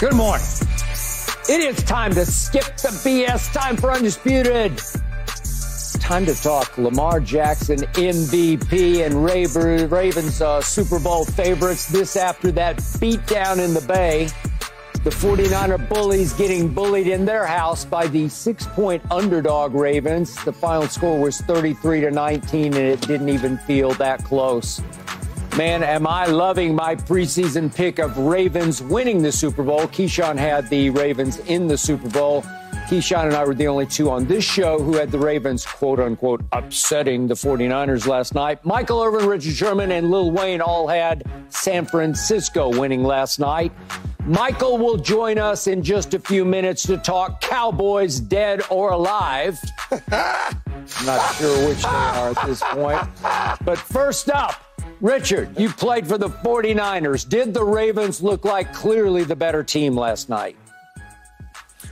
Good morning. It is time to skip the BS. Time for Undisputed. Time to talk Lamar Jackson, MVP, and Ravens uh, Super Bowl favorites. This after that beatdown in the Bay. The 49er bullies getting bullied in their house by the six point underdog Ravens. The final score was 33 to 19, and it didn't even feel that close. Man, am I loving my preseason pick of Ravens winning the Super Bowl. Keyshawn had the Ravens in the Super Bowl. Keyshawn and I were the only two on this show who had the Ravens, quote unquote, upsetting the 49ers last night. Michael Irvin, Richard Sherman, and Lil Wayne all had San Francisco winning last night. Michael will join us in just a few minutes to talk Cowboys dead or alive. I'm not sure which they are at this point. But first up, Richard, you played for the 49ers. Did the Ravens look like clearly the better team last night?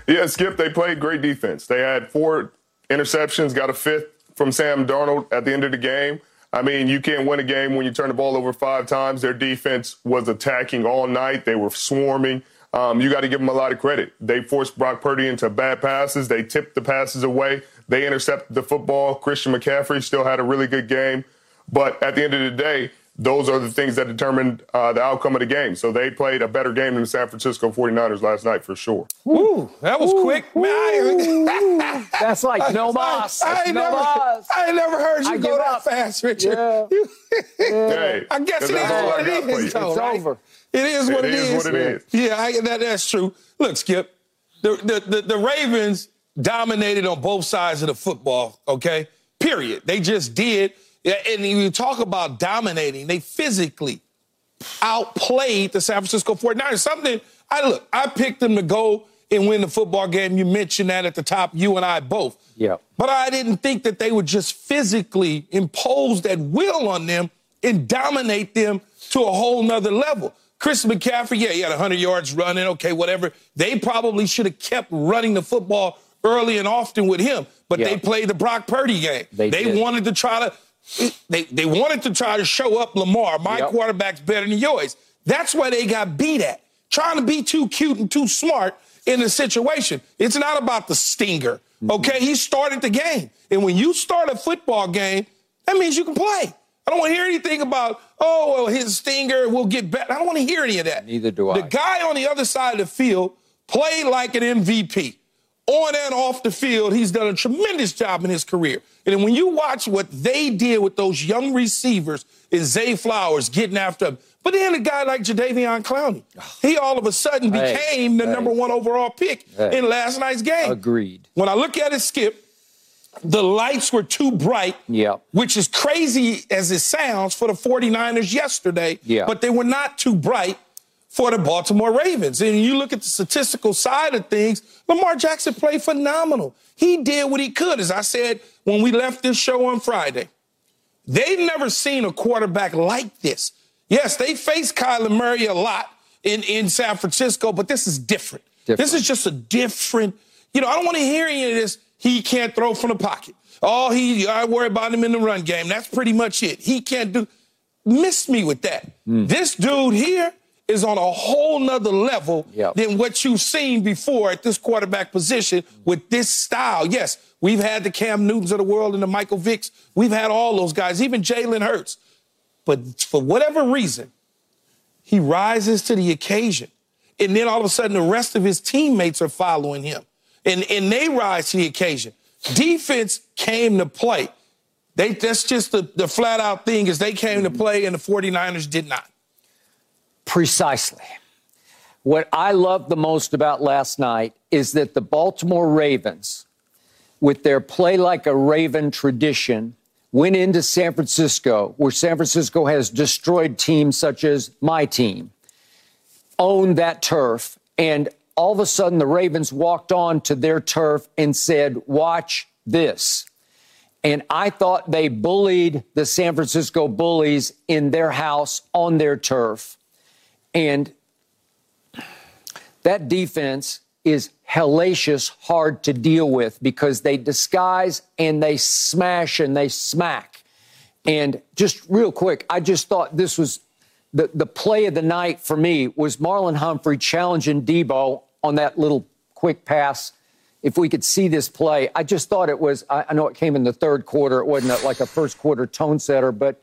Yeah, Skip, they played great defense. They had four interceptions, got a fifth from Sam Darnold at the end of the game. I mean, you can't win a game when you turn the ball over five times. Their defense was attacking all night, they were swarming. Um, you got to give them a lot of credit. They forced Brock Purdy into bad passes. They tipped the passes away. They intercepted the football. Christian McCaffrey still had a really good game. But at the end of the day, those are the things that determined uh, the outcome of the game. So they played a better game than the San Francisco 49ers last night for sure. Ooh, that was Ooh, quick. Man, I, That's like no boss. I, ain't no never, boss. I ain't never heard you I go that up. fast, Richard. Yeah. yeah. I guess it is what it is. It's right? over. It is what it, it is. What it is. Yeah, I, that, that's true. Look, Skip, the, the, the, the Ravens dominated on both sides of the football, okay? Period. They just did – yeah, and you talk about dominating, they physically outplayed the San Francisco 49ers. Something I look, I picked them to go and win the football game. You mentioned that at the top, you and I both. Yeah. But I didn't think that they would just physically impose that will on them and dominate them to a whole nother level. Chris McCaffrey, yeah, he had 100 yards running, okay, whatever. They probably should have kept running the football early and often with him, but yeah. they played the Brock Purdy game. They, they wanted to try to they, they wanted to try to show up Lamar. My yep. quarterback's better than yours. That's why they got beat at. Trying to be too cute and too smart in the situation. It's not about the stinger. Mm-hmm. Okay, he started the game. And when you start a football game, that means you can play. I don't want to hear anything about, oh, well, his stinger will get better. I don't want to hear any of that. Neither do I. The guy on the other side of the field played like an MVP on and off the field, he's done a tremendous job in his career. And when you watch what they did with those young receivers, is Zay Flowers getting after him. But then a guy like Jadeveon Clowney, he all of a sudden became hey, the hey. number one overall pick hey. in last night's game. Agreed. When I look at it, Skip, the lights were too bright, yeah. which is crazy as it sounds for the 49ers yesterday, yeah. but they were not too bright for the Baltimore Ravens. And you look at the statistical side of things, Lamar Jackson played phenomenal. He did what he could. As I said when we left this show on Friday, they've never seen a quarterback like this. Yes, they faced Kyler Murray a lot in, in San Francisco, but this is different. different. This is just a different, you know, I don't want to hear any of this. He can't throw from the pocket. Oh, he, I worry about him in the run game. That's pretty much it. He can't do, miss me with that. Mm. This dude here, is on a whole nother level yep. than what you've seen before at this quarterback position with this style. Yes, we've had the Cam Newtons of the world and the Michael Vicks. We've had all those guys, even Jalen Hurts. But for whatever reason, he rises to the occasion. And then all of a sudden, the rest of his teammates are following him. And, and they rise to the occasion. Defense came to play. They, that's just the, the flat out thing is they came to mm-hmm. play and the 49ers did not. Precisely. What I loved the most about last night is that the Baltimore Ravens, with their play like a Raven tradition, went into San Francisco, where San Francisco has destroyed teams such as my team, owned that turf, and all of a sudden the Ravens walked on to their turf and said, Watch this. And I thought they bullied the San Francisco Bullies in their house on their turf. And that defense is hellacious hard to deal with because they disguise and they smash and they smack. And just real quick, I just thought this was the, the play of the night for me was Marlon Humphrey challenging Deebo on that little quick pass. If we could see this play, I just thought it was, I, I know it came in the third quarter. It wasn't like a first quarter tone setter, but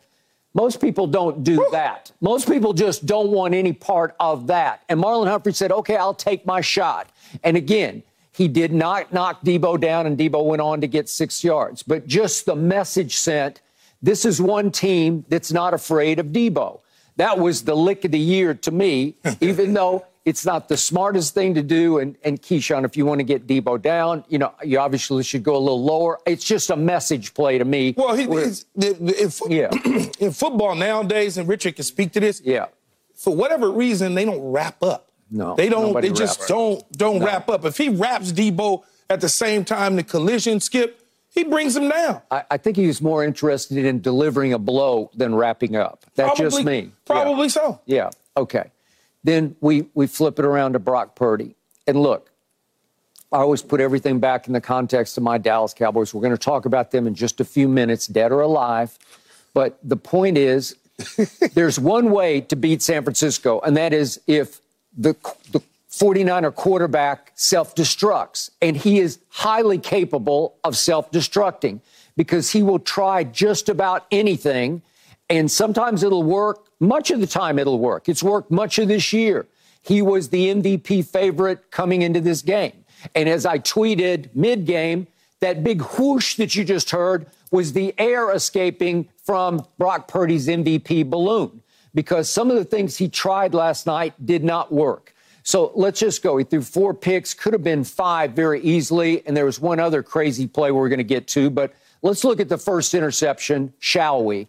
most people don't do that. Most people just don't want any part of that. And Marlon Humphrey said, okay, I'll take my shot. And again, he did not knock Deebo down, and Deebo went on to get six yards. But just the message sent this is one team that's not afraid of Deebo. That was the lick of the year to me, even though it's not the smartest thing to do. And, and Keyshawn, if you want to get Deebo down, you know, you obviously should go a little lower. It's just a message play to me. Well, he, he's, in, yeah. in football nowadays, and Richard can speak to this. Yeah. For whatever reason, they don't wrap up. No, they don't. They just don't don't No. wrap up. If he wraps Deebo at the same time the collision skip, he brings him down. I, I think he was more interested in delivering a blow than wrapping up. That's just me. Probably so. Yeah. yeah. Okay. Then we we flip it around to Brock Purdy. And look, I always put everything back in the context of my Dallas Cowboys. We're going to talk about them in just a few minutes, dead or alive. But the point is, there's one way to beat San Francisco, and that is if the, the 49er quarterback self destructs. And he is highly capable of self destructing because he will try just about anything. And sometimes it'll work. Much of the time, it'll work. It's worked much of this year. He was the MVP favorite coming into this game. And as I tweeted mid game, that big whoosh that you just heard was the air escaping from Brock Purdy's MVP balloon because some of the things he tried last night did not work. So let's just go. He threw four picks, could have been five very easily. And there was one other crazy play we're going to get to. But let's look at the first interception, shall we?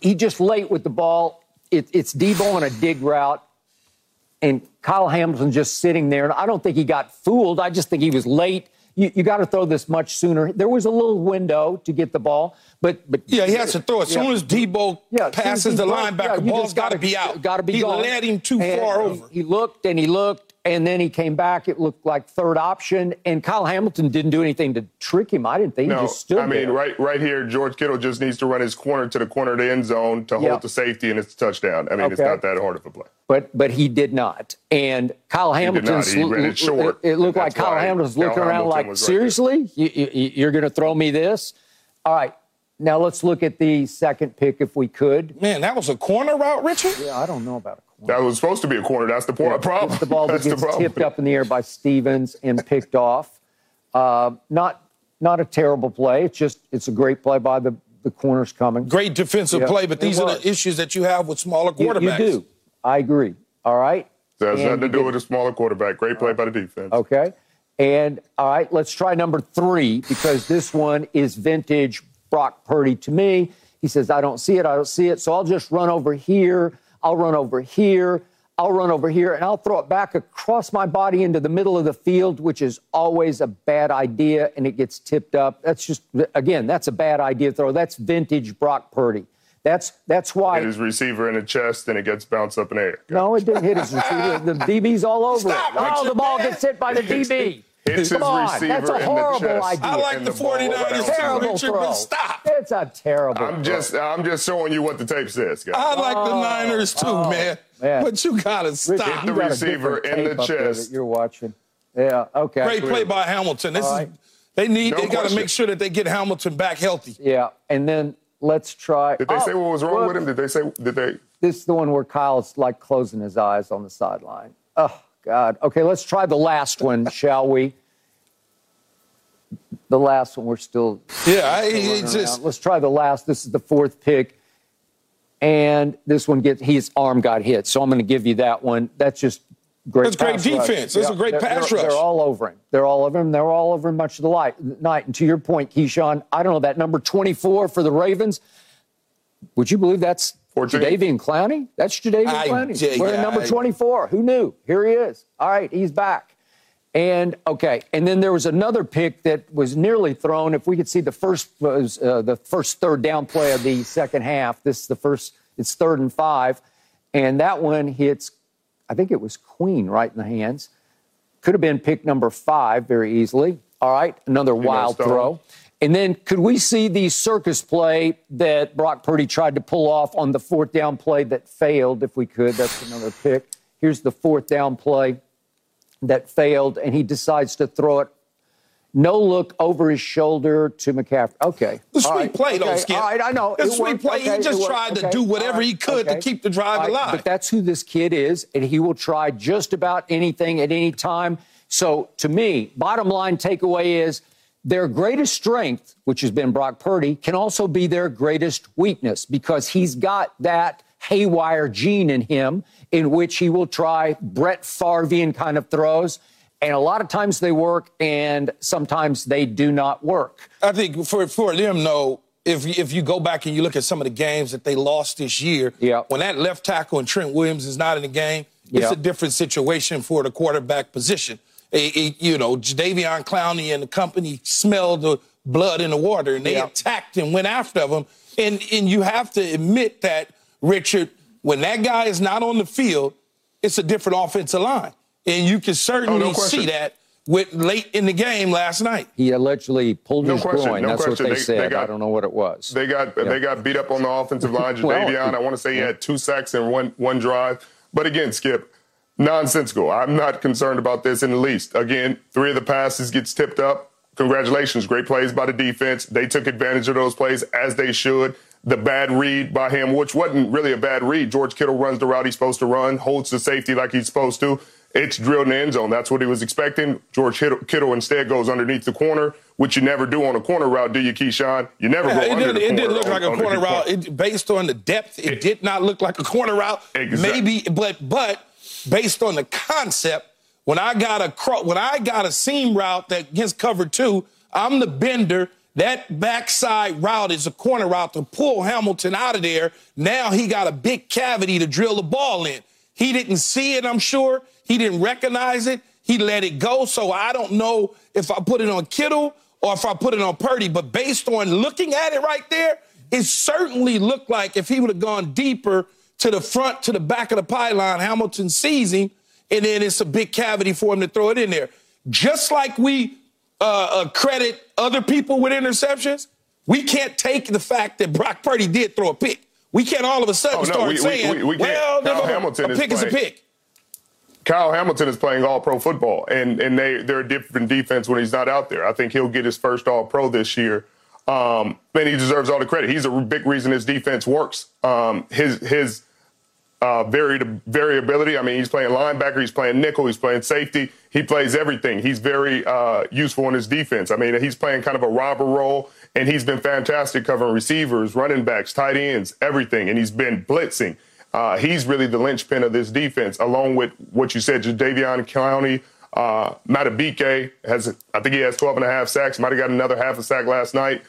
He just late with the ball. It, it's Deebo on a dig route and Kyle Hamilton just sitting there. And I don't think he got fooled. I just think he was late. You, you got to throw this much sooner. There was a little window to get the ball, but but Yeah, he has to throw. As Yeah. soon as Deebo Yeah, as as passes the linebacker, yeah, ball's got to be out. Gotta be he gone. led him too And far over. He looked and he looked, and then he came back. It looked like third option, and Kyle Hamilton didn't do anything to trick him. I didn't think he just stood there. I mean, there. right, right here, George Kittle just needs to run his corner to the corner of the end zone to Yeah. hold the safety, and it's a touchdown. I mean, it's not that hard of a play. But but he did not. And Kyle Hamilton. He ran it short, It, looked like Kyle why Hamilton's Kyle looking around like, was right seriously, you, you, you're going to throw me this? All right. Now let's look at the second pick if we could. Man, that was a corner route, Richard. Yeah, I don't know about a corner. That was supposed to be a corner. That's the point. problem. The ball that That's the gets problem. tipped up in the air by Stevens and picked off. Uh, not not a terrible play. It's just it's a great play by the the corners coming. Great defensive Yeah, play, but these are the issues that you have with smaller quarterbacks. you do. I agree. All right. That has And nothing to do get- with a smaller quarterback. Great play by the defense. Okay. And all right, let's try number three because this one is vintage Brock Purdy to me. He says, I don't see it. I don't see it. So I'll just run over here. I'll run over here. I'll run over here and I'll throw it back across my body into the middle of the field, which is always a bad idea and it gets tipped up. That's just, again, that's a bad idea throw. That's vintage Brock Purdy. That's, that's why. Hit his receiver in the chest, and it gets bounced up in the air. No, it didn't hit his receiver. The DB's all over Stop, it. Oh, the ball gets hit by the DB. Hits Come his on, receiver that's a in the chest. idea. I like the the ball 49ers too, Terrible Richard, throw. but stop. It's a terrible. I'm throw. just, I'm just showing you what the tape says, guys. I like the oh, Niners too, oh, man. Oh, man. But you gotta Rich, stop. you the got receiver in the tape up there chest. that you're watching. Yeah. Okay. Great play by Hamilton. This All is right. they need. No they got to make sure that they get Hamilton back healthy. Yeah, and then let's try. Did they oh, say what was wrong well, with him? Did they say? Did they? this is the one where Kyle's like closing his eyes on the sideline. Oh, God. Okay, let's try the last one, shall we? The last one, we're still. Yeah, I, just. Let's try the last. This is the fourth pick. And this one gets, his arm got hit. So I'm going to give you that one. That's just great. That's great defense. Rush. That's yeah, a great they're, pass they're, rush. They're all over him. They're all over him. They're all over him much of the light, night. And to your point, Keyshawn, I don't know, that number 24 for the Ravens, would you believe that's 14. Jadeveon Clowney? That's Jadeveon I, Clowney. Wearing yeah, number 24. Who knew? Here he is. All right, he's back. And okay, and then there was another pick that was nearly thrown. If we could see the first was uh, the first third down play of the second half. This is the first. It's third and five, and that one hits. I think it was Queen right in the hands. Could have been pick number five very easily. All right, another wild throw. And then could we see the circus play that Brock Purdy tried to pull off on the fourth down play that failed? If we could, that's another pick. Here's the fourth down play that failed, and he decides to throw it. No look over his shoulder to McCaffrey. Okay. The sweet right. play, okay. though, Skip. All right, I know. The sweet play. Okay. He just tried to do whatever right. he could okay. to keep the drive right. alive. But that's who this kid is, and he will try just about anything at any time. So, to me, bottom line takeaway is their greatest strength, which has been Brock Purdy, can also be their greatest weakness because he's got that haywire gene in him in which he will try Brett Favrean kind of throws. And a lot of times they work, and sometimes they do not work. I think for, for them, though, if, if you go back and you look at some of the games that they lost this year, yeah. when that left tackle and Trent Williams is not in the game, it's a different situation for the quarterback position. It, it, you know, Davion Clowney and the company smelled the blood in the water, and they attacked and went after him. And, and you have to admit that, Richard – when that guy is not on the field, it's a different offensive line. And you can certainly oh, no see that with late in the game last night. He allegedly pulled no his question, groin. No That's question. what they, they said. They got, I don't know what it was. They got yeah. they got beat up on the offensive line. well, Davion, I want to say he had two sacks in one one drive. But again, Skip, nonsensical. I'm not concerned about this in the least. Again, three of the passes gets tipped up. Congratulations, great plays by the defense. They took advantage of those plays as they should the bad read by him, which wasn't really a bad read. George Kittle runs the route he's supposed to run, holds the safety like he's supposed to. It's drilled in the end zone. That's what he was expecting. George Kittle instead goes underneath the corner, which you never do on a corner route, do you, Keyshawn? You never yeah, go it under did, the It did look on, like a corner route. It, based on the depth, it, it, did not look like a corner route. Exactly. Maybe, but but based on the concept, when I got a when I got a seam route that gets covered two, I'm the bender – that backside route is a corner route to pull Hamilton out of there. Now he got a big cavity to drill the ball in. He didn't see it, I'm sure. He didn't recognize it. He let it go. So I don't know if I put it on Kittle or if I put it on Purdy. But based on looking at it right there, it certainly looked like if he would have gone deeper to the front, to the back of the pylon, Hamilton sees him, and then it's a big cavity for him to throw it in there. Just like we uh, uh, credit other people with interceptions, we can't take the fact that Brock Purdy did throw a pick. We can't all of a sudden oh, no, start we, saying, we, we, well, no, Hamilton a pick is, is, a pick. Kyle Hamilton is playing all pro football, and, and they, they're a different defense when he's not out there. I think he'll get his first all pro this year. Um, and he deserves all the credit. He's a big reason his defense works. Um, his his uh, varied variability. I mean, he's playing linebacker, he's playing nickel, he's playing safety. He plays everything. He's very uh, useful in his defense. I mean, he's playing kind of a robber role, and he's been fantastic covering receivers, running backs, tight ends, everything. And he's been blitzing. Uh, he's really the linchpin of this defense, along with what you said, Davion Clowney. Uh, Madubuike has, I think he has 12 and a half sacks. Might have got another half a sack last night.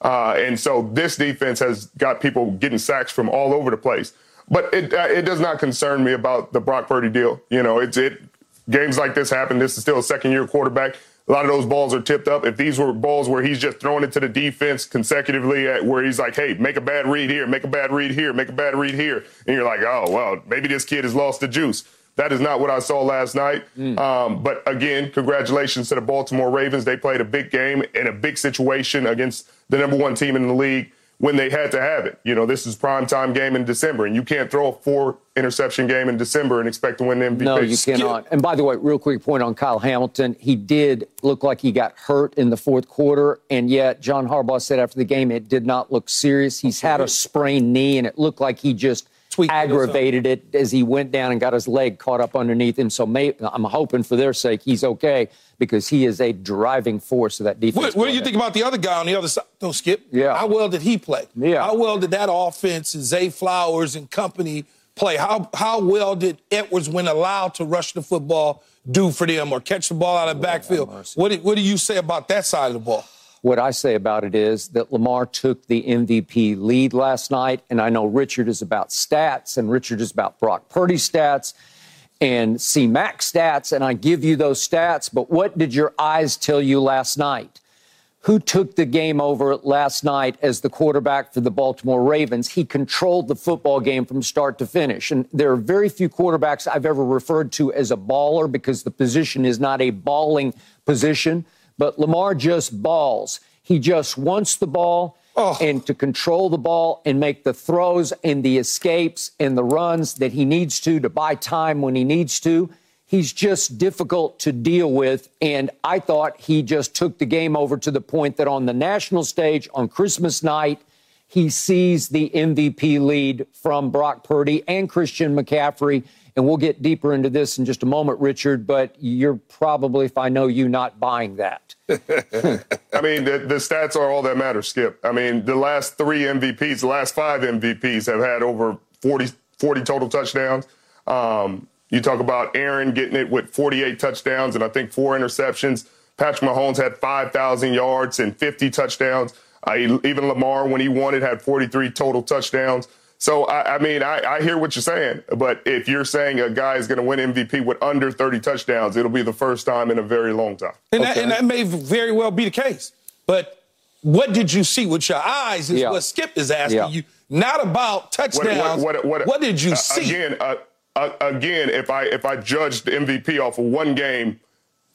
Uh, and so this defense has got people getting sacks from all over the place. But it uh, it does not concern me about the Brock Purdy deal. You know, it's it games like this happen. This is still a second year quarterback. A lot of those balls are tipped up. If these were balls where he's just throwing it to the defense consecutively, at where he's like, "Hey, make a bad read here, make a bad read here, make a bad read here," and you're like, "Oh, well, maybe this kid has lost the juice." That is not what I saw last night. Mm. Um, but again, congratulations to the Baltimore Ravens. They played a big game in a big situation against the number one team in the league when they had to have it. You know, this is prime time game in December, and you can't throw a four interception game in December and expect to win the MVP. No, you cannot. And by the way, real quick point on Kyle Hamilton. He did look like he got hurt in the fourth quarter, and yet John Harbaugh said after the game it did not look serious. He's had a sprained knee, and it looked like he just aggravated it as he went down and got his leg caught up underneath him. So may, I'm hoping for their sake he's okay because he is a driving force of that defense. What, what do you think about the other guy on the other side? Don't skip. Yeah. How well did he play? Yeah. How well did that offense and Zay Flowers and company play? How how well did Edwards, when allowed to rush the football, do for them or catch the ball out of the backfield? What do, what do you say about that side of the ball? What I say about it is that Lamar took the MVP lead last night, and I know Richard is about stats, and Richard is about Brock Purdy stats and see Mac stats, and I give you those stats. But what did your eyes tell you last night? Who took the game over last night as the quarterback for the Baltimore Ravens? He controlled the football game from start to finish. And there are very few quarterbacks I've ever referred to as a baller because the position is not a balling position. But Lamar just balls. He just wants the ball oh. and to control the ball and make the throws and the escapes and the runs that he needs to to buy time when he needs to. He's just difficult to deal with. And I thought he just took the game over to the point that on the national stage on Christmas night, he sees the MVP lead from Brock Purdy and Christian McCaffrey and we'll get deeper into this in just a moment, Richard, but you're probably, if I know you, not buying that. I mean, the, the, stats are all that matter, Skip. I mean, the last three MVPs, the last five MVPs have had over 40, 40 total touchdowns. Um, you talk about Aaron getting it with 48 touchdowns and I think four interceptions. Patrick Mahomes had 5,000 yards and 50 touchdowns. Uh, even Lamar, when he won it, had 43 total touchdowns. So, I, I mean, I, I, hear what you're saying, but if you're saying a guy is going to win MVP with under 30 touchdowns, it'll be the first time in a very long time. And, okay. that, and that, may very well be the case. But what did you see with your eyes is yeah. what Skip is asking yeah. you, not about touchdowns. What, what, what did you uh, see? Again, uh, uh, again, if I if I judged the MVP off of one game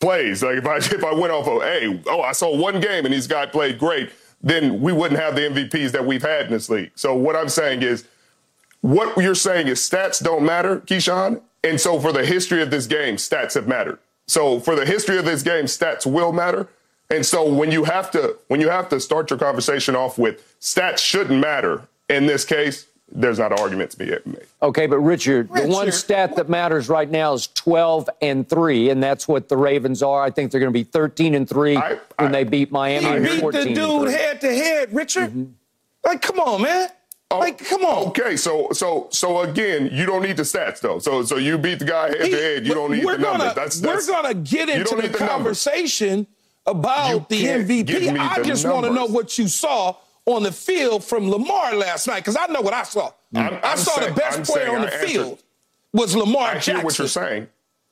plays, like if I if I went off of, hey, oh, I saw one game and these guy played great, then we wouldn't have the MVPs that we've had in this league. So what I'm saying is what you're saying is stats don't matter, Keyshawn. And so for the history of this game, stats have mattered. So for the history of this game, stats will matter. And so when you have to when you have to start your conversation off with stats shouldn't matter in this case, there's not an argument to be made. Okay, but Richard, Richard, the one stat that matters right now is 12 and 3, and that's what the Ravens are. I think they're going to be 13 and 3 I, when I, they beat Miami. He beat the dude head to head, Richard. Mm-hmm. Like, come on, man. Oh, like, come on. Okay, so so so again, you don't need the stats though. So so you beat the guy head to head. You don't need the gonna, numbers. That's, that's, we're gonna get into the, the, conversation about you the MVP. I just want to know what you saw on the field from Lamar last night because I know what I saw. I'm, i I'm saw saying, the best I'm player on the I field was Lamar I Jackson. hear what you're saying.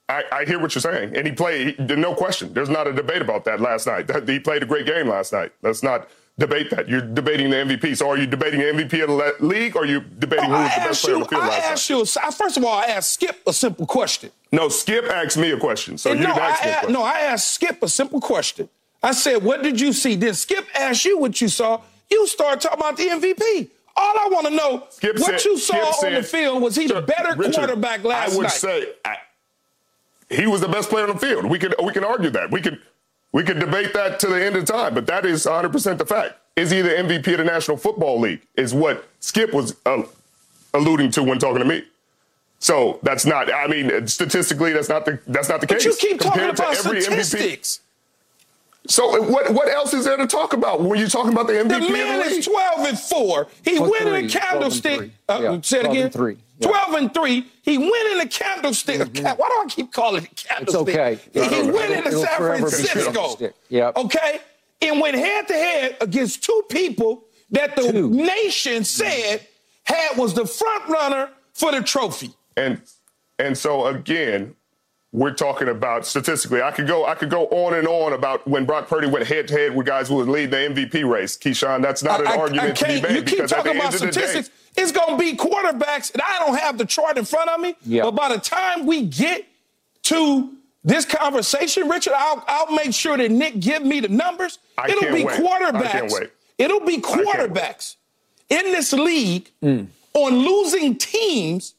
I, I, hear what you're saying, and he played. He, no question. There's not a debate about that last night. He played a great game last night. That's not debate that. You're debating the MVP. So are you debating the MVP of the league or are you debating oh, who's the best player on the field I last asked you, first of all, I asked Skip a simple question. No, Skip asked me a question. So and you no, didn't ask I, me a question. No, I asked Skip a simple question. I said, what did you see? Then Skip asked you what you saw. You start talking about the MVP. All I want to know, Skip what said, you saw Skip on said, the field, was he the better Richard, quarterback last night? I would night? say I, he was the best player on the field. We can we can argue that. We could we could debate that to the end of time, but that is 100% the fact. Is he the MVP of the National Football League? Is what Skip was uh, alluding to when talking to me. So that's not. I mean, statistically, that's not the that's not the but case. But you keep Compared talking about statistics. MVP. So what what else is there to talk about when you're talking about the MVP? The man the is 12 and four. He went in a candlestick. Uh, yeah, say it again. three. Yeah. 12 and 3. He went in a candlestick. Mm-hmm. Why do I keep calling it candlestick? It's okay. He, he went into San Francisco. Yep. Okay? And went head to head against two people that the two. nation said had was the front runner for the trophy. And and so again, we're talking about statistically. I could go I could go on and on about when Brock Purdy went head to head with guys who would lead the MVP race. Keyshawn, that's not an I, argument I to be made you keep talking about statistics. Day, it's going to be quarterbacks, and I don't have the chart in front of me. But by the time we get to this conversation, Richard, I'll, I'll make sure that Nick give me the numbers. I It'll be wait. quarterbacks. It'll be quarterbacks in this league mm. on losing teams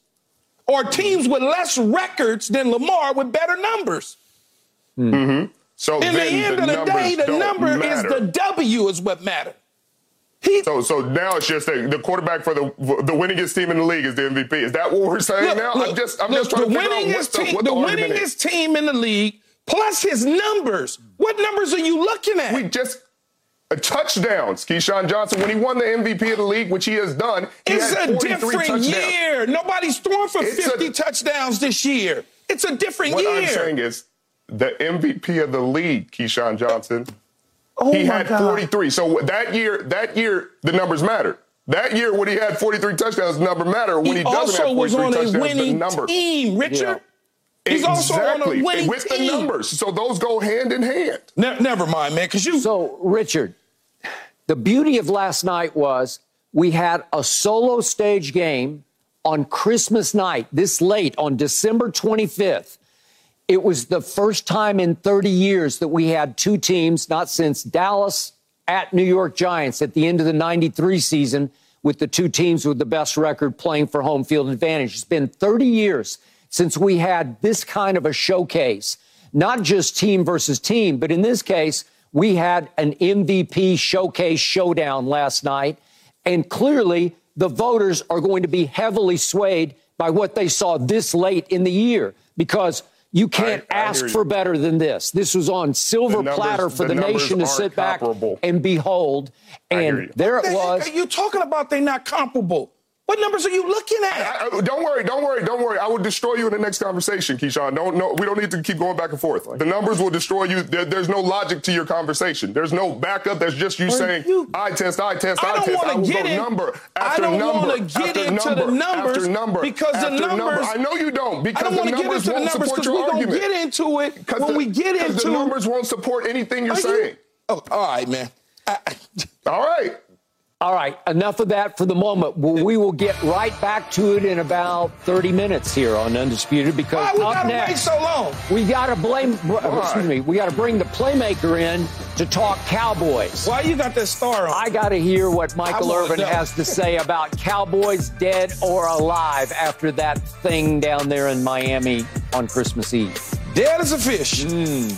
or teams with less records than Lamar with better numbers. Mm-hmm. So in the end the of the day, the number matter. is the W is what matters. He, so, so now it's just a, the quarterback for the the winningest team in the league is the MVP. Is that what we're saying look, now? Look, I'm just, I'm look, just trying the to figure out what team, the, what the, the winningest team in the league plus his numbers. What numbers are you looking at? We just touchdowns. Keyshawn Johnson, when he won the MVP of the league, which he has done, he it's a different touchdowns. year. Nobody's throwing for It's 50 a- touchdowns this year. It's a different What year. I'm saying is the MVP of the league, Keyshawn Johnson, oh he had God. 43. So that year, that year, the numbers matter. That year, when he had 43 touchdowns, the number matter. When he, He doesn't also have was 43 on a touchdowns, the winning number. team, Richard. He's also on a winning with team. the numbers. So those go hand in hand. Ne- never mind, man, because you. So, Richard, the beauty of last night was we had a solo stage game on Christmas night, this late on December 25th. It was the first time in 30 years that we had two teams, not since Dallas at New York Giants at the end of the 93 season, with the two teams with the best record playing for home field advantage. It's been 30 years since we had this kind of a showcase, not just team versus team, but in this case, we had an MVP showcase showdown last night. And clearly, the voters are going to be heavily swayed by what they saw this late in the year because you can't I- I ask you. for better than this. This was on silver numbers- platter for the the, nation to aren't sit back and behold. hear And you. there it the heck was. are you talking about? they're not comparable. What numbers are you looking at? I, I- don't worry, don't worry, don't worry. I will destroy you in the next conversation, Keyshawn. Don't no, we don't need to keep going back and forth. The numbers will destroy you. There, there's no logic to your conversation. There's no backup. There's just you Are saying, you- I test, I test, I I, don't test. I will get go in- number I don't number get after into number the numbers after number because the after number. numbers- I know you don't I because don't the to get numbers into won't numbers support your to argument. get into it when the- we get into the numbers won't support anything you're Are you- saying. Oh, all right, man. I- All right. All right, enough of that for the moment. We we will get right back to it in about 30 minutes here on Undisputed because why we up got to wait next, so long? we got to blame, excuse me, we got to bring the playmaker in to talk Cowboys. Why you got that star on? I got to hear what Michael Irvin know. has to say about Cowboys dead or alive after that thing down there in Miami on Christmas Eve. Dead as a fish. Mm.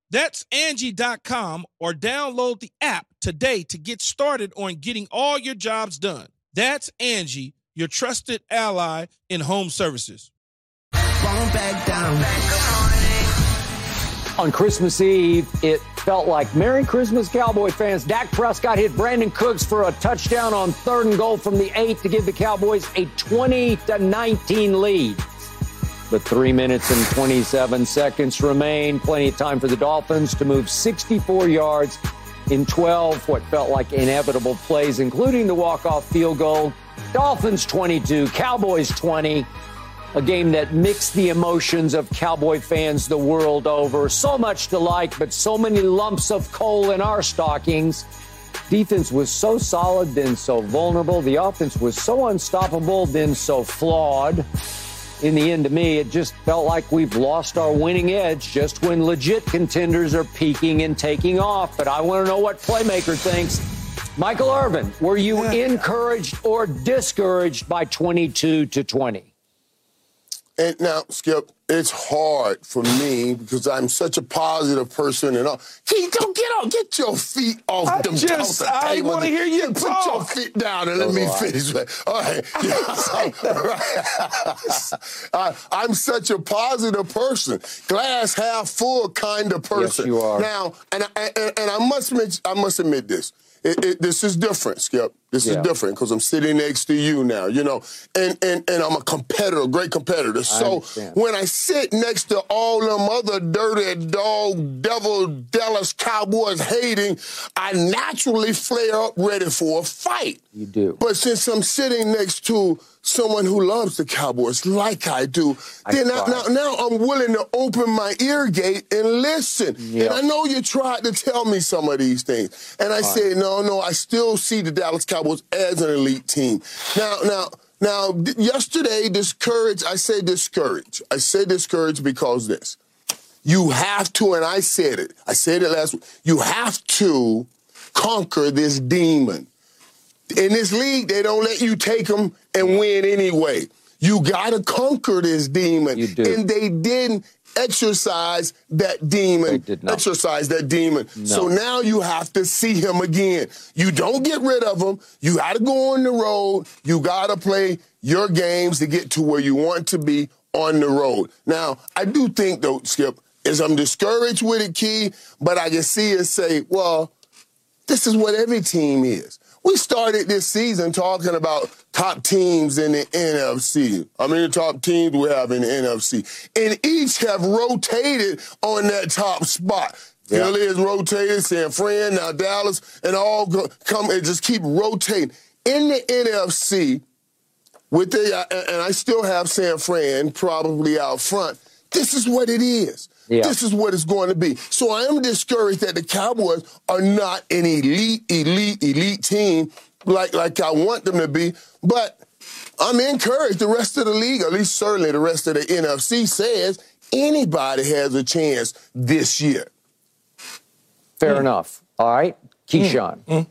That's Angie.com or download the app today to get started on getting all your jobs done. That's Angie, your trusted ally in home services. On Christmas Eve, it felt like Merry Christmas, Cowboy fans. Dak Prescott hit Brandin Cooks for a touchdown on third and goal from the eight to give the Cowboys a 20 to 19 lead. But three minutes and 27 seconds remain. Plenty of time for the Dolphins to move 64 yards in 12, what felt like inevitable plays, including the walk-off field goal. Dolphins 22, Cowboys 20 a game that mixed the emotions of Cowboy fans the world over. So much to like, but so many lumps of coal in our stockings. Defense was so solid, then so vulnerable. The offense was so unstoppable, then so flawed. In the end, to me, it just felt like we've lost our winning edge just when legit contenders are peaking and taking off. But I want to know what Playmaker thinks. Michael Irvin, were you encouraged or discouraged by 22 to 20? And now, Skip, it's hard for me because I'm such a positive person and all. Keith, don't get on, get your feet off I them just- off the I wanna hear you Put talk. your feet down and let me finish. All right. I, I'm such a positive person, glass half full kind of person. Yes, you are. Now, and I, and, and I must admit, I must admit this. It, it, this is different, Skip. This Yeah. is different because I'm sitting next to you now, you know, and and and I'm a competitor, great competitor. So understand. when I sit next to all them other dirty dog, devil, Dallas Cowboys hating, I naturally flare up ready for a fight. You do. But since I'm sitting next to someone who loves the Cowboys like I do, I then now, now, now I'm willing to open my ear gate and listen. Yeah. And I know you tried to tell me some of these things. And I said, no, no, I still see the Dallas Cowboys as an elite team. Now, now, now, yesterday, discouraged, I say discouraged. I say discouraged because this. You have to, and I said it, I said it last week, you have to conquer this demon. In this league, they don't let you take them and win anyway. You got to conquer this demon. You do. And they didn't exercise that demon. They did not. Exercise that demon. So now you have to see him again. You don't get rid of him. You got to go on the road. You got to play your games to get to where you want to be on the road. Now, I do think, though, Skip, is I'm discouraged with it, Key, but I can see and say, well, this is what every team is. We started this season talking about top teams in the NFC. I mean, the top teams we have in the NFC. And each have rotated on that top spot. Yeah. Philly has rotated, San Fran, now Dallas, and all go, come and just keep rotating. In the NFC, with the, and I still have San Fran probably out front. This is what it is. Yeah. This is what it's going to be. So I am discouraged that the Cowboys are not an elite, elite, elite team like like I want them to be. But I'm encouraged. The rest of the league, at least certainly the rest of the NFC, says anybody has a chance this year. Fair enough. All right, Keyshawn,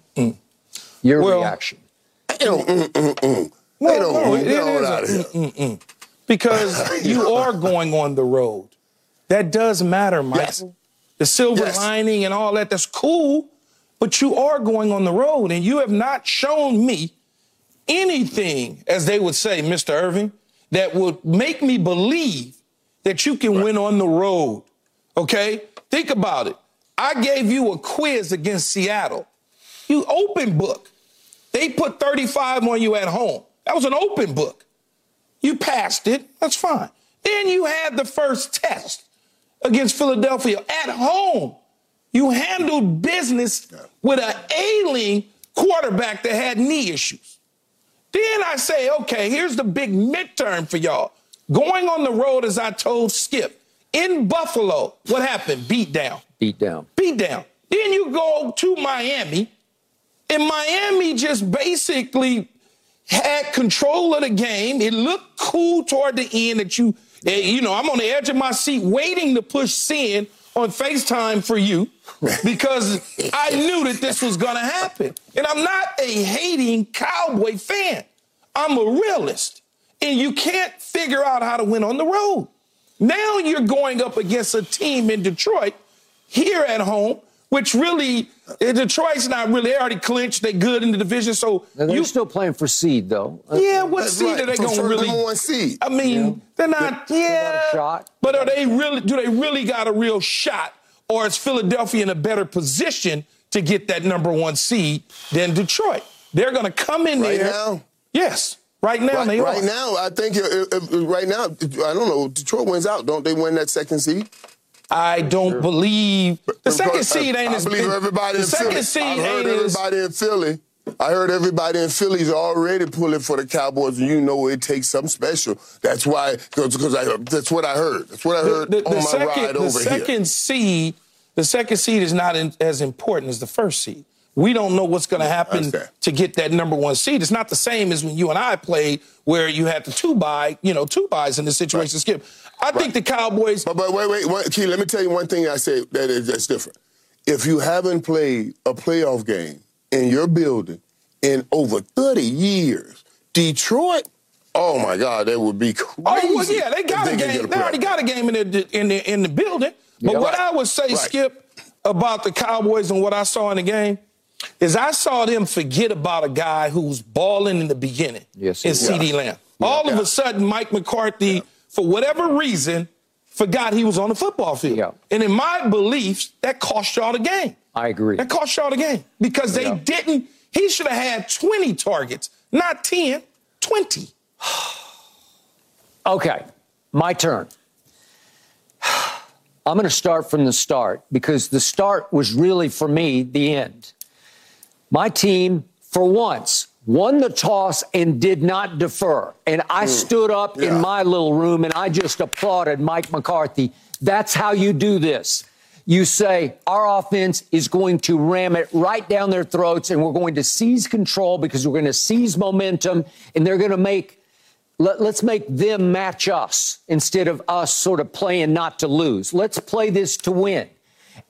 your Well- reaction. They don't, mm, mm, mm. No, they don't, no, mm, it get on is out a- of because you are going on the road. That does matter, Michael. Yes. The silver Yes. lining and all that, that's cool, but you are going on the road and you have not shown me anything, as they would say, Mr. Irving, that would make me believe that you can win on the road. Okay? Think about it. I gave you a quiz against Seattle. You open book. They put 35 on you at home. That was an open book. You passed it. That's fine. Then you had the first test against Philadelphia at home. You handled business with an ailing quarterback that had knee issues. Then I say, okay, here's the big midterm for y'all. Going on the road, as I told Skip, in Buffalo, what happened? Beat down. Beat down. Beat down. Then you go to Miami, and Miami just basically had control of the game. It looked cool toward the end that you, Eh, you know, I'm on the edge of my seat waiting to push sin on FaceTime for you because I knew that this was going to happen. And I'm not a hating Cowboy fan. I'm a realist. And you can't figure out how to win on the road. Now you're going up against a team in Detroit here at home, which really, eh, Detroit's not really, they already clinched, they good in the division. So And they're you still playing for seed, though. Uh, yeah, what That's seed right. are they going to first really? number one seed. I mean, they're not. Yeah, shot. But are they really? Do they really got a real shot, or is Philadelphia in a better position to get that number one seed than Detroit? They're going to come in Right there. now? Yes, right now Right, they right are. now, I think uh, uh, uh, right now, I don't know. Detroit wins out, don't they? Win that second seed. I don't believe the second uh, seed ain't I as believe everybody The in second Philly. seed I heard ain't as. everybody in Philly. I heard everybody in Philly's already pulling for the Cowboys, and you know it takes something special. That's why, because I that's what I heard. That's what I heard the, the on my second, ride the second here. seed, the second seed is not in, as important as the first seed. We don't know what's going to happen to get that number one seed. It's not the same as when you and I played, where you had the two buy, you know, two buys in this situation. Skip, I think the Cowboys. But, but wait, wait, one, Key, let me tell you one thing I say that is that's different. If you haven't played a playoff game in your building in over 30 years, Detroit Oh my God, that would be crazy. Oh well, yeah, they got a game. They already got a game in the in the in the building. But Yeah, what right. I would say, Right. Skip, about the Cowboys and what I saw in the game is I saw them forget about a guy who was balling in the beginning. Yes, he in was. CeeDee Lamb. All of a sudden, Mike McCarthy, for whatever reason, forgot he was on the football field. Yeah. And in my beliefs, that cost y'all the game. I agree. That cost y'all the game because they Yeah. didn't. He should have had 20 targets, not 10, 20. Okay, my turn. I'm going to start from the start because the start was really, for me, the end. My team, for once, won the toss and did not defer. And I hmm. stood up Yeah. in my little room and I just applauded Mike McCarthy. That's how you do this. You say, our offense is going to ram it right down their throats and we're going to seize control because we're going to seize momentum and they're going to make let, us make them match us instead of us sort of playing not to lose. Let's play this to win.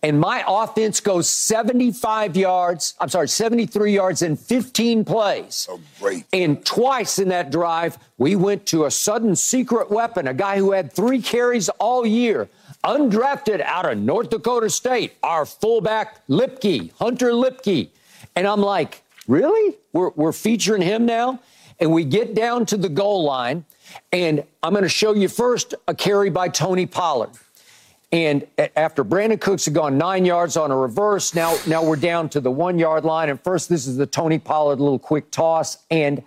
And my offense goes 75 yards, I'm sorry, 73 yards in 15 plays. Oh, great. And twice in that drive, we went to a sudden secret weapon, a guy who had three carries all year, undrafted out of North Dakota State, our fullback Luepke, Hunter Luepke. And I'm like, really? We're, we're featuring him now? And we get down to the goal line, and I'm going to show you first a carry by Tony Pollard. And after Brandin Cooks had gone nine yards on a reverse, now now we're down to the one yard line. And first, this is the Tony Pollard little quick toss, and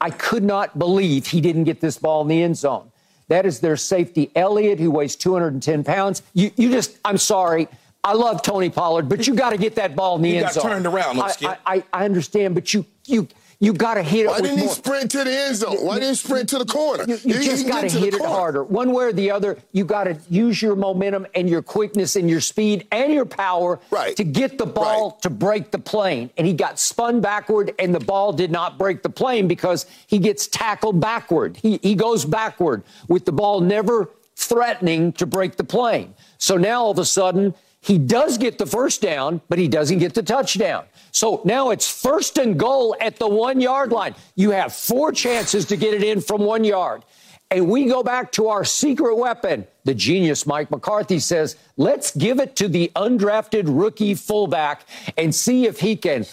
I could not believe he didn't get this ball in the end zone. That is their safety, Elliott, who weighs 210 pounds. You, you just, I'm sorry. I love Tony Pollard, but you got to get that ball in the He end got zone. turned around, though, I, Skip. I, I, I understand, but you you you got to hit it Why didn't he sprint to the end zone? Why didn't he sprint to the corner? You, you just got to hit it corner. harder. One way or the other, you got to use your momentum and your quickness and your speed and your power Right. to get the ball Right. to break the plane. And he got spun backward, and the ball did not break the plane because he gets tackled backward. He, he goes backward with the ball never threatening to break the plane. So now all of a sudden, he does get the first down, but he doesn't get the touchdown. So now it's first and goal at the one yard line. You have four chances to get it in from one yard. And we go back to our secret weapon. The genius Mike McCarthy says, let's give it to the undrafted rookie fullback and see if he can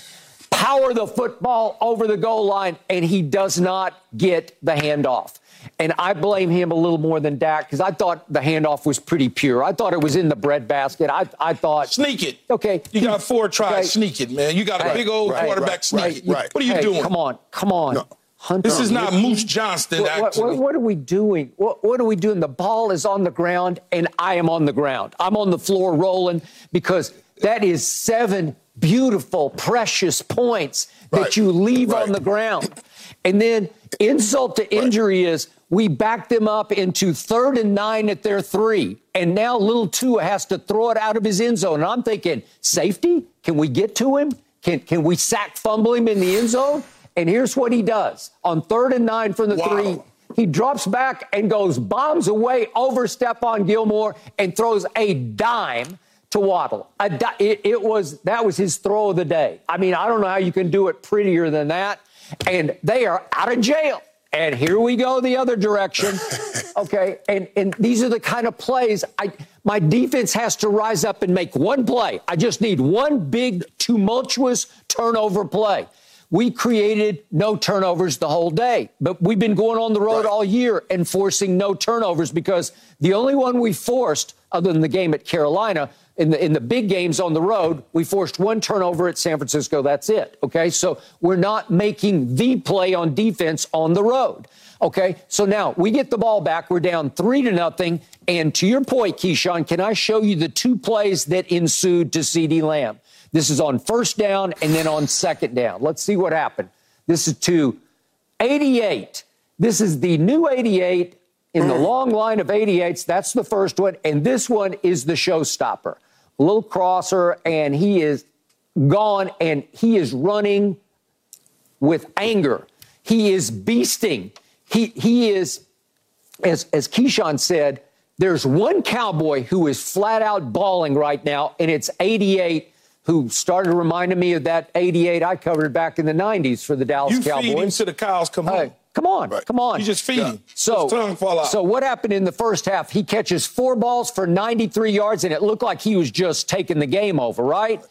power the football over the goal line. And he does not get the handoff. And I blame him a little more than Dak because I thought the handoff was pretty pure. I thought it was in the breadbasket. I, I thought. Sneak it. Okay. You got four tries. Okay. Sneak it, man. You got a Right, big old right, quarterback. right, sneak right, it. right. What are you Hey, doing? Come on, come on. No. Hunter, This is not. Moose Johnston, What, what- actually. what are we doing? What, what are we doing? The ball is on the ground, and I am on the ground. I'm on the floor rolling because that is seven beautiful, precious points that Right. you leave Right. on the ground. And then insult to injury is we back them up into third and nine at their three. And now little Tua has to throw it out of his end zone. And I'm thinking, safety? Can we get to him? Can, can we sack fumble him in the end zone? And here's what he does on third and nine from the Wow. three. He drops back and goes bombs away over Stephon Gilmore and throws a dime to Waddle. A di- it, it was that was his throw of the day. I mean, I don't know how you can do it prettier than that. And they are out of jail. And here we go the other direction. Okay, and and these are the kind of plays I my defense has to rise up and make one play. I just need one big tumultuous turnover play. We created no turnovers the whole day, but we've been going on the road Right. all year and forcing no turnovers because the only one we forced, other than the game at Carolina, in the in the big games on the road, we forced one turnover at San Francisco. That's it. Okay, so we're not making the play on defense on the road. Okay, so now we get the ball back. We're down three to nothing. And to your point, Keyshawn, can I show you the two plays that ensued to CeeDee Lamb? This is on first down and then on second down. Let's see what happened. This is to 88. This is the new 88 in the mm. long line of 88s. That's the first one. And this one is the showstopper. Little crosser, and he is gone, and he is running with anger. He is beasting. He, he is, as, as Keyshawn said, there's one cowboy who is flat out balling right now, and it's 88, who started reminding me of that 88 I covered back in the 90s for the Dallas You feed him Cowboys. to the cows come home. Hey, Come on, Right. come on. You just feed him. So, His tongue fall out. so what happened in the first half? He catches four balls for 93 yards, and it looked like he was just taking the game over, right?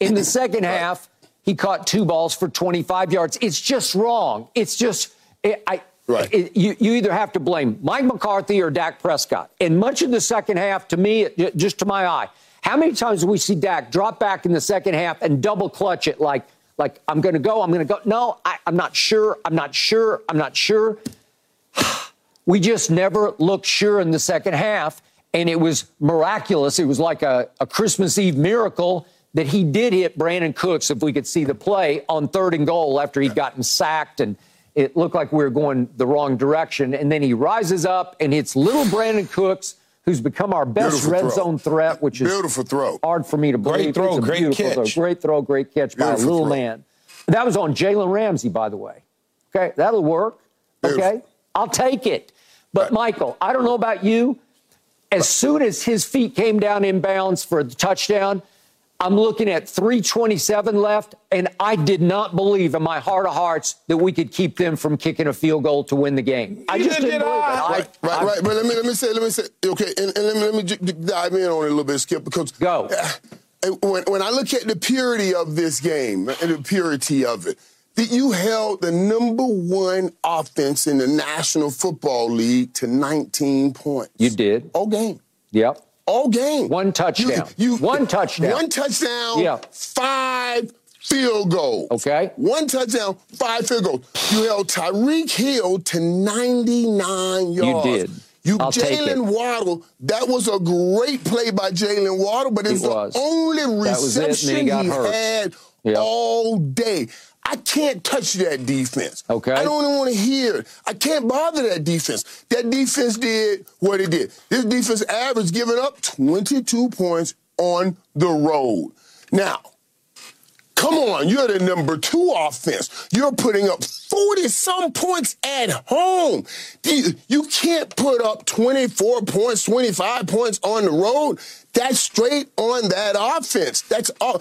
In the second half, he caught two balls for 25 yards. It's just wrong. It's just, it, I. Right. it- you, you either have to blame Mike McCarthy or Dak Prescott. And much of the second half, to me, it- just to my eye, how many times do we see Dak drop back in the second half and double clutch it like, like I'm going to go, I'm going to go? No, I, I'm not sure. I'm not sure. I'm not sure. We just never looked sure in the second half, and it was miraculous. It was like a, a Christmas Eve miracle that he did hit Brandin Cooks, if we could see the play, on third and goal after he'd gotten sacked, and it looked like we were going the wrong direction. And then he rises up and hits little Brandin Cooks, who's become our best Beautiful red throw. zone threat, which is Beautiful throw. hard for me to believe. Great throw, great beautiful catch. Throw. Great throw, great catch by a little throw. man. That was on Jalen Ramsey, by the way. Okay, that'll work. Okay, I'll take it. But Michael, I don't know about you. As soon as his feet came down in bounds for the touchdown, I'm looking at 327 left, and I did not believe in my heart of hearts that we could keep them from kicking a field goal to win the game. I just Neither didn't did believe I. it. I- Right, right, I- right. But let me let me say let me say okay, and, and let me let me j- j- dive in on it a little bit, Skip, because Go. uh, when when I look at the purity of this game and the purity of it, that you held the number one offense in the National Football League to 19 points. You did. all game. Yep. All game. One touchdown. One touchdown. One touchdown. Yeah. Five field goals. Okay. One touchdown, five field goals. You held Tyreek Hill to 99 yards. You did. You I'll take it. Jaylen Waddle, that was a great play by Jaylen Waddle, but it's It the only That was it, he reception he hurt. had Yep. all day. I can't touch that defense. Okay. I don't even want to hear it. I can't bother that defense. That defense did what it did. This defense averaged giving up 22 points on the road. Now, Come on, you're the number two offense. You're putting up 40 some points at home. You, you can't put up 24 points, 25 points on the road. That's straight on that offense. That's all.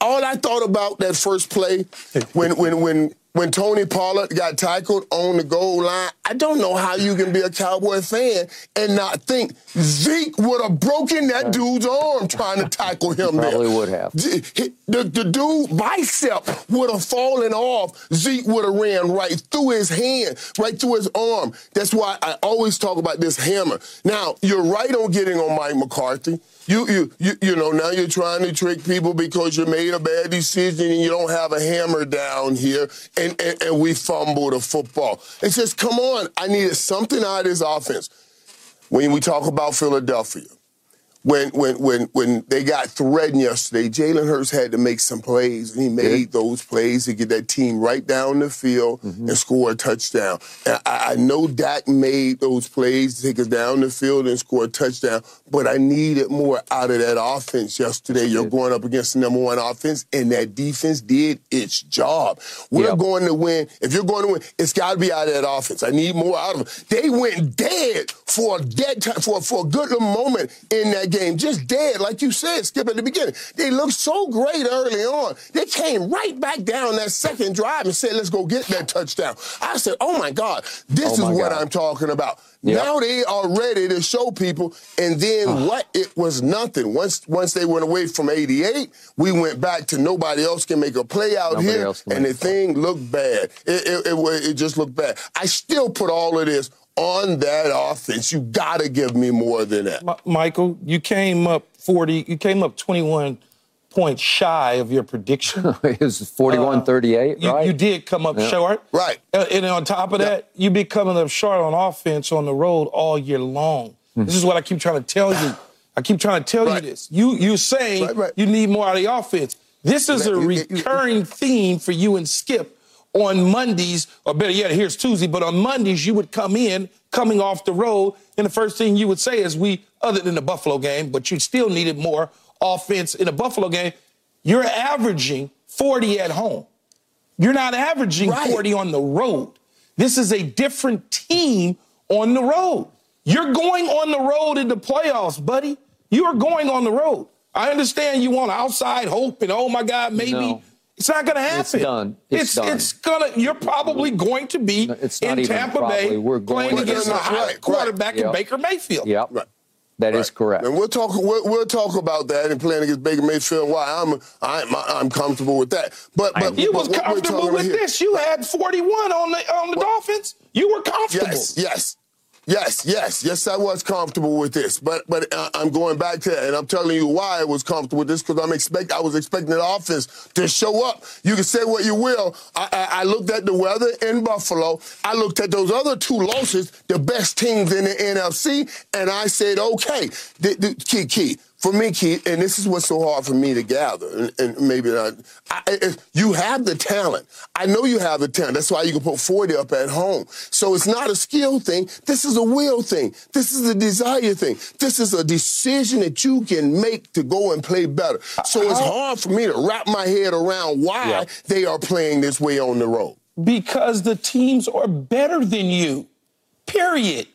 All I thought about that first play when when when when Tony Pollard got tackled on the goal line, I don't know how you can be a Cowboy fan and not think Zeke would have broken that dude's arm trying to tackle him there. Probably would have. Z- he- The, the dude bicep would have fallen off. Zeke would have ran right through his hand, right through his arm. That's why I always talk about this hammer. Now, you're right on getting on Mike McCarthy. You, you, you, you know, now you're trying to trick people because you made a bad decision and you don't have a hammer down here and, and, and we fumbled the football. It's just, come on, I needed something out of this offense. When we talk about Philadelphia, when when when when they got threatened yesterday, Jalen Hurts had to make some plays, and he made those plays to get that team right down the field mm-hmm. and score a touchdown. And I, I know Dak made those plays to take us down the field and score a touchdown, but I needed more out of that offense yesterday. You're going up against the number one offense, and that defense did its job. We're going to win. If you're going to win, it's got to be out of that offense. I need more out of them. They went dead for a dead time, for, for a good little moment in that game. Just dead, like you said, Skip, at the beginning. They looked so great early on. They came right back down that second drive and said, let's go get that touchdown. I said, oh my God, this Oh is what God. I'm talking about. Yep. Now they are ready to show people. And then ah. what? It was nothing. Once once they went away from 88, we went back to nobody else can make a play out Nobody here. And the a thing looked bad. It, it, it, it just looked bad. I still put all of this on that offense. You got to give me more than that. Mi- Michael, you came up 40, you came up 21 points shy of your prediction. it was 41 38, You, right? you did come up short. Right. Uh, and on top of that, you be coming up short on offense on the road all year long. This is what I keep trying to tell you. I keep trying to tell Right. you this. You you saying Right, right. you need more out of the offense. This is a recurring theme for you and Skip on Mondays, or better yet, here's Tuesday, but on Mondays you would come in coming off the road, and the first thing you would say is we, other than the Buffalo game, but you still needed more offense in the Buffalo game. You're averaging 40 at home. You're not averaging Right. 40 on the road. This is a different team on the road. You're going on the road in the playoffs, buddy. You are going on the road. I understand you want outside hope and oh my God, maybe. No. It's not going to happen. It's done. It's it's, done. it's gonna. You're probably going to be it's not in even Tampa probably. Bay We're going playing to. against a Right, high right. quarterback in Yep. Baker Mayfield. Yep. Right. That is correct. And we'll talk. We'll, we'll talk about that and playing against Baker Mayfield. and Why I'm I'm I'm comfortable with that. But but You was comfortable with here- this. You had 41 on the on the Dolphins. You were comfortable. Yes, yes. Yes, yes, yes, I was comfortable with this, but but uh, I'm going back to it, and I'm telling you why I was comfortable with this because I'm expect I was expecting the offense to show up. You can say what you will. I, I, I looked at the weather in Buffalo. I looked at those other two losses, the best teams in the NFC, and I said, okay, the, the, key, key for me, Keith, and this is what's so hard for me to gather, and, and maybe not. I, I, you have the talent. I know you have the talent. That's why you can put 40 up at home. So it's not a skill thing. This is a will thing. This is a desire thing. This is a decision that you can make to go and play better. So it's uh-huh. hard for me to wrap my head around why Yeah. they are playing this way on the road. Because the teams are better than you. Period.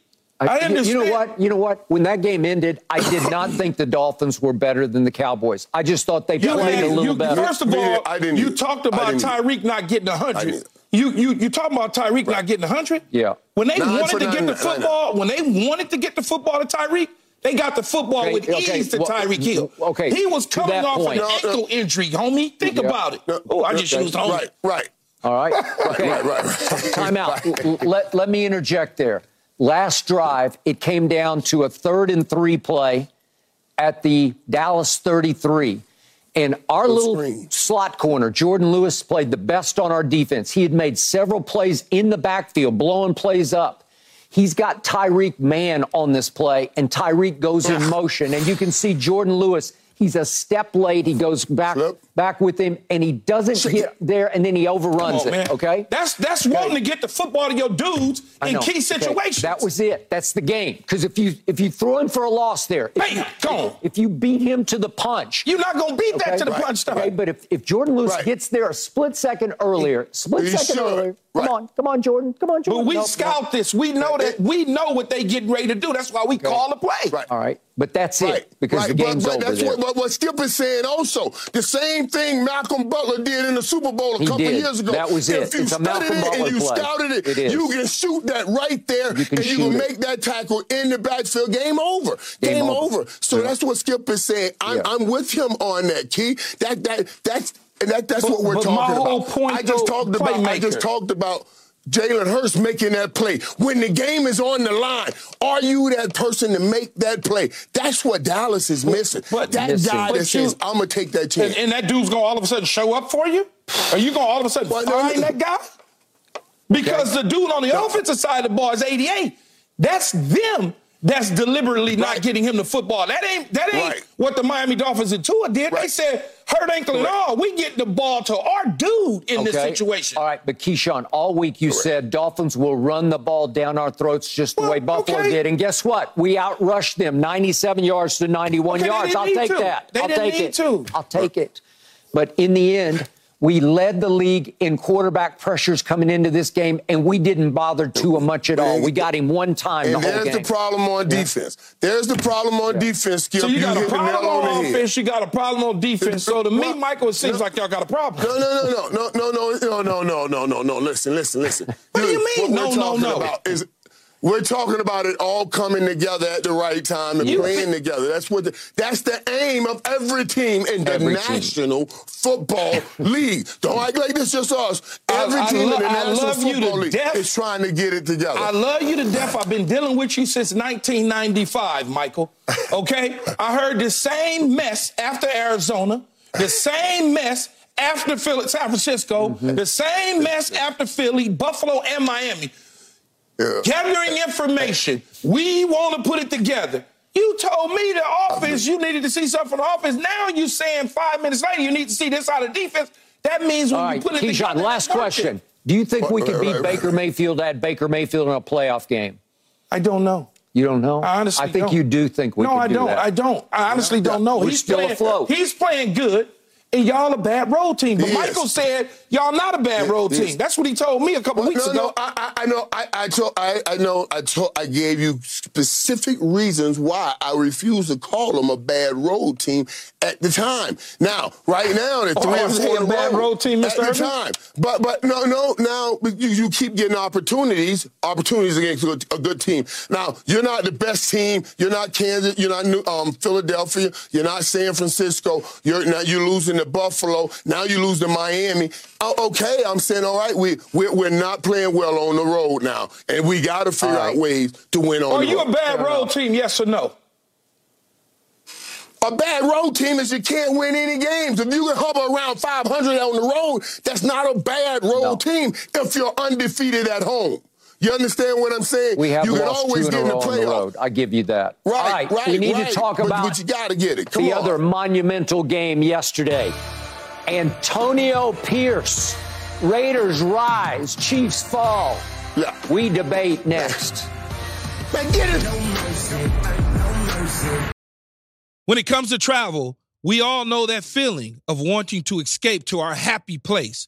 I, you- understand. You know what? You know what? When that game ended, I did not think the Dolphins were better than the Cowboys. I just thought they You played had- a little you- better. First of all. I didn't you talked about. Tyreek not getting I 100. You you you talking about Tyreek not getting a 100? Yeah. When they Nine wanted for to get the nine, nine. football, when they wanted to get the football to Tyreek, they got the football Okay, with okay, ease to well, Tyreek Hill. okay, He was coming off point. an No, no. ankle injury, homie. Think Yeah. about it. No, oh, I no, just used homie. Right, right. All right. Okay. right, right, right. Time out. L- Let, let me interject there. Last drive, it came down to a third and three play at the Dallas 33. And our Good little screen. slot corner, Jordan Lewis, played the best on our defense. He had made several plays in the backfield, blowing plays up. He's got Tyreek man on this play, and Tyreek goes in motion. And you can see Jordan Lewis. He's a step late. He goes back Flip. Back with him, and he doesn't get there, and then he overruns on, it. man. Okay, That's that's wanting to get the football to your dudes in key Okay, situations. That was it. That's the game. Because if you if you throw him for a loss there, if, Bam, you, if you beat him to the punch, You're not gonna beat that to the right, punch time. Okay, but if, if Jordan Lewis Right. gets there a split second earlier, split second should. earlier, Right. come on, come on, Jordan, come on, Jordan. But we No, no. scout this. We know that. We know what they getting ready to do. That's why we call the play. Right. All right, but that's it because the game's but, but over that's there. what, what, what Skip is saying also. The same thing Malcolm Butler did in the Super Bowl a He couple did. years ago. That was it. if you It's studied it Butler and you play. scouted it, It you can shoot that right there You and you can it. make that tackle in the backfield. Game over. Game Game, over. over. So that's what Skip is saying. I'm, Yeah. I'm with him on that, Key. That that that's and that, that's But- what we're talking about. point, I just though, talked about I just talked about Jalen Hurts making that play. When the game is on the line, are you that person to make that play? That's what Dallas is missing. but- that Missing. guy But that says, I'm going to take that chance. And, and that dude's gonna all of a sudden show up for you? Are you gonna all of a sudden Well, find no. that guy? Because the dude on the No. offensive side of the ball is 88. That's them that's deliberately not getting him the football. That ain't that ain't Right. what the Miami Dolphins and Tua did. They said hurt ankle Correct. all. We get the ball to our dude in this situation. All right, but Keyshawn, all week you said Dolphins will run the ball down our throats just the Well, way Buffalo okay. did. And guess what? We outrushed them 97 yards to 91 Okay, yards. I'll take to. that. They I'll didn't take need it. to. I'll take it. But in the end, we led the league in quarterback pressures coming into this game, and we didn't bother Tua much at all. We got him one time the and whole there's game. the problem on defense. There's the problem on defense, Skip. So you got a problem on on offense, you got a problem on defense. So to me, Michael, it seems no. like y'all got a problem. No, no, no, no, no, no, no, no, no, no, no, no, no. Listen, listen, listen. What do you mean, What we're no, no, no? about is we're talking about it all coming together at the right time and You- playing together. That's what. The, that's the aim of every team in the Every team. National Football League. Don't act like this just us. Every I team lo- in the I National love you to Football League death. is trying to get it together. I love you to death. I've been dealing with you since 1995, Michael. Okay? I heard the same mess after Arizona, the same mess after Philly, San Francisco, Mm-hmm. the same mess after Philly, Buffalo, and Miami. Yeah. Gathering information. We want to put it together. You told me the offense, you needed to see something from the offense. Now you saying five minutes later you need to see this out of defense. That means when all you put it Keyshawn, together. last question. Do you think we Right, could beat right, right, Baker right. Mayfield at Baker Mayfield in a playoff game? I don't know. You don't know? I honestly I think don't. you do think we can. no, could I do don't. that. I don't. I honestly don't know. We're he's still playing, afloat. He's playing good, and y'all a bad road team. But. Michael said y'all not a bad road team. That's what he told me a couple Well, weeks no, ago. no, I, I, I know. I, I told. I, I know. I told. I gave you specific reasons why I refused to call them a bad road team at the time. Now, right now, they're Oh, three and is he four a in a bad road team, at Mr. the time. But but no no now you, you keep getting opportunities opportunities against a good, a good team. Now you're not the best team. You're not Kansas. You're not New, um, Philadelphia. You're not San Francisco. You're now you're losing to Buffalo. Now you lose to Miami. Oh, okay, I'm saying all right. We we're, we're not playing well on the road now, and we got to figure right. out ways to win on Are you road. a bad road team? Yes or no? A bad road team is you can't win any games. If you can hover around 500 on the road, that's not a bad road No. team if you're undefeated at home. You understand what I'm saying? We have you can lost always two get in in a the row the road. I give you that. Right, All right, right. we need right. to talk But- about But, you got to get it. Come the on. other monumental game yesterday. Antonio Pierce. Raiders rise, Chiefs fall. Yeah. We debate next. Man, get it. When it comes to travel, we all know that feeling of wanting to escape to our happy place,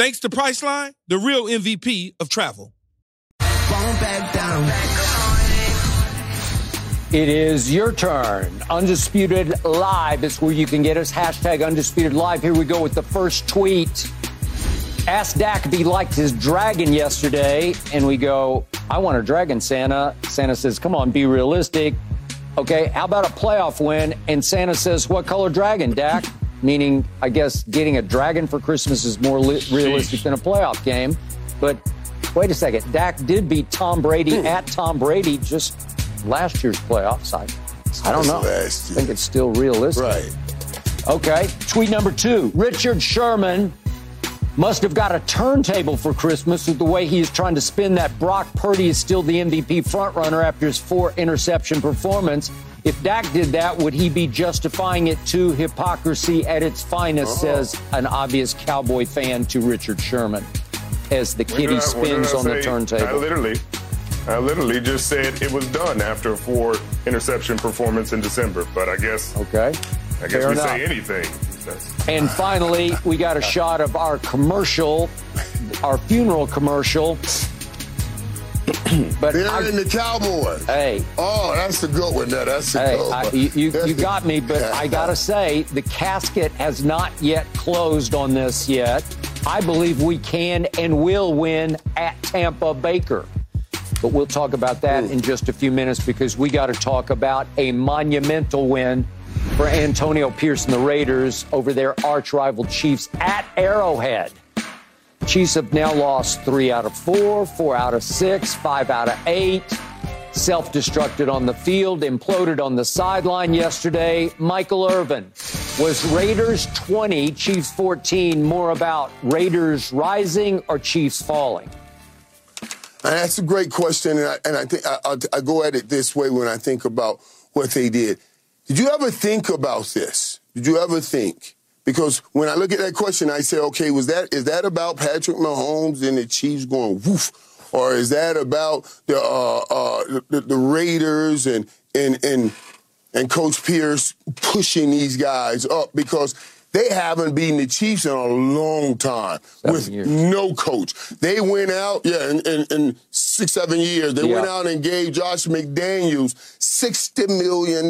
Thanks to Priceline, the real MVP of travel. It is your turn. Undisputed Live is where you can get us. Hashtag Undisputed Live. Here we go with the first tweet. Ask Dak if he liked his dragon yesterday, and we go, I want a dragon, Santa. Santa says, Come on, be realistic. Okay, how about a playoff win? And Santa says, What color dragon, Dak? Meaning, I guess getting a dragon for Christmas is more li- realistic than a playoff game. But wait a second. Dak did beat Tom Brady at Tom Brady just last year's playoffs. I, I don't know. I think it's still realistic. Right. Okay. Tweet number two. Richard Sherman must have got a turntable for Christmas with the way he is trying to spin that Brock Purdy is still the MVP frontrunner after his four interception performance. If Dak did that, would he be justifying it to hypocrisy at its finest, says an obvious Cowboy fan to Richard Sherman as the kitty I- spins I on the say- I turntable. literally, I literally just said it was done after a four interception performance in December. But I guess, Okay. I guess Fair we enough. say anything. And finally, we got a shot of our commercial, our funeral commercial. but They're I, in the Cowboys. hey, Oh, that's a good one. There. That's a hey, good I, one. you, you, you got me, but I gotta say, the casket has not yet closed on this yet. I believe we can and will win at Tampa Baker. But we'll talk about that in just a few minutes because we got to talk about a monumental win for Antonio Pierce and the Raiders over their arch rival Chiefs at Arrowhead. Chiefs have now lost three out of four, four out of six, five out of eight. Self destructed on the field, imploded on the sideline yesterday. Michael Irvin was Raiders 20, Chiefs 14 more about Raiders rising or Chiefs falling? And that's a great question, and I, and I think I, I, I go at it this way when I think about what they did. Did you ever think about this? Did you ever think? Because when I look at that question, I say, okay, was that is that about Patrick Mahomes and the Chiefs going woof, or is that about the uh, uh, the, the Raiders and and and and Coach Pierce pushing these guys up because they haven't beaten the Chiefs in a long time Seven with years. no coach. They went out, yeah, and, in, in six, seven years, they went out and gave Josh McDaniels $60 million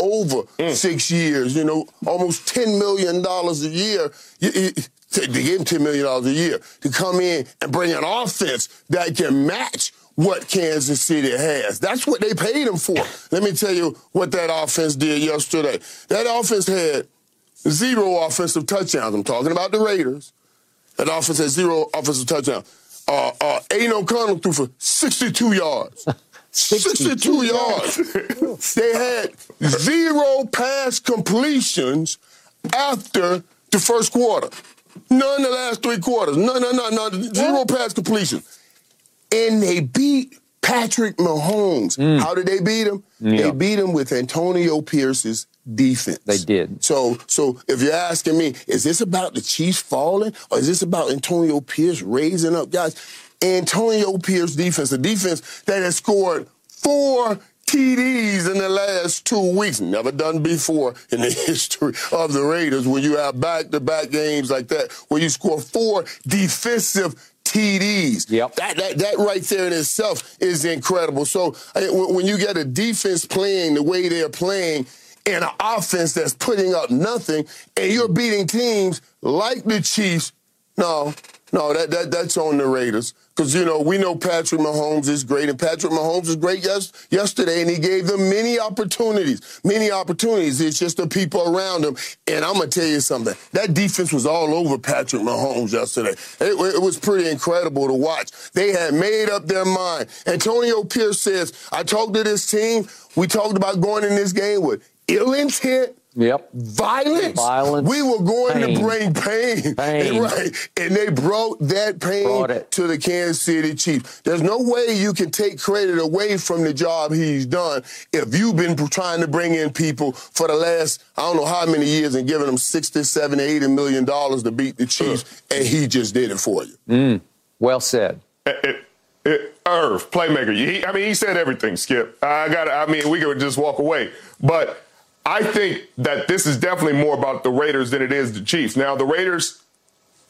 over Mm. six years, you know, almost $10 million a year. You- you- to- They gave him $10 million a year to come in and bring an offense that can match what Kansas City has. That's what they paid him for. Let me tell you what that offense did yesterday. That offense had zero offensive touchdowns. I'm talking about the Raiders. That offense had zero offensive touchdowns. Uh, uh, Aidan O'Connell threw for 62 yards. 62 yards. they had zero pass completions after the first quarter. None the last three quarters. None, none, none, none. Zero pass completion. And they beat Patrick Mahomes. How did they beat him? Yeah. They beat him with Antonio Pierce's defense. They did. So, so if you're asking me, is this about the Chiefs falling, or is this about Antonio Pierce raising up guys? Antonio Pierce defense, a defense that has scored four TDs in the last two weeks, never done before in the history of the Raiders. When you have back-to-back games like that, where you score four defensive TDs. Yep. That, that that right there in itself is incredible. So when you get a defense playing the way they're playing and an offense that's putting up nothing, and you're beating teams like the Chiefs, no, no, that, that that's on the Raiders. Because, you know, we know Patrick Mahomes is great, and Patrick Mahomes was great yes, yesterday, and he gave them many opportunities. Many opportunities. It's just the people around him. And I'm going to tell you something. That defense was all over Patrick Mahomes yesterday. It, it was pretty incredible to watch. They had made up their mind. Antonio Pierce says, I talked to this team. We talked about going in this game with ill intent, Yep. violence. Violence, We were going pain. to bring pain. Pain. right. And they brought that pain Brought to the Kansas City Chiefs. There's no way you can take credit away from the job he's done if you've been trying to bring in people for the last, I don't know how many years and giving them 60, 70, 80 million dollars to beat the Chiefs, and he just did it for you. Mm. Well said. It, it, it- Irv, playmaker. He, I mean, he said everything. Skip. I got. I mean, we could just walk away, but I think that this is definitely more about the Raiders than it is the Chiefs. Now, the Raiders.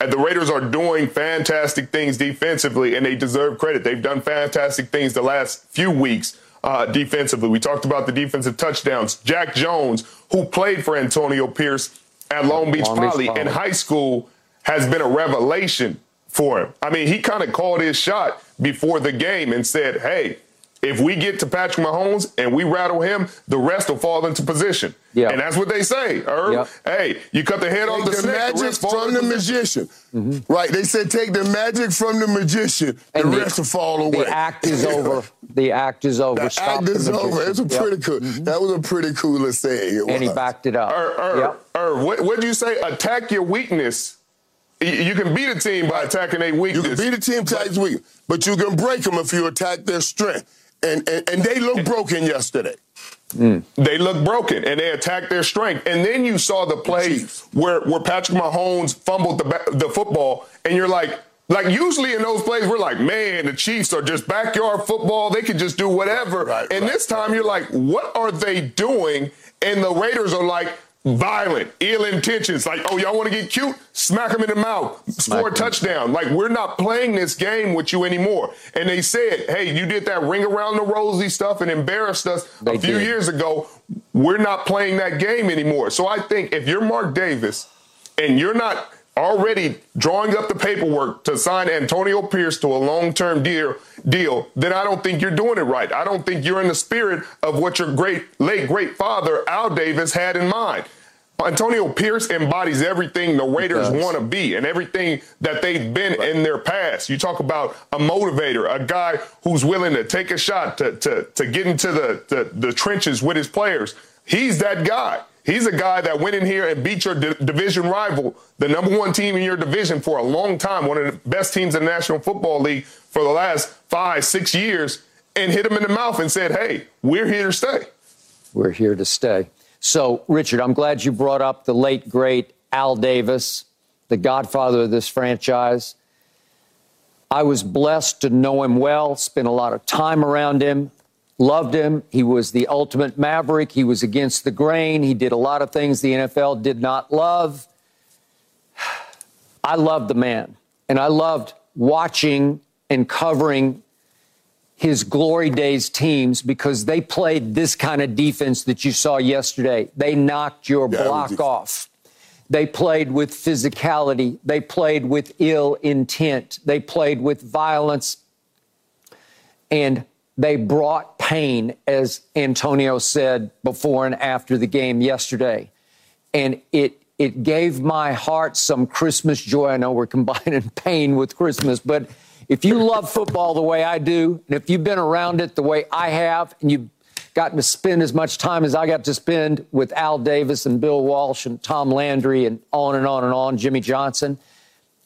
And the Raiders are doing fantastic things defensively, and they deserve credit. They've done fantastic things the last few weeks uh, defensively. We talked about the defensive touchdowns. Jack Jones, who played for Antonio Pierce at Long Beach Long Beach Poly Poly. in high school, has been a revelation for him. I mean, he kind of called his shot before the game and said, hey, if we get to Patrick Mahomes and we rattle him, the rest will fall into position. Yeah. And that's what they say, Irv. Yep. Hey, you cut the head off the the snake, the magic rest from the into position. magician. Mm-hmm. Right. They said take the magic from the magician, the And the- rest will fall away. The act is over. The act is over. The Stop act the is over. It's a magician. Yep. pretty cool. Mm-hmm. That was a pretty cool saying. It And he backed it up. Irv, Irv, Yep. Irv, what what'd you say? Attack your weakness. You can beat a team by attacking their weakness. You can beat a team tax week, but you can break them if you attack their strength. And and, and they look broken yesterday. Hmm. they look broken and they attacked their strength. And then you saw the play where where Patrick Mahomes fumbled the the football, and you're like. Like usually in those plays, we're like, man, the Chiefs are just backyard football. They can just do whatever. Right, and right, this time you're like, what are they doing? And the Raiders are like violent, ill intentions. Like, oh, y'all want to get cute? Smack them in the mouth. Score a touchdown. Like, we're not playing this game with you anymore. And they said, hey, you did that ring around the rosy stuff and embarrassed us They a few did. years ago. We're not playing that game anymore. So I think if you're Mark Davis and you're not already drawing up the paperwork to sign Antonio Pierce to a long-term deal, deal, then I don't think you're doing it right. I don't think you're in the spirit of what your great late great father Al Davis had in mind. Antonio Pierce embodies everything the Raiders want to be and everything that they've been in their past. You talk about a motivator, a guy who's willing to take a shot to to, to get into the, the the trenches with his players. He's that guy. He's a guy that went in here and beat your di- division rival, the number one team in your division for a long time, one of the best teams in the National Football League for the last five, six years, and hit him in the mouth and said, hey, we're here to stay. We're here to stay. So, Richard, I'm glad you brought up the late, great Al Davis, the godfather of this franchise. I was blessed to know him well, spent a lot of time around him, loved him. He was the ultimate maverick. He was against the grain. He did a lot of things the NFL did not love. I loved the man, and I loved watching and covering his glory days teams because they played this kind of defense that you saw yesterday. They knocked your yeah, block off. They played with physicality. They played with ill intent. They played with violence. And they brought pain, as Antonio said before and after the game yesterday. And it, it gave my heart some Christmas joy. I know we're combining pain with Christmas, but if you love football the way I do, and if you've been around it the way I have, and you've gotten to spend as much time as I got to spend with Al Davis and Bill Walsh and Tom Landry and on and on and on, Jimmy Johnson,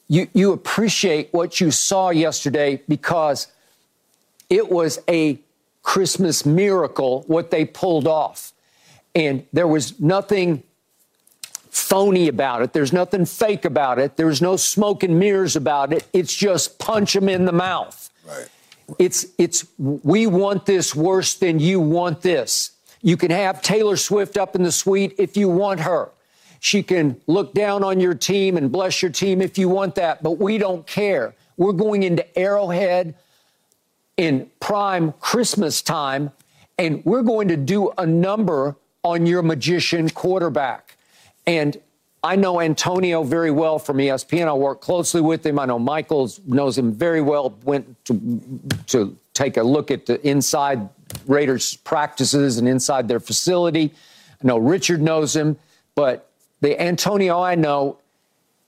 you, you appreciate what you saw yesterday because it was a Christmas miracle what they pulled off. And there was nothing phony about it. There's nothing fake about it. There's no smoke and mirrors about it. It's just punch them in the mouth. Right. It's it's we want this worse than you want this. You can have Taylor Swift up in the suite if you want her. She can look down on your team and bless your team if you want that, but we don't care. We're going into Arrowhead in prime Christmas time, and we're going to do a number on your magician quarterback. And I know Antonio very well from ESPN. I work closely with him. I know Michaels knows him very well. Went to to take a look at the inside Raiders practices and inside their facility. I know Richard knows him, but the Antonio I know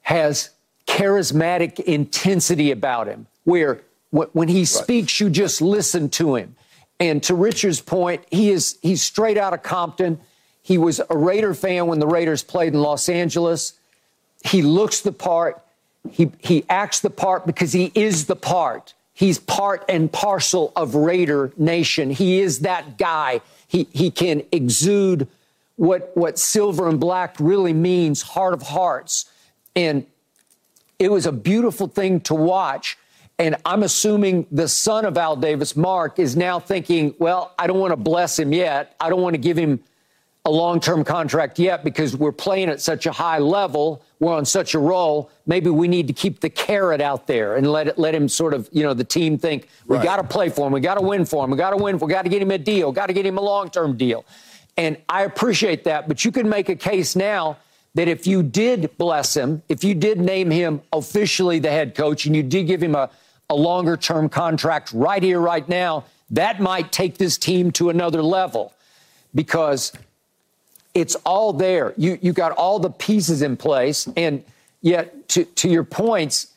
has charismatic intensity about him, where when he speaks, you just listen to him. And to Richard's point, he is he's straight out of Compton. He was a Raider fan when the Raiders played in Los Angeles. He looks the part. He, he acts the part because he is the part. He's part and parcel of Raider Nation. He is that guy. He, he can exude what, what silver and black really means, heart of hearts. And it was a beautiful thing to watch. And I'm assuming the son of Al Davis, Mark, is now thinking, well, I don't want to bless him yet. I don't want to give him a long term contract yet because we're playing at such a high level. We're on such a roll. Maybe we need to keep the carrot out there and let it, let him sort of, you know, the team think we right. got to play for him. We got to win for him. We got to win. We got to get him a deal. Got to get him a long term deal. And I appreciate that. But you can make a case now that if you did bless him, if you did name him officially the head coach and you did give him a, a longer term contract right here, right now, that might take this team to another level because it's all there. You you got all the pieces in place, and yet to to your points,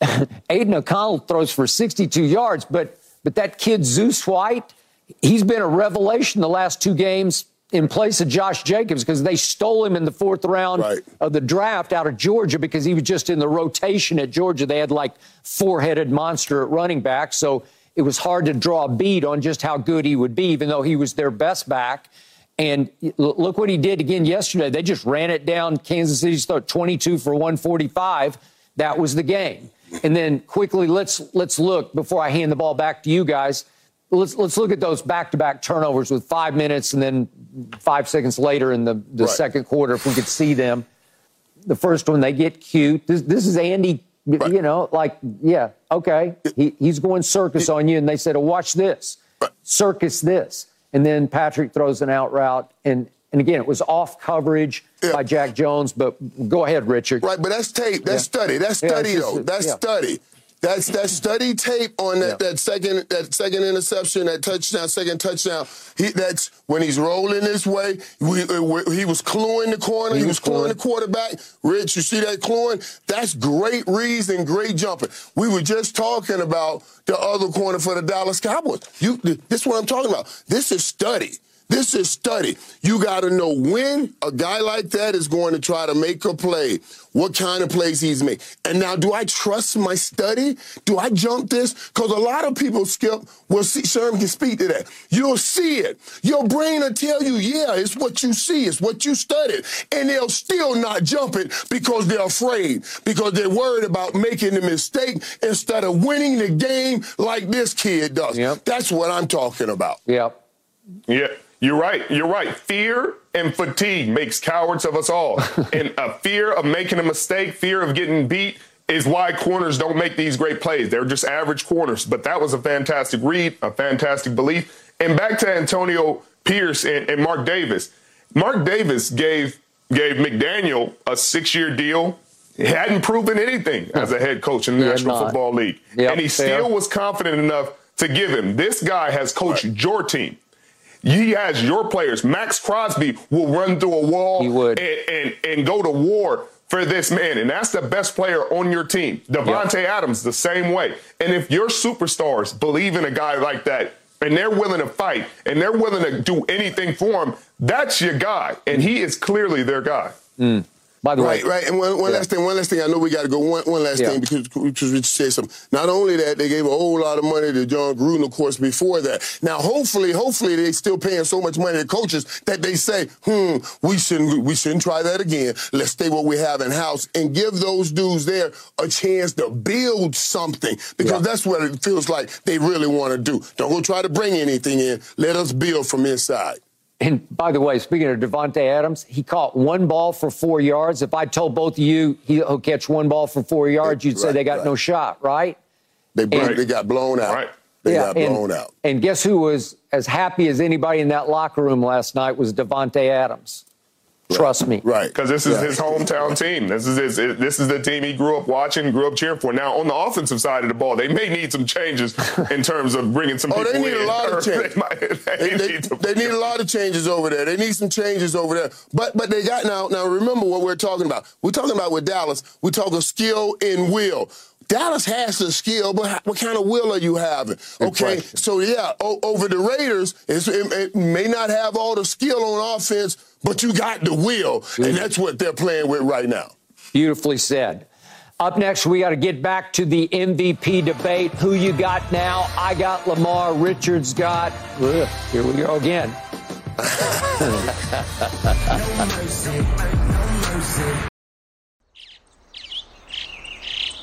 Aidan O'Connell throws for 62 yards, but but that kid Zeus White, he's been a revelation the last two games in place of Josh Jacobs because they stole him in the fourth round right. of the draft out of Georgia because he was just in the rotation at Georgia. They had like four-headed monster at running back, so it was hard to draw a bead on just how good he would be, even though he was their best back. And look what he did again yesterday. They just ran it down. Kansas City's 22 for 145. That was the game. And then quickly, let's let's look before I hand the ball back to you guys. Let's let's look at those back-to-back turnovers with five minutes and then five seconds later in the, the right. second quarter, if we could see them. The first one, they get cute. This, this is Andy, right. you know, like, yeah, okay. He, he's going circus on you. And they said, oh, watch this. Circus this and then Patrick throws an out route, and and again, it was off coverage yeah. by Jack Jones. But go ahead, Richard. Right, but that's tape. That's yeah. study. That's study, yeah, though. That's study. That's that study tape on that, yeah. that second that second interception, that touchdown, second touchdown. He, that's when he's rolling this way. We, uh, we, he was clawing the corner. He, he was clawing the quarterback. Rich, you see that clawing? That's great reads and great jumping. We were just talking about the other corner for the Dallas Cowboys. You, this is what I'm talking about. This is study. This is study. You got to know when a guy like that is going to try to make a play, what kind of plays he's made. And now, do I trust my study? Do I jump this? Because a lot of people, Skip, will see, Sherman can speak to that. You'll see it. Your brain will tell you, yeah, it's what you see, it's what you studied. And they'll still not jump it because they're afraid, because they're worried about making the mistake instead of winning the game like this kid does. Yep. That's what I'm talking about. Yep. Yeah, you're right. You're right. Fear and fatigue makes cowards of us all. and a fear of making a mistake, fear of getting beat is why corners don't make these great plays. They're just average corners. But that was a fantastic read, a fantastic belief. And back to Antonio Pierce and, and Mark Davis. Mark Davis gave gave McDaniel a six year deal. He hadn't proven anything as a head coach in the National not. Football League. Yep, and he still was confident enough to give him. This guy has coached your team. He has your players. Maxx Crosby will run through a wall He would. And, and, and go to war for this man. And that's the best player on your team. Davante Adams, the same way. And if your superstars believe in a guy like that and they're willing to fight and they're willing to do anything for him, that's your guy. And he is clearly their guy. Mm. By the Right, way, right. And one, one Yeah. last thing, one last thing. I know we got to go. One, one last Yeah. thing because, because Rich said something. Not only that, they gave a whole lot of money to Jon Gruden, of course, before that. Now, hopefully, hopefully, they still paying so much money to coaches that they say, hmm, we shouldn't, we shouldn't try that again. Let's stay what we have in house and give those dudes there a chance to build something because Yeah. that's what it feels like they really want to do. Don't go try to bring anything in. Let us build from inside. And by the way, speaking of Davante Adams, he caught one ball for four yards. If I told both of you he'll catch one ball for four yards, you'd say they got right. no shot, right? They, Right. they got blown out. Right. They got and, blown out. And guess who was as happy as anybody in that locker room last night was Davante Adams. Trust me. Right. Because this is Yeah. his hometown team. This is his, this is the team he grew up watching, grew up cheering for. Now, on the offensive side of the ball, they may need some changes in terms of bringing some Oh, people they need in. a lot of changes. They, might- they They, they, need some- they need a lot of changes over there. They need some changes over there. But but they got now now remember what we're talking about. We're talking about with Dallas. We're talking skill and will. Dallas has the skill, but what kind of will are you having? Okay, so yeah, o- over the Raiders, it's, it, it may not have all the skill on offense, but you got the will, and mm-hmm. that's what they're playing with right now. Beautifully said. Up next, we got to get back to the MVP debate. Who you got now? I got Lamar. Richards got. Ugh, here we go again.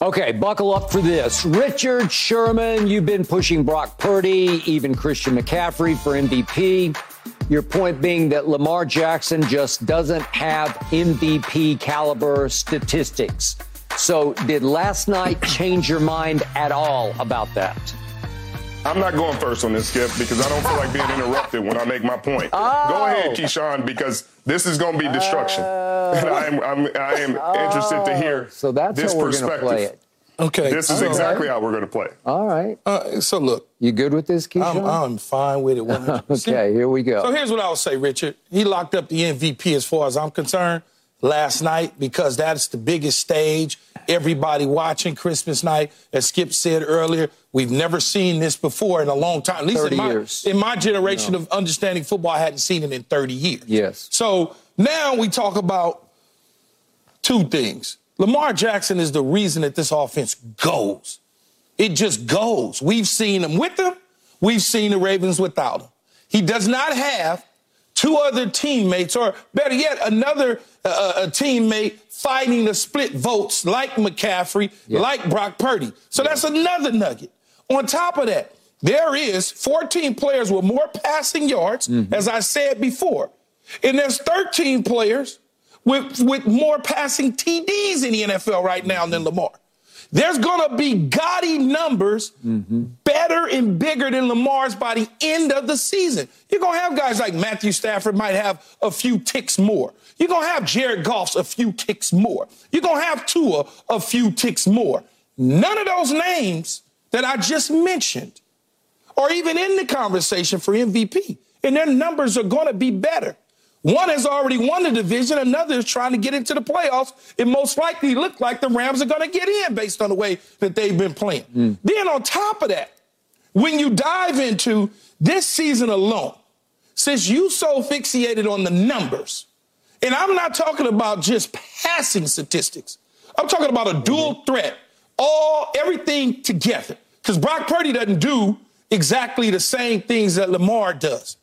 Okay, buckle up for this. Richard Sherman, you've been pushing Brock Purdy, even Christian McCaffrey for MVP. Your point being that Lamar Jackson just doesn't have MVP caliber statistics. So, did last night change your mind at all about that? I'm not going first on this, Skip, because I don't feel like being interrupted when I make my point. Go ahead, Keyshawn, because this is going to be destruction. and I am, I'm, I am interested to hear Oh, So that's this how we're going to perspective. play it. Okay. This is so, exactly how we're going to play. All right. Uh, so look, You good with this, I'm, Keyshawn? I'm fine with it. okay, here we go. So here's what I would say, Richard. He locked up the MVP as far as I'm concerned last night because that's the biggest stage. Everybody watching Christmas night, as Skip said earlier, we've never seen this before in a long time. At least 30 in my, years. in my generation of understanding football, I hadn't seen it in 30 years. Yes. So now we talk about two things. Lamar Jackson is the reason that this offense goes. It just goes. We've seen him with him. We've seen the Ravens without him. He does not have two other teammates, or better yet, another uh, a teammate fighting to split votes like McCaffrey, Yeah. like Brock Purdy. So that's another nugget. On top of that, there is 14 players with more passing yards, as I said before, and there's 13 players with with more passing TDs in the NFL right now than Lamar. There's going to be gaudy numbers mm-hmm. better and bigger than Lamar's by the end of the season. You're going to have guys like Matthew Stafford might have a few ticks more. You're going to have Jared Goff's a few ticks more. You're going to have Tua a few ticks more. None of those names that I just mentioned are even in the conversation for MVP. And their numbers are going to be better. One has already won the division. Another is trying to get into the playoffs. It most likely looked like the Rams are going to get in based on the way that they've been playing. Mm. Then on top of that, when you dive into this season alone, since you so fixated on the numbers, and I'm not talking about just passing statistics. I'm talking about a dual mm-hmm. threat, all everything together. Because Brock Purdy doesn't do exactly the same things that Lamar does.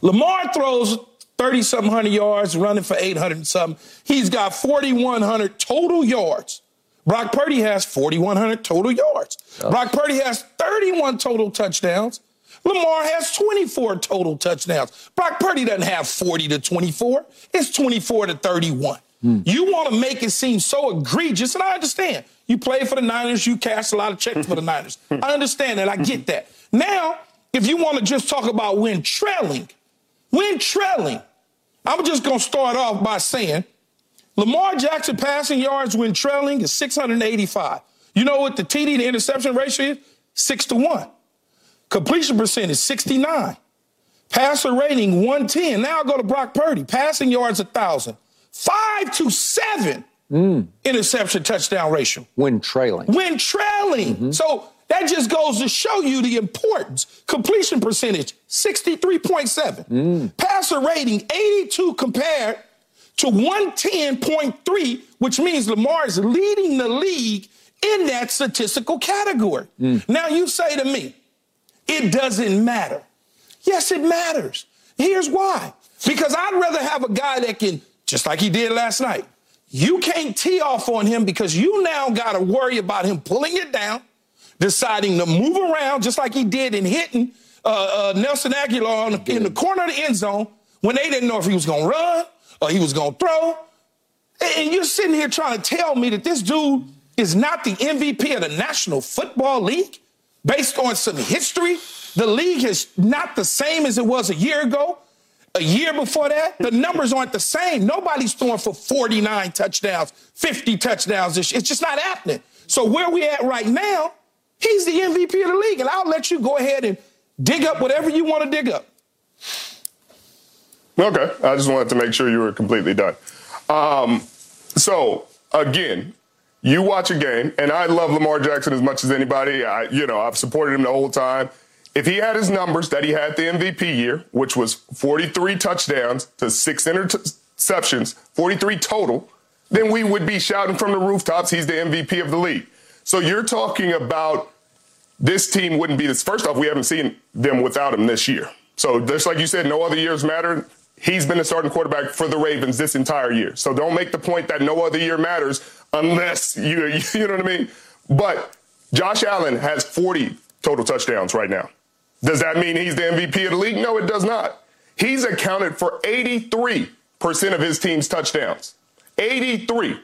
Lamar throws 30 something hundred yards, running for 800 and something. He's got 4,100 total yards. Brock Purdy has 4,100 total yards. Oh. Brock Purdy has 31 total touchdowns. Lamar has 24 total touchdowns. Brock Purdy doesn't have 40 to 24. It's 24 to 31. Mm. You want to make it seem so egregious, and I understand. You play for the Niners, you cash a lot of checks for the Niners. I understand that. I get that. Now, if you want to just talk about when trailing, when trailing, I'm just going to start off by saying Lamar Jackson passing yards when trailing is 685. You know what the TD to interception ratio is? Six to one. Completion percentage 69. Passer rating 110. Now I'll go to Brock Purdy. Passing yards 1,000. Five to seven mm. interception touchdown ratio. When trailing. When trailing. Mm-hmm. So that just goes to show you the importance. Completion percentage, 63.7. Mm. Passer rating, 82 compared to 110.3, which means Lamar is leading the league in that statistical category. Mm. Now you say to me, it doesn't matter. Yes, it matters. Here's why. Because I'd rather have a guy that can, just like he did last night, you can't tee off on him because you now got to worry about him pulling it down deciding to move around just like he did in hitting uh, uh, Nelson Agholor the, in the corner of the end zone when they didn't know if he was going to run or he was going to throw. And you're sitting here trying to tell me that this dude is not the MVP of the National Football League based on some history. The league is not the same as it was a year ago. A year before that, the numbers aren't the same. Nobody's throwing for 49 touchdowns, 50 touchdowns. It's just not happening. So where we at right now He's the MVP of the league, and I'll let you go ahead and dig up whatever you want to dig up. Okay, I just wanted to make sure you were completely done. Um, so again, you watch a game, and I love Lamar Jackson as much as anybody. I, you know, I've supported him the whole time. If he had his numbers that he had the MVP year, which was 43 touchdowns to six interceptions, 43 total, then we would be shouting from the rooftops, he's the MVP of the league. So you're talking about this team wouldn't be this. First off, we haven't seen them without him this year. So just like you said, no other years matter. He's been the starting quarterback for the Ravens this entire year. So don't make the point that no other year matters unless you you know what I mean. But Josh Allen has 40 total touchdowns right now. Does that mean he's the MVP of the league? No, it does not. He's accounted for 83% of his team's touchdowns. 83.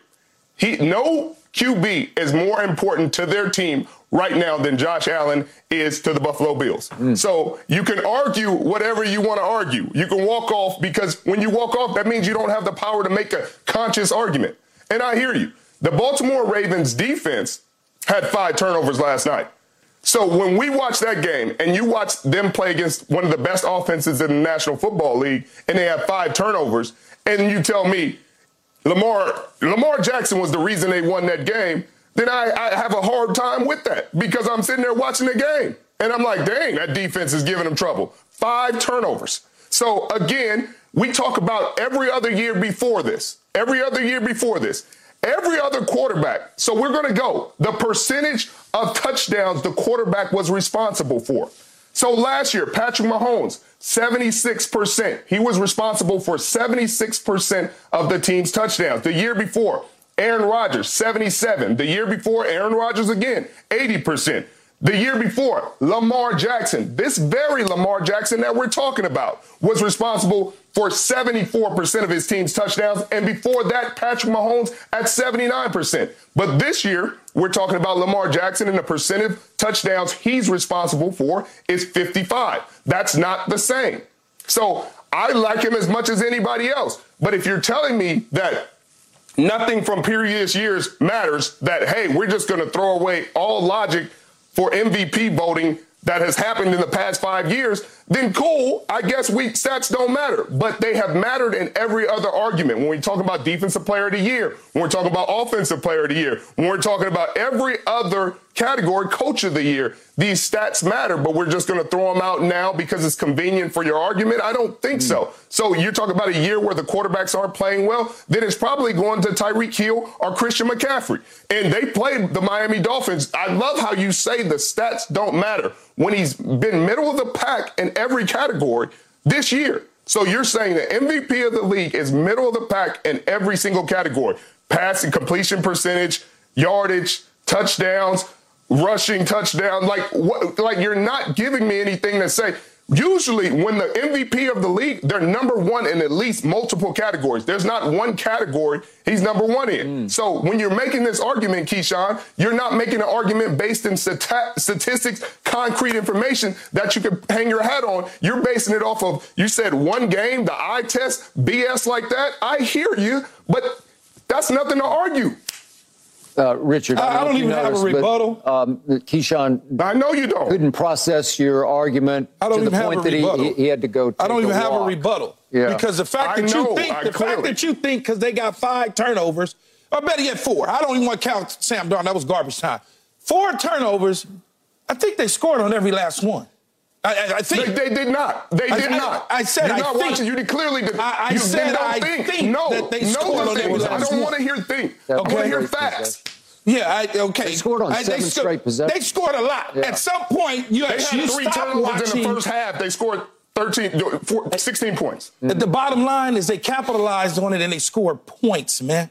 He no QB is more important to their team right now than Josh Allen is to the Buffalo Bills. Mm. So you can argue whatever you want to argue. You can walk off because when you walk off, that means you don't have the power to make a conscious argument. And I hear you. The Baltimore Ravens defense had five turnovers last night. So when we watch that game and you watch them play against one of the best offenses in the National Football League and they have five turnovers, and you tell me Lamar Lamar Jackson was the reason they won that game, then I, I have a hard time with that because I'm sitting there watching the game and I'm like, dang, that defense is giving them trouble. Five turnovers. So again, we talk about every other year before this, every other year before this, every other quarterback. So we're going to go the percentage of touchdowns the quarterback was responsible for. So last year, Patrick Mahomes, 76%. He was responsible for 76% of the team's touchdowns. The year before, Aaron Rodgers, 77. The year before, Aaron Rodgers again, 80%. The year before, Lamar Jackson, this very Lamar Jackson that we're talking about, was responsible for 74% of his team's touchdowns. And before that, Patrick Mahomes at 79%. But this year, we're talking about Lamar Jackson and the percent of touchdowns he's responsible for is 55. That's not the same. So I like him as much as anybody else. But if you're telling me that nothing from previous years matters, that, hey, we're just going to throw away all logic for MVP voting that has happened in the past five years, then cool. I guess weak stats don't matter, but they have mattered in every other argument. When we talk about defensive player of the year, when we're talking about offensive player of the year, when we're talking about every other category, coach of the year, these stats matter, but we're just going to throw them out now because it's convenient for your argument. I don't think mm. so. So you're talking about a year where the quarterbacks aren't playing well, then it's probably going to Tyreek Hill or Christian McCaffrey. And they played the Miami Dolphins. I love how you say the stats don't matter when he's been middle of the pack in every category this year. So you're saying the MVP of the league is middle of the pack in every single category. Passing completion percentage, yardage, touchdowns, rushing touchdown. Like what like you're not giving me anything to say. Usually, when the MVP of the league, they're number one in at least multiple categories. There's not one category he's number one in. Mm. So when you're making this argument, Keyshawn, you're not making an argument based in statistics, concrete information that you can hang your hat on. You're basing it off of, you said one game, the eye test, BS like that. I hear you, but that's nothing to argue. Uh, Richard, I, I don't even noticed, have a rebuttal. But, um, Keyshawn, I know you don't. Couldn't process your argument I don't to the point that he, he, had to go. To the I don't even have a rebuttal. Yeah. Because the fact that know, you think, I the clearly. fact that you think, because they got five turnovers, or better yet, four. I don't even want to count Sam Darnold. That was garbage time. Four turnovers. I think they scored on every last one. I, I, think they, they, did not. They did I, not. I, said You're I not think. Watching. You clearly did. I, you said I think. think no, that they no scored on every I don't want to hear think. Okay. I want to hear facts. Yeah, I, okay. They scored on I, seven they straight possessions. They scored a lot. Yeah. At some point, you, they had three turnovers watching. in the first half. They scored 13, 4, 16 points. Mm-hmm. The bottom line is they capitalized on it and they scored points, man.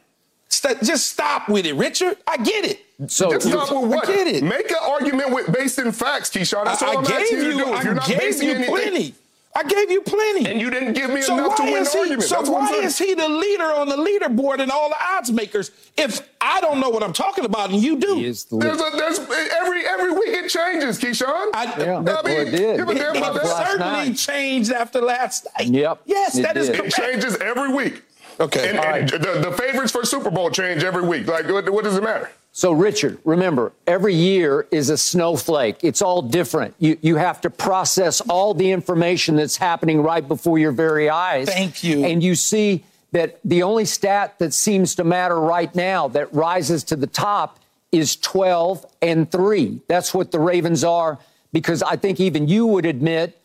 St- just stop with it, Richard. I get it. So just stop with what? I get it. Make an argument with based in facts, Keyshawn. That's I, all I'm I asking you, you to do. If you're not basing you anything, plenty. I gave you plenty. And you didn't give me so enough to win the he, argument. So That's why is he the leader on the leaderboard and all the odds makers if I don't know what I'm talking about and you do? there's, a, there's every every week it changes, Keyshawn. I, yeah, I mean, it did. Give a damn about that. certainly night. changed after last night. Yep. Yes, that did. is correct. It changes every week. Okay. And, and the, the favorites for Super Bowl change every week. Like, what, what does it matter? So, Richard, remember, every year is a snowflake. It's all different. You, you have to process all the information that's happening right before your very eyes. Thank you. And you see that the only stat that seems to matter right now that rises to the top is 12 and 3. That's what the Ravens are, because I think even you would admit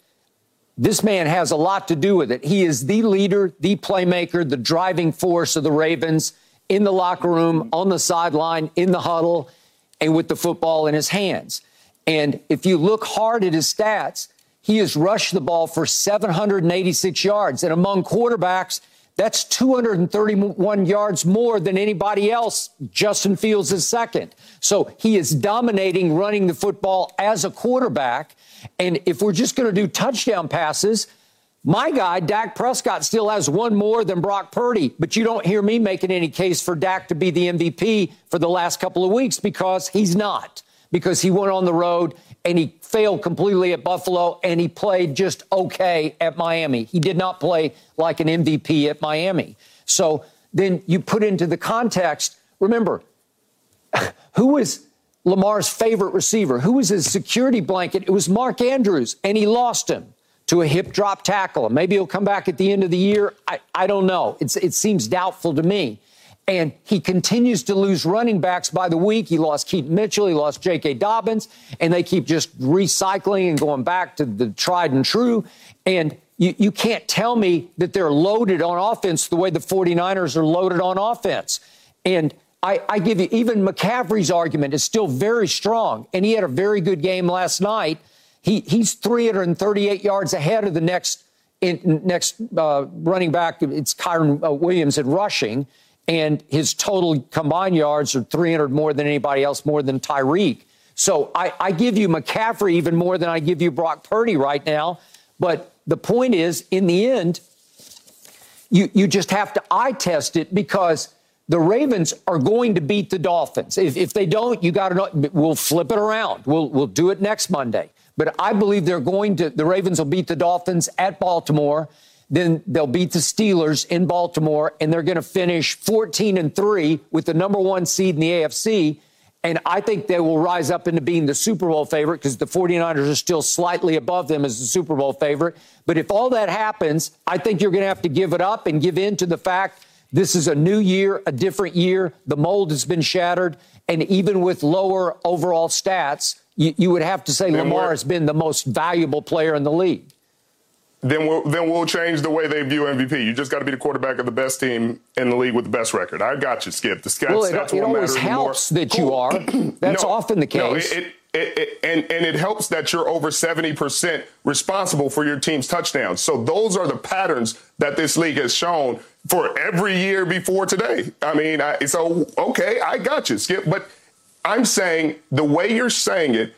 this man has a lot to do with it. He is the leader, the playmaker, the driving force of the Ravens in the locker room, on the sideline, in the huddle, and with the football in his hands. And if you look hard at his stats, he has rushed the ball for 786 yards. And among quarterbacks, that's 231 yards more than anybody else. Justin Fields is second. So he is dominating running the football as a quarterback. And if we're just going to do touchdown passes, my guy, Dak Prescott, still has one more than Brock Purdy, but you don't hear me making any case for Dak to be the MVP for the last couple of weeks because he's not, because he went on the road and he failed completely at Buffalo and he played just okay at Miami. He did not play like an MVP at Miami. So then you put into the context, remember, who was Lamar's favorite receiver? Who was his security blanket? It was Mark Andrews, and he lost him to a hip drop tackle. Maybe he'll come back at the end of the year. I, I don't know. It's, it seems doubtful to me. And he continues to lose running backs by the week. He lost Keaton Mitchell. He lost J.K. Dobbins. And they keep just recycling and going back to the tried and true. And you, you can't tell me that they're loaded on offense the way the 49ers are loaded on offense. And I, I give you, even McCaffrey's argument is still very strong. And he had a very good game last night. He, he's 338 yards ahead of the next in, next uh, running back. It's Kyren uh, Williams in rushing, and his total combined yards are 300 more than anybody else, more than Tyreek. So I, I give you McCaffrey even more than I give you Brock Purdy right now. But the point is, in the end, you, you just have to eye test it because the Ravens are going to beat the Dolphins. If, if they don't, you got to know. We'll flip it around. We'll, we'll do it next Monday. But I believe they're going to, the Ravens will beat the Dolphins at Baltimore. Then they'll beat the Steelers in Baltimore, and they're going to finish 14 and 3 with the number one seed in the AFC. And I think they will rise up into being the Super Bowl favorite because the 49ers are still slightly above them as the Super Bowl favorite. But if all that happens, I think you're going to have to give it up and give in to the fact this is a new year, a different year. The mold has been shattered. And even with lower overall stats, you, you would have to say then Lamar has been the most valuable player in the league. Then we'll, then we'll change the way they view MVP. You just got to be the quarterback of the best team in the league with the best record. I got you, Skip. The stats, well, it, it always helps that you are. That's no, often the case. No, it, it, it, and, and it helps that you're over 70% responsible for your team's touchdowns. So those are the patterns that this league has shown for every year before today. I mean, I, so, okay, I got you, Skip. But I'm saying the way you're saying it,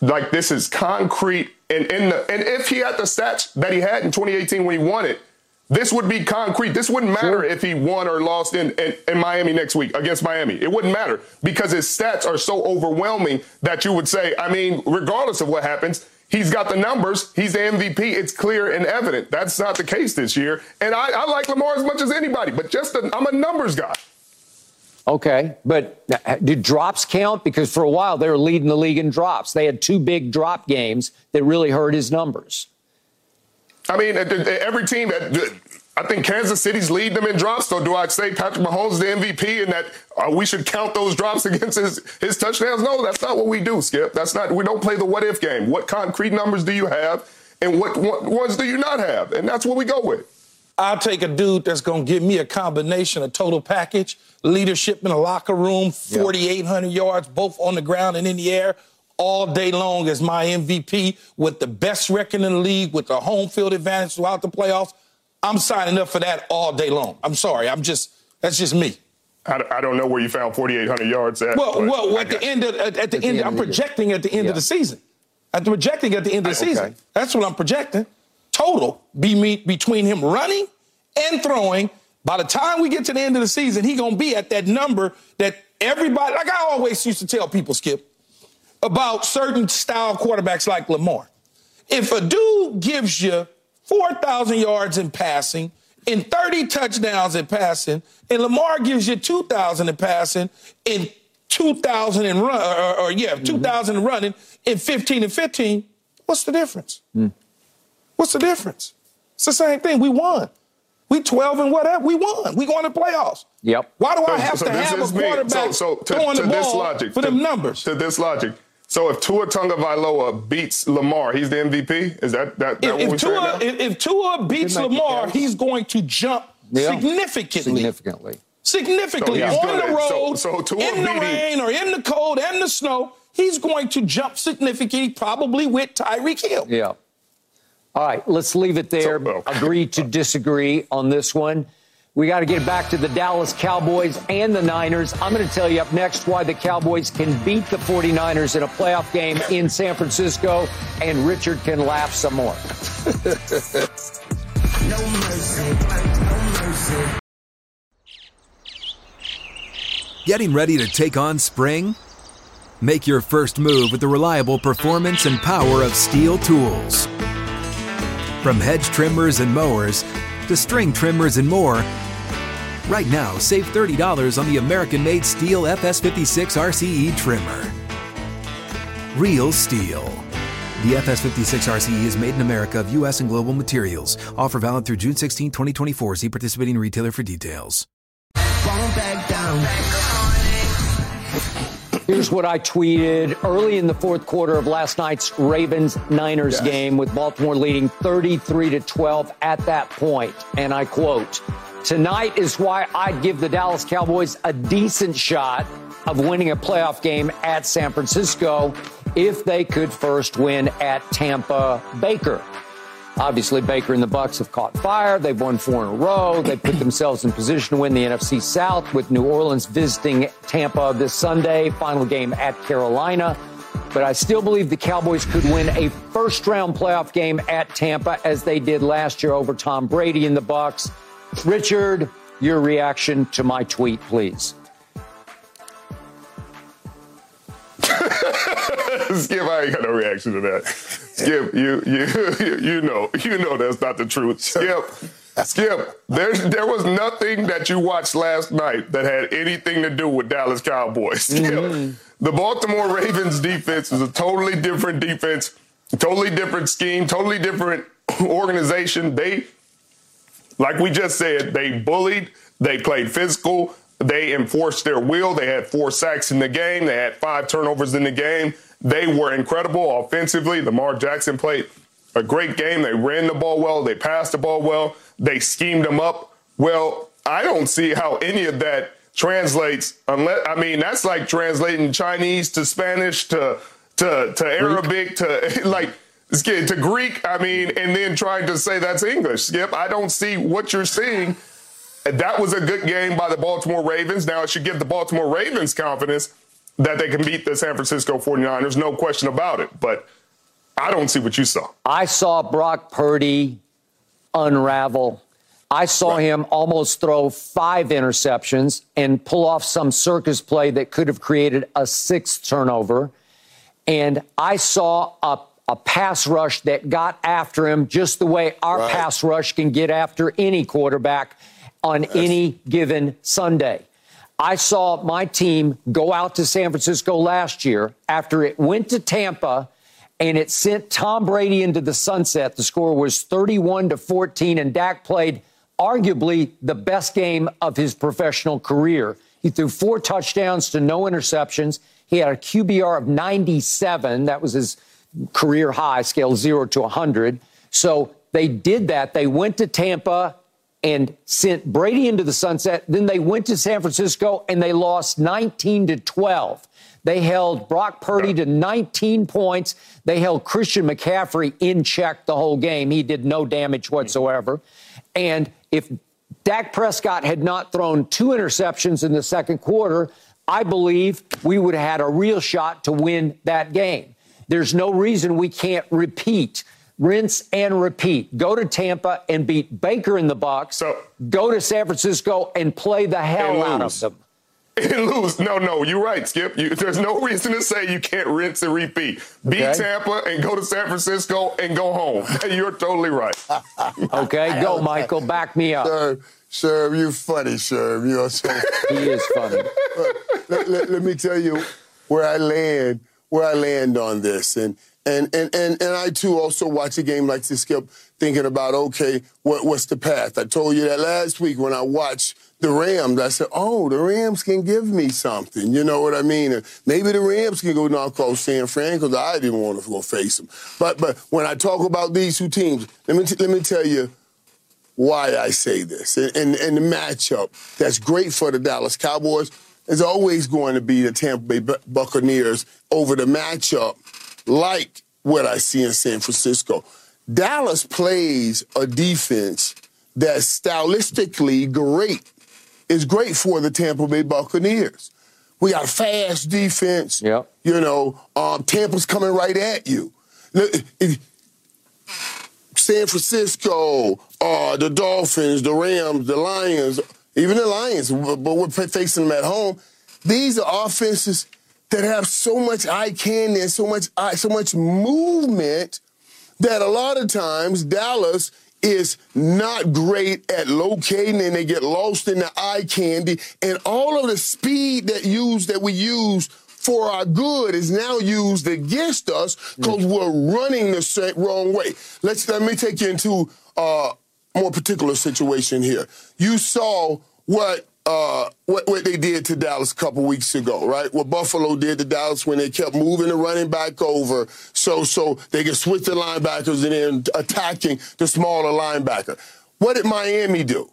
like this is concrete. And, in the, and if he had the stats that he had in 2018 when he won it, this would be concrete. This wouldn't matter sure. if he won or lost in, in, in, Miami next week against Miami. It wouldn't matter because his stats are so overwhelming that you would say, I mean, regardless of what happens, he's got the numbers. He's the MVP. It's clear and evident. That's not the case this year. And I, I like Lamar as much as anybody, but just i I'm a numbers guy. Okay, but uh, do drops count? Because for a while they were leading the league in drops. They had two big drop games that really hurt his numbers. I mean, every team, I think Kansas City's lead them in drops. So do I say Patrick Mahomes is the MVP and that uh, we should count those drops against his, his touchdowns? No, that's not what we do, Skip. That's not, we don't play the what if game. What concrete numbers do you have and what, what ones do you not have? And that's what we go with. I'll take a dude that's going to give me a combination, a total package, leadership in the locker room, 4,800 yep. yards, both on the ground and in the air, all day long as my MVP with the best record in the league, with the home field advantage throughout the playoffs. I'm signing up for that all day long. I'm sorry. I'm just, that's just me. I, don't know where you found 4,800 yards at. Well, well at the end of, at, at the, end, I'm projecting at the end yeah. of the season. I'm projecting at the end of the season. Okay. That's what I'm projecting. Total be me, between him running and throwing. By the time we get to the end of the season, he gonna be at that number that everybody, like I always used to tell people, Skip, about certain style quarterbacks like Lamar. If a dude gives you 4,000 yards in passing and 30 touchdowns in passing, and Lamar gives you 2,000 in passing and 2,000 in run, or, or yeah, mm-hmm. 2,000 running in 15 and 15, what's the difference? Mm. What's the difference? It's the same thing. We won. We 12 and whatever. We won. We going to playoffs. Yep. Why do I have so, so to have a quarterback so, so to, throwing to the ball logic, for them numbers? To this logic, so if Tua Tagovailoa beats Lamar, he's the MVP. Is that that, that if, what if we're Tua, if, if, Tua beats Lamar, he's going to jump yeah. significantly. Significantly. Significantly so on the road, so, so in the rain or in the cold and the snow. He's going to jump significantly, probably with Tyreek Hill. Yeah. All right, let's leave it there. So, Agree to disagree on this one. We got to get back to the Dallas Cowboys and the Niners. I'm going to tell you up next why the Cowboys can beat the 49ers in a playoff game in San Francisco, and Richard can laugh some more. no mercy. No mercy. Getting ready to take on spring? Make your first move with the reliable performance and power of STIHL tools. From hedge trimmers and mowers to string trimmers and more, Right now, save $30 on the American made STIHL FS56 RCE trimmer. Real STIHL. The FS56 RCE is made in America of U.S. and global materials. Offer valid through June 16, 2024. See participating retailer for details. Here's what I tweeted early in the fourth quarter of last night's Ravens Niners yes. game with Baltimore leading 33 to 12 at that point. And I quote, Tonight is why I'd give the Dallas Cowboys a decent shot of winning a playoff game at San Francisco if they could first win at Tampa Baker. Obviously, Baker and the Bucs have caught fire. They've won four in a row. They put themselves in position to win the NFC South with New Orleans visiting Tampa this Sunday. Final game at Carolina. But I still believe the Cowboys could win a first round playoff game at Tampa as they did last year over Tom Brady and the Bucs. Richard, your reaction to my tweet, please. Skip, I ain't got no reaction to that. Skip, you you you know you know that's not the truth. Skip, Skip, there there was nothing that you watched last night that had anything to do with Dallas Cowboys. Skip, mm-hmm. the Baltimore Ravens defense is a totally different defense, totally different scheme, totally different organization. They, like we just said, they bullied, they played physical, they enforced their will. They had four sacks in the game. They had five turnovers in the game. They were incredible offensively. Lamar Jackson played a great game. They ran the ball well. They passed the ball well. They schemed them up well. I don't see how any of that translates unless I mean that's like translating Chinese to Spanish to to to Arabic to like to Greek. I mean, and then trying to say that's English. Skip, I don't see what you're seeing that was a good game by the Baltimore Ravens. Now it should give the Baltimore Ravens confidence that they can beat the San Francisco 49ers, no question about it. But I don't see what you saw. I saw Brock Purdy unravel. I saw right. him almost throw five interceptions and pull off some circus play that could have created a sixth turnover. And I saw a, a pass rush that got after him just the way our right. pass rush can get after any quarterback on yes. any given Sunday. I saw my team go out to San Francisco last year after it went to Tampa and it sent Tom Brady into the sunset. The score was 31 to 14 and Dak played arguably the best game of his professional career. He threw four touchdowns to no interceptions. He had a QBR of 97. That was his career high, scale 0 to 100. So they did that. They went to Tampa and sent Brady into the sunset. Then they went to San Francisco and they lost 19 to 12. They held Brock Purdy to 19 points. They held Christian McCaffrey in check the whole game. He did no damage whatsoever. And if Dak Prescott had not thrown two interceptions in the second quarter, I believe we would have had a real shot to win that game. There's no reason we can't repeat rinse and repeat. Go to Tampa and beat Baker in the box. So go to San Francisco and play the hell out of them. And lose. No, no, you're right, Skip. You, there's no reason to say you can't rinse and repeat. Beat okay. Tampa and go to San Francisco and go home. You're totally right. okay, go, Michael. Back me up. Sir, sir, you're funny, sir. You're so he is funny. let, let, let me tell you where I land, where I land on this, and and, and, and, and I, too, also watch a game like this, Skip, thinking about, okay, what, what's the path? I told you that last week when I watched the Rams. I said, oh, the Rams can give me something. You know what I mean? And maybe the Rams can go knock off San Fran because I didn't want to go face them. But, but when I talk about these two teams, let me, t- let me tell you why I say this. And, and, and the matchup that's great for the Dallas Cowboys is always going to be the Tampa Bay Buccaneers over the matchup like what I see in San Francisco. Dallas plays a defense that's stylistically great. Is great for the Tampa Bay Buccaneers. We got a fast defense. Yep. You know, um, Tampa's coming right at you. San Francisco, uh, the Dolphins, the Rams, the Lions, even the Lions, but we're facing them at home. These are offenses that have so much eye candy and so much eye, so much movement that a lot of times Dallas is not great at locating and they get lost in the eye candy and all of the speed that use that we use for our good is now used against us because mm. we're running the wrong way. Let's let me take you into a more particular situation here. You saw what uh, what, what they did to Dallas a couple weeks ago, right? What Buffalo did to Dallas when they kept moving the running back over so so they could switch the linebackers and then attacking the smaller linebacker. What did Miami do?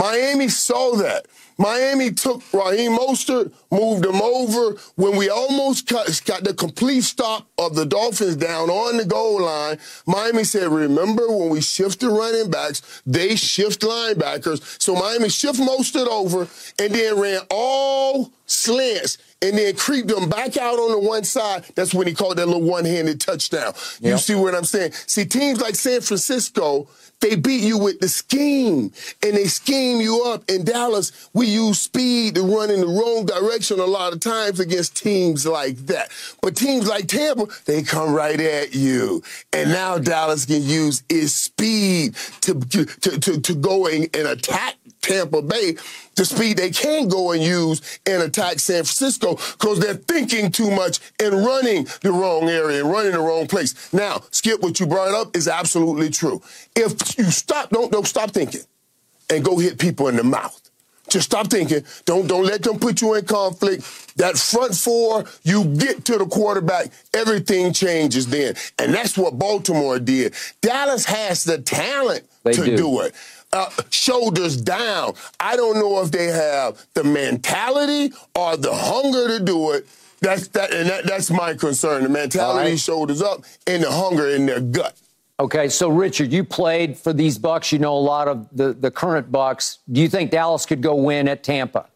Miami saw that. Miami took Raheem Mostert, moved him over. When we almost got, got the complete stop of the Dolphins down on the goal line, Miami said, remember when we shift the running backs, they shift linebackers. So Miami shift Mostert over and then ran all slants and then creeped them back out on the one side. That's when he called that little one-handed touchdown. Yep. You see what I'm saying? See, teams like San Francisco, they beat you with the scheme and they scheme you up. In Dallas, we use speed to run in the wrong direction a lot of times against teams like that. But teams like Tampa, they come right at you. And now Dallas can use its speed to, to, to, to go and, and attack Tampa Bay the speed they can go and use and attack San Francisco because they're thinking too much and running the wrong area and running the wrong place. Now, Skip, what you brought up is absolutely true. If you stop, don't don't stop thinking and go hit people in the mouth. Just stop thinking. Don't don't let them put you in conflict. That front four, you get to the quarterback, everything changes then. And that's what Baltimore did. Dallas has the talent they to do. do it uh, shoulders down. I don't know if they have the mentality or the hunger to do it. That's that, and that, that's my concern. The mentality, right. shoulders up, and the hunger in their gut. Okay, so Richard, you played for these Bucs. You know a lot of the, the current Bucs. Do you think Dallas could go win at Tampa?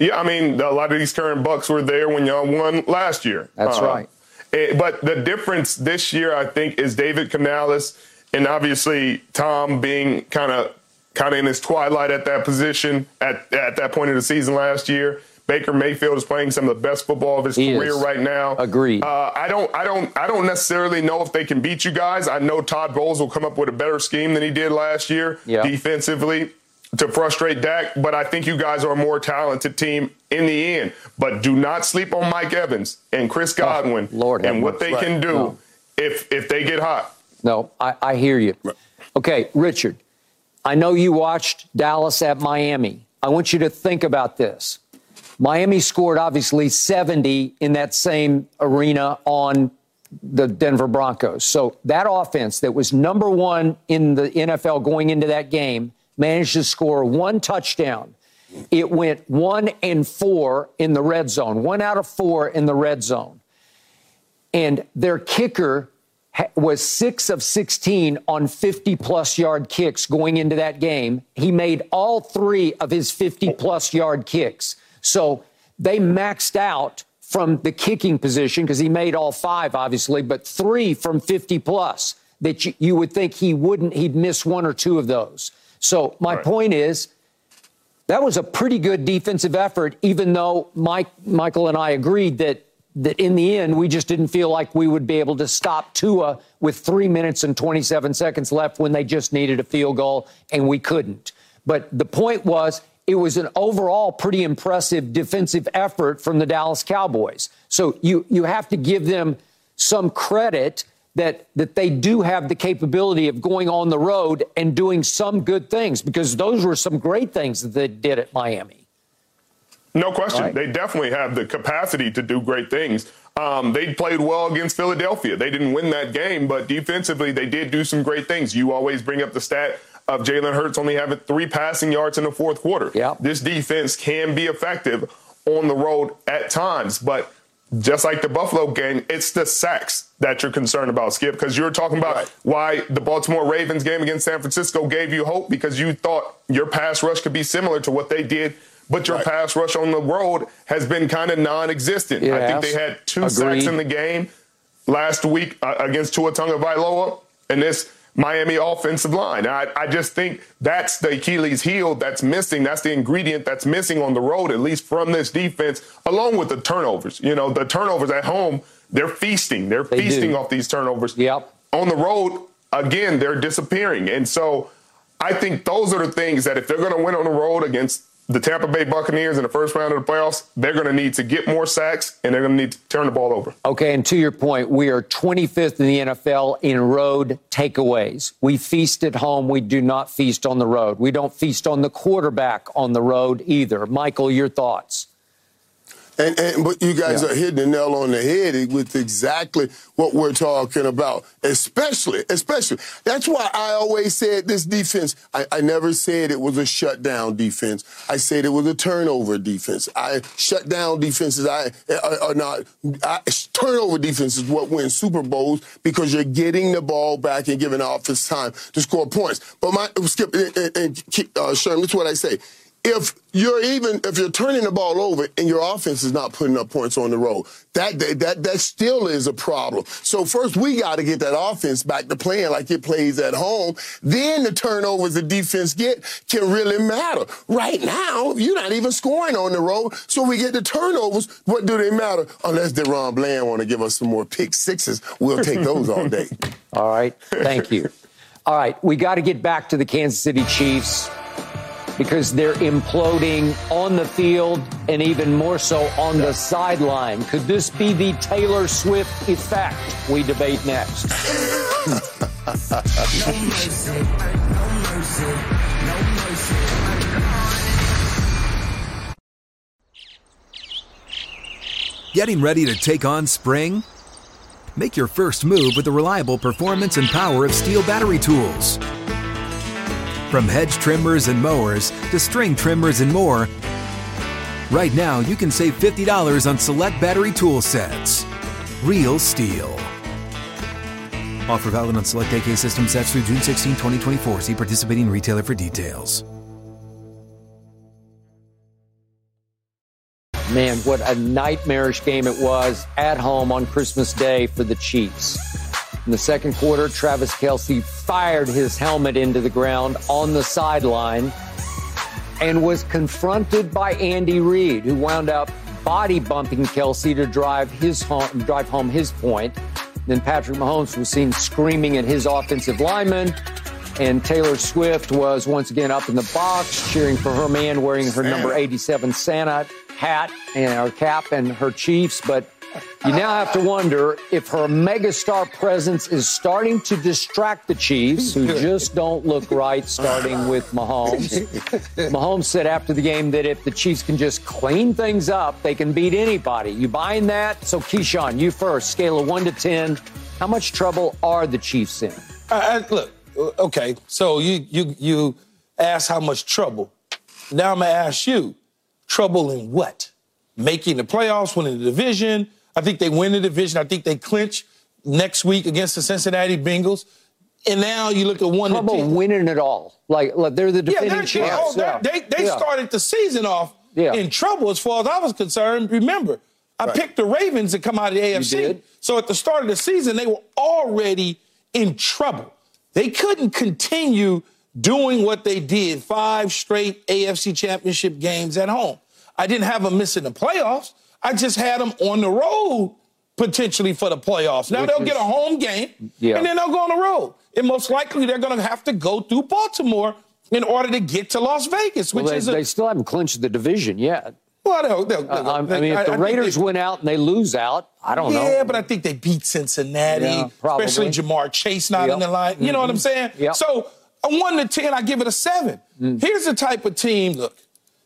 Yeah, I mean, a lot of these current Bucs were there when y'all won last year. That's uh, right. It, but the difference this year, I think, is David Canales and obviously Tom being kind of kind of in his twilight at that position at at that point of the season last year. Baker Mayfield is playing some of the best football of his he career is. right now. Agreed. Uh, I don't, I don't, I don't necessarily know if they can beat you guys. I know Todd Bowles will come up with a better scheme than he did last year yep. defensively to frustrate Dak. But I think you guys are a more talented team in the end. But do not sleep on Mike Evans and Chris oh, Godwin oh, Lord and what they right. can do no. if if they get hot. No, I, I hear you. Okay, Richard, I know you watched Dallas at Miami. I want you to think about this. Miami scored obviously 70 in that same arena on the Denver Broncos. So that offense that was number one in the NFL going into that game managed to score one touchdown. It went one and four in the red zone, one out of four in the red zone. And their kicker was six of 16 on 50 plus yard kicks going into that game. He made all three of his 50 plus yard kicks. So they maxed out from the kicking position because he made all five, obviously, but three from 50 plus that you, you, would think he wouldn't, he'd miss one or two of those. So my right. point is, that was a pretty good defensive effort, even though Mike, Michael and I agreed that that in the end, we just didn't feel like we would be able to stop Tua with three minutes and 27 seconds left when they just needed a field goal, and we couldn't. But the point was, it was an overall pretty impressive defensive effort from the Dallas Cowboys. So you, you have to give them some credit that, that they do have the capability of going on the road and doing some good things because those were some great things that they did at Miami. No question. Right. They definitely have the capacity to do great things. Um, they played well against Philadelphia. They didn't win that game, but defensively, they did do some great things. You always bring up the stat of Jalen Hurts only having three passing yards in the fourth quarter. Yep. This defense can be effective on the road at times, but just like the Buffalo game, it's the sacks that you're concerned about, Skip, because you're talking about right. why the Baltimore Ravens game against San Francisco gave you hope because you thought your pass rush could be similar to what they did but your right. pass rush on the road has been kind of non-existent. I think they had two Agreed. sacks in the game last week uh, against Tua Tagovailoa and this Miami offensive line. I, I just think that's the Achilles heel that's missing. That's the ingredient that's missing on the road, at least from this defense, along with the turnovers. You know, the turnovers at home, they're feasting. They're they feasting do. off these turnovers. Yep. On the road, again, they're disappearing. And so I think those are the things that if they're going to win on the road against the Tampa Bay Buccaneers in the first round of the playoffs, they're going to need to get more sacks and they're going to need to turn the ball over. Okay, and to your point, we are 25th in the NFL in road takeaways. We feast at home, we do not feast on the road. We don't feast on the quarterback on the road either. Michael, your thoughts? And, and but you guys yeah. are hitting the nail on the head with exactly what we're talking about. Especially, especially. That's why I always said this defense. I, I never said it was a shutdown defense. I said it was a turnover defense. I shut down defenses. I are, are not. I, turnover defense is what wins Super Bowls because you're getting the ball back and giving offense time to score points. But my skip and, and uh, Sherman, that's what I say if you're even if you're turning the ball over and your offense is not putting up points on the road, that that that still is a problem. So first we got to get that offense back to playing like it plays at home. Then the turnovers the defense get can really matter. Right now, you're not even scoring on the road, so we get the turnovers. What do they matter? Unless DaRon Bland want to give us some more pick sixes, we'll take those all day. all right, thank you. All right, we got to get back to the Kansas City Chiefs because they're imploding on the field and even more so on the sideline. Could this be the Taylor Swift effect? We debate next. Getting ready to take on spring? Make your first move with the reliable performance and power of STIHL battery tools. From hedge trimmers and mowers to string trimmers and more, right now you can save $50 on select battery tool sets. Real STIHL. Offer valid on select AK system sets through June 16, 2024. See participating retailer for details. Man, what a nightmarish game it was at home on Christmas Day for the Chiefs. In the second quarter, Travis Kelce fired his helmet into the ground on the sideline and was confronted by Andy Reid, who wound up body bumping Kelce to drive his home, drive home his point. Then Patrick Mahomes was seen screaming at his offensive lineman. And Taylor Swift was once again up in the box cheering for her man wearing her number 87 Santa hat and her cap and her Chiefs. But you now have to wonder if her megastar presence is starting to distract the Chiefs, who just don't look right, starting with Mahomes. Mahomes said after the game that if the Chiefs can just clean things up, they can beat anybody. You buying that? So, Keyshawn, you first. Scale of 1 to 10. How much trouble are the Chiefs in? Uh, look, uh, okay, so you, you, you ask how much trouble. Now I'm going to ask you trouble in what? Making the playoffs, winning the division, I think they win the division. I think they clinch next week against the Cincinnati Bengals. And now you look at one. Trouble winning it all. Like, like they're the defending yeah, champs. Oh, yeah. They they yeah. started the season off yeah. in trouble as far as I was concerned. Remember, I right. picked the Ravens to come out of the AFC. So at the start of the season, they were already in trouble. They couldn't continue doing what they did five straight AFC championship games at home. I didn't have them missing the playoffs. I just had them on the road potentially for the playoffs. Now Which they'll is, get a home game yeah. and then they'll go on the road. And most likely they're going to have to go through Baltimore in order to get to Las Vegas, which well, they, is a, they still haven't clinched the division yet. Well, they'll, they'll, uh, I mean, if the I, Raiders I win out and they lose out, I don't yeah, know. Yeah, but I think they beat Cincinnati, yeah, especially Ja'Marr Chase not yep. in the line. You mm-hmm. know what I'm mm-hmm. saying? Yep. So a one to ten, I give it a seven. Mm. Here's the type of team. Look,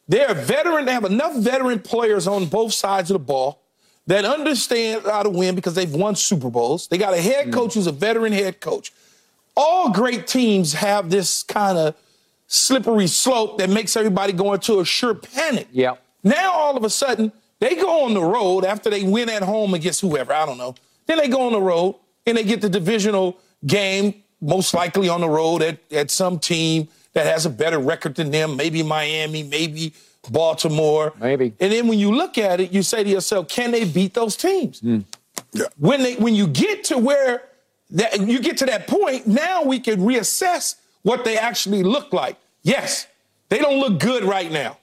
they're veteran. They have enough veteran players on both sides of the ball that understand how to win because they've won Super Bowls. They got a head mm. coach who's a veteran head coach. All great teams have this kind of slippery slope that makes everybody go into a sure panic. Yeah. Now all of a sudden they go on the road after they win at home against whoever I don't know. Then they go on the road and they get the divisional game, most likely on the road at, at some team that has a better record than them. Maybe Miami, maybe Baltimore. Maybe. And then when you look at it, you say to yourself, can they beat those teams? Mm. Yeah. When they when you get to where that you get to that point, now we can reassess what they actually look like. Yes, they don't look good right now.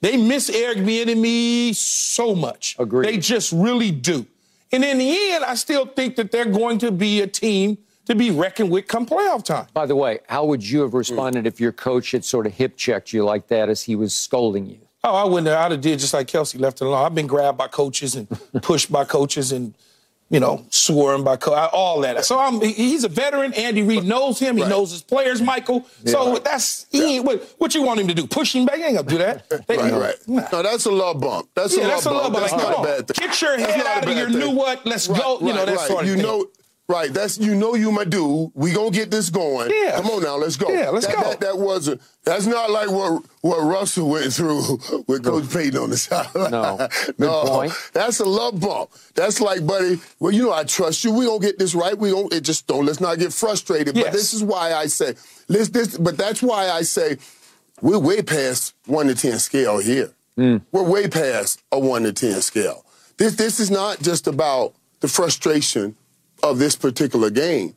They miss Eric Bieniemy so much. Agreed. They just really do. And in the end, I still think that they're going to be a team to be reckoned with come playoff time. By the way, how would you have hmm. responded if your coach had sort of hip checked you like that as he was scolding you? Oh, I wouldn't have. I'd have did just like Kelce left it alone. I've been grabbed by coaches and pushed by coaches, and you know, scoring by all that. So I'm, he's a veteran. Andy Reid knows him. He right. knows his players, Michael. Yeah, so right. that's he yeah. what, what you want him to do? Push him back? He ain't gonna do that. They, right, right. Nah. No, that's a love bump. That's yeah, a love bump. That's, not a bad thing. Get your head out of your thing. new what? Let's go. You know that sort of you thing. Know, Right, that's you know you my dude. We gonna get this going. Yeah. Come on now, let's go. Yeah, let's that, go. That, that, wasn't. That's not like what what Russell went through with Coach Payton on the sideline. No, no, point. that's a love bump. That's like, buddy. Well, you know I trust you. We gonna get this right. We don't. It just don't. Let's not get frustrated. Yes. But this is why I say. This, this. But that's why I say we're way past one to ten scale here. Mm. We're way past a one to ten scale. This this is not just about the frustration of this particular game.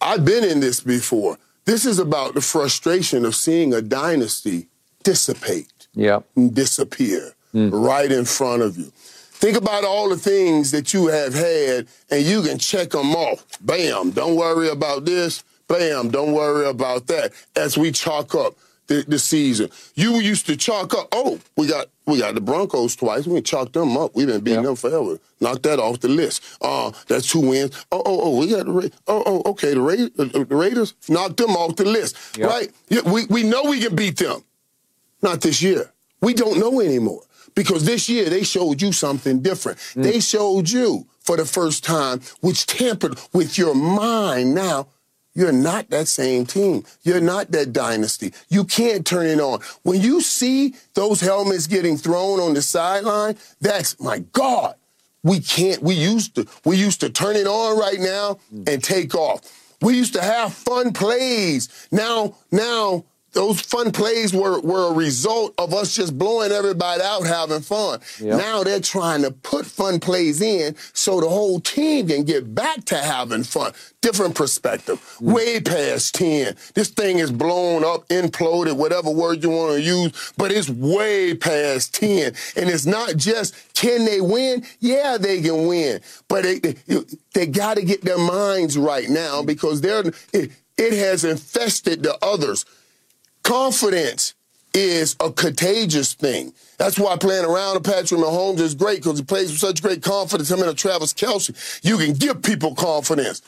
I've been in this before. This is about the frustration of seeing a dynasty dissipate, yep. and disappear mm. right in front of you. Think about all the things that you have had, and you can check them off. Bam, don't worry about this. Bam, don't worry about that. As we chalk up the, the season. You used to chalk up. Oh, we got we got the Broncos twice. We chalked them up. We've been beating them forever. Knock that off the list. Uh, that's two wins. Oh, oh, oh, we got the Ra- oh, oh, okay. The, Ra- the, Raiders knocked them off the list, right? Yeah, we we know we can beat them. Not this year. We don't know anymore because this year they showed you something different. Mm. They showed you for the first time, which tampered with your mind. Now you're not that same team. You're not that dynasty. You can't turn it on. When you see those helmets getting thrown on the sideline, that's my God. We can't. We used to. We used to turn it on right now and take off. We used to have fun plays. Now, now those fun plays were, were a result of us just blowing everybody out having fun. Yep. Now they're trying to put fun plays in so the whole team can get back to having fun. Different perspective. Mm. Way past 10. This thing is blown up, imploded, whatever word you want to use, but it's way past 10. And it's not just can they win? Yeah, they can win. But they, they, they got to get their minds right now because they're, it, it has infested the others. Confidence is a contagious thing. That's why playing around with Patrick Mahomes is great because he plays with such great confidence. Him and a Travis Kelce, you can give people confidence.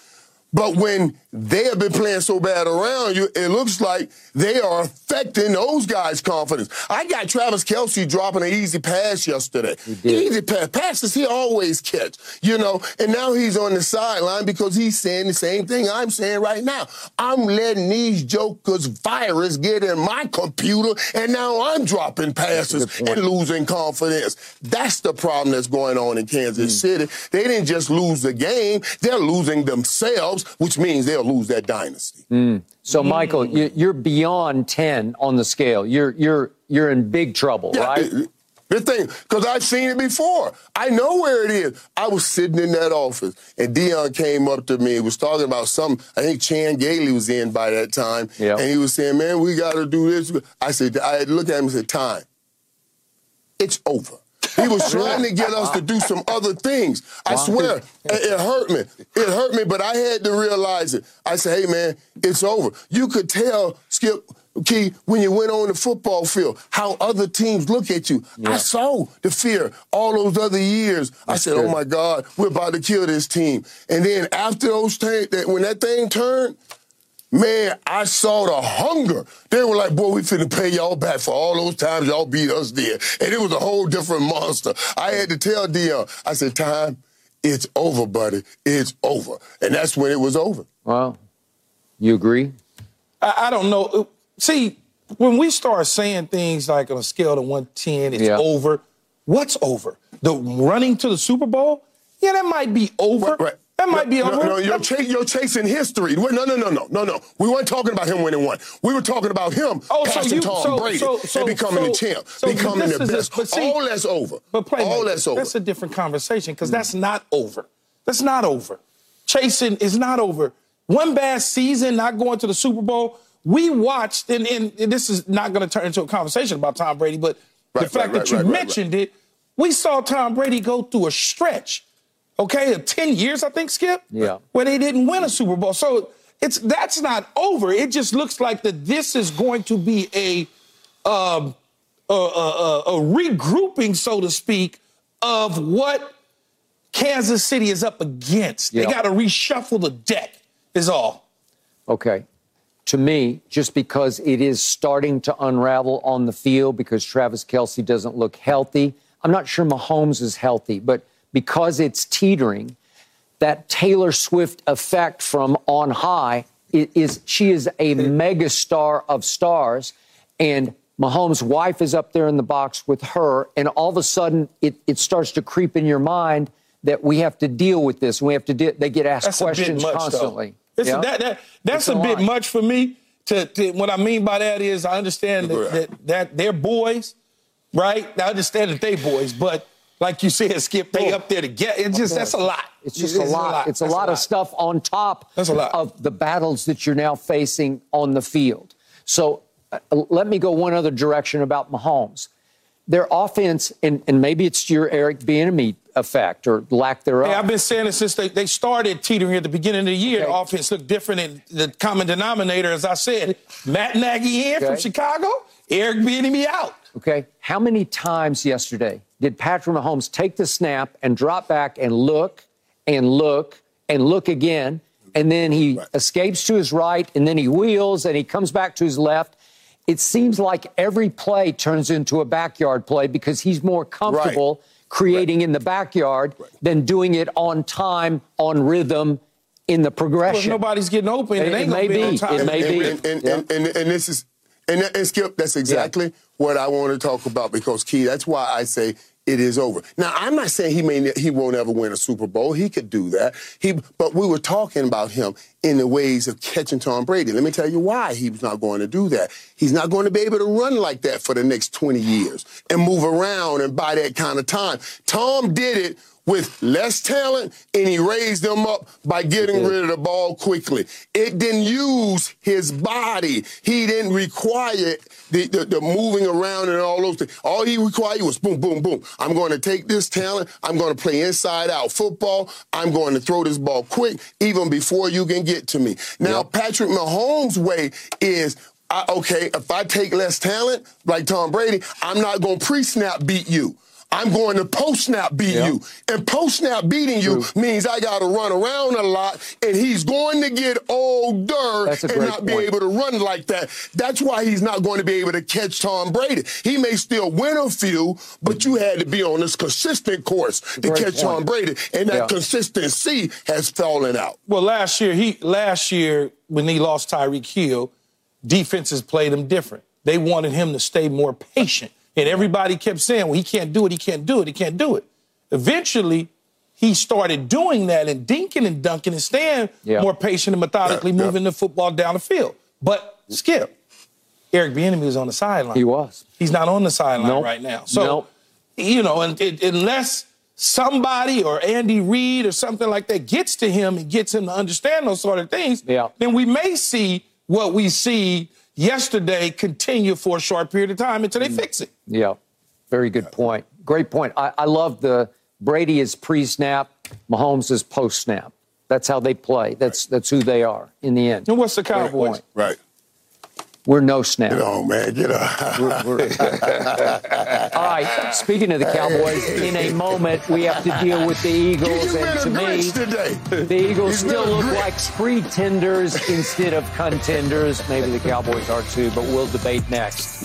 But when they have been playing so bad around you, it looks like they are affecting those guys' confidence. I got Travis Kelce dropping an easy pass yesterday. Easy pass. Passes he always catch, you know, and now he's on the sideline because he's saying the same thing I'm saying right now. I'm letting these jokers virus get in my computer, and now I'm dropping passes and losing confidence. That's the problem that's going on in Kansas mm. City. They didn't just lose the game, they're losing themselves, which means they'll lose that dynasty. Mm. So, Michael, you're beyond 10 on the scale. You're, you're, you're in big trouble, yeah, right? It, the thing, because I've seen it before. I know where it is. I was sitting in that office, and Deion came up to me and was talking about some. I think Chan Gailey was in by that time, yep. and he was saying, "Man, we got to do this." I said, I looked at him and said, "Time. It's over." He was trying to get us to do some other things. I swear, it, it hurt me. It hurt me, but I had to realize it. I said, hey, man, it's over. You could tell, Skip, Key, when you went on the football field, how other teams look at you. Yeah. I saw the fear all those other years. That's I said, oh, my God, we're about to kill this team. And then after those, t- that, when that thing turned, Man, I saw the hunger. They were like, boy, we finna pay y'all back for all those times y'all beat us there. And it was a whole different monster. I had to tell Deion, I said, time, it's over, buddy. It's over. And that's when it was over. Well, you agree? I, I don't know. Uh, see, when we start saying things like on a scale of 110, it's yeah. over, what's over? The running to the Super Bowl? Yeah, that might be over. Right, right. That might be over. No, no you're, ch- you're, chasing history. No, no, no, no, no, no. We weren't talking about him winning one. We were talking about him oh, passing so you, Tom so, Brady so, so, and becoming the champ, becoming the best. A, see, All that's over. But play, All that's over. That's a different conversation because mm. that's not over. That's not over. Chasing is not over. One bad season, not going to the Super Bowl. We watched, and, and this is not going to turn into a conversation about Tom Brady, but right, the fact right, that right, you mentioned it, we saw Tom Brady go through a stretch okay, 10 years, I think, Skip, yeah. where they didn't win a Super Bowl. So it's that's not over. It just looks like that this is going to be a, um, a, a, a regrouping, so to speak, of what Kansas City is up against. Yeah. They got to reshuffle the deck, is all. Okay. To me, just because it is starting to unravel on the field because Travis Kelce doesn't look healthy, I'm not sure Mahomes is healthy, but because it's teetering, that Taylor Swift effect from on high i- is she is a mega star of stars, and Mahomes' wife is up there in the box with her, and all of a sudden it, it starts to creep in your mind that we have to deal with this. We have to do. They get asked That's a questions bit much, constantly. It's, Yeah? that, that, that's It's a, a bit much for me. To, to what I mean by that is I understand that, that, that they're boys, right? I understand that they boys, but like you said, Skip, they up there to get. It's just that's a lot. It's just a lot. It's a That's lot of stuff on top That's a lot. of the battles that you're now facing on the field. So uh, let me go one other direction about Mahomes. Their offense, and, and maybe it's your Eric being a Bieniemy effect or lack thereof. Hey, I've been saying it since they, they started teetering at the beginning of the year. The offense looked different, and the common denominator, as I said, Matt Nagy in from Chicago, Eric Bieniemy out. Okay. How many times yesterday did Patrick Mahomes take the snap and drop back and look and look and look again? And then he escapes to his right and then he wheels and he comes back to his left. It seems like every play turns into a backyard play because he's more comfortable creating in the backyard than doing it on time, on rhythm, in the If progression. nobody's getting open, it, It- ain't it gonna may be on time. It may and, be. And, and, Yeah. and, and, and this is, and, and Skip, that's exactly what I want to talk about because, Key, that's why I say it is over. Now, I'm not saying he may he won't ever win a Super Bowl. He could do that. He, but we were talking about him in the ways of catching Tom Brady. Let me tell you why he's not going to do that. He's not going to be able to run like that for the next 20 years and move around and buy that kind of time. Tom did it with less talent and he raised them up by getting rid of the ball quickly. It didn't use his body. He didn't require the, the, the moving around and all those things. All he required was boom, boom, boom. I'm going to take this talent. I'm going to play inside out football. I'm going to throw this ball quick even before you can get to me. Now, Patrick Mahomes' way is I, okay, if I take less talent, like Tom Brady, I'm not going to pre-snap beat you. I'm going to post snap beat Yeah. you. And post snap beating you means I got to run around a lot, and he's going to get older and great not be point. able to run like that. That's why he's not going to be able to catch Tom Brady. He may still win a few, but you had to be on this consistent course to Great catch Tom. Brady, and that Yeah. consistency has fallen out. Well, last year he last year when he lost Tyreek Hill, defenses played him different. They wanted him to stay more patient, and everybody kept saying, "Well, he can't do it. He can't do it. He can't do it." Eventually, he started doing that and dinking and dunking and staying Yeah. more patient and methodically Yeah, yeah. moving the football down the field. But Skip, Eric Bieniemy was on the sideline. He was. He's not on the sideline Nope. right now. So, Nope. you know, and, and- unless somebody or Andy Reid or something like that gets to him and gets him to understand those sort of things, Yeah. then we may see what we see yesterday continue for a short period of time until they mm. fix it. Yeah, very good point. Great point. I, I love the Brady is pre-snap, Mahomes is post-snap. That's how they play. That's that's who they are in the end. And what's the Cowboys? Right. We're no snap. Oh man, get up. We're- All right. Speaking of the Cowboys, in a moment we have to deal with the Eagles, and to me, today. the Eagles He's still look Grinch. like pretenders instead of contenders. Maybe the Cowboys are too, but we'll debate next.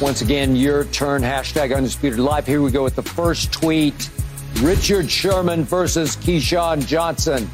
Once again, your turn. Hashtag undisputed live. Here we go with the first tweet. Richard Sherman versus Keyshawn Johnson.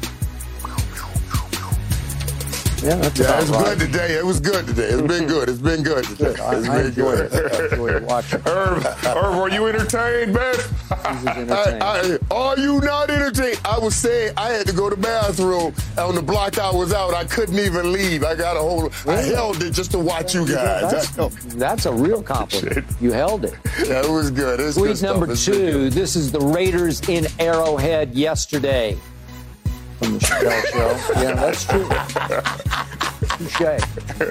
Yeah, that's Yeah, it's right. good today. It was good today. It's been good. It's been good today. I, It's I been enjoyed good. it. I enjoyed watching. Irv, Irv, were you entertained, man? I. I, are you not entertained? I was saying I had to go to the bathroom on the block I was out. I couldn't even leave. I got a hold. I held it just to watch you guys. That's, that's a real compliment. You held it. yeah, it was good. It's Tweet good number two. This is the Raiders in Arrowhead yesterday from the Chappelle Show. Yeah, that's true.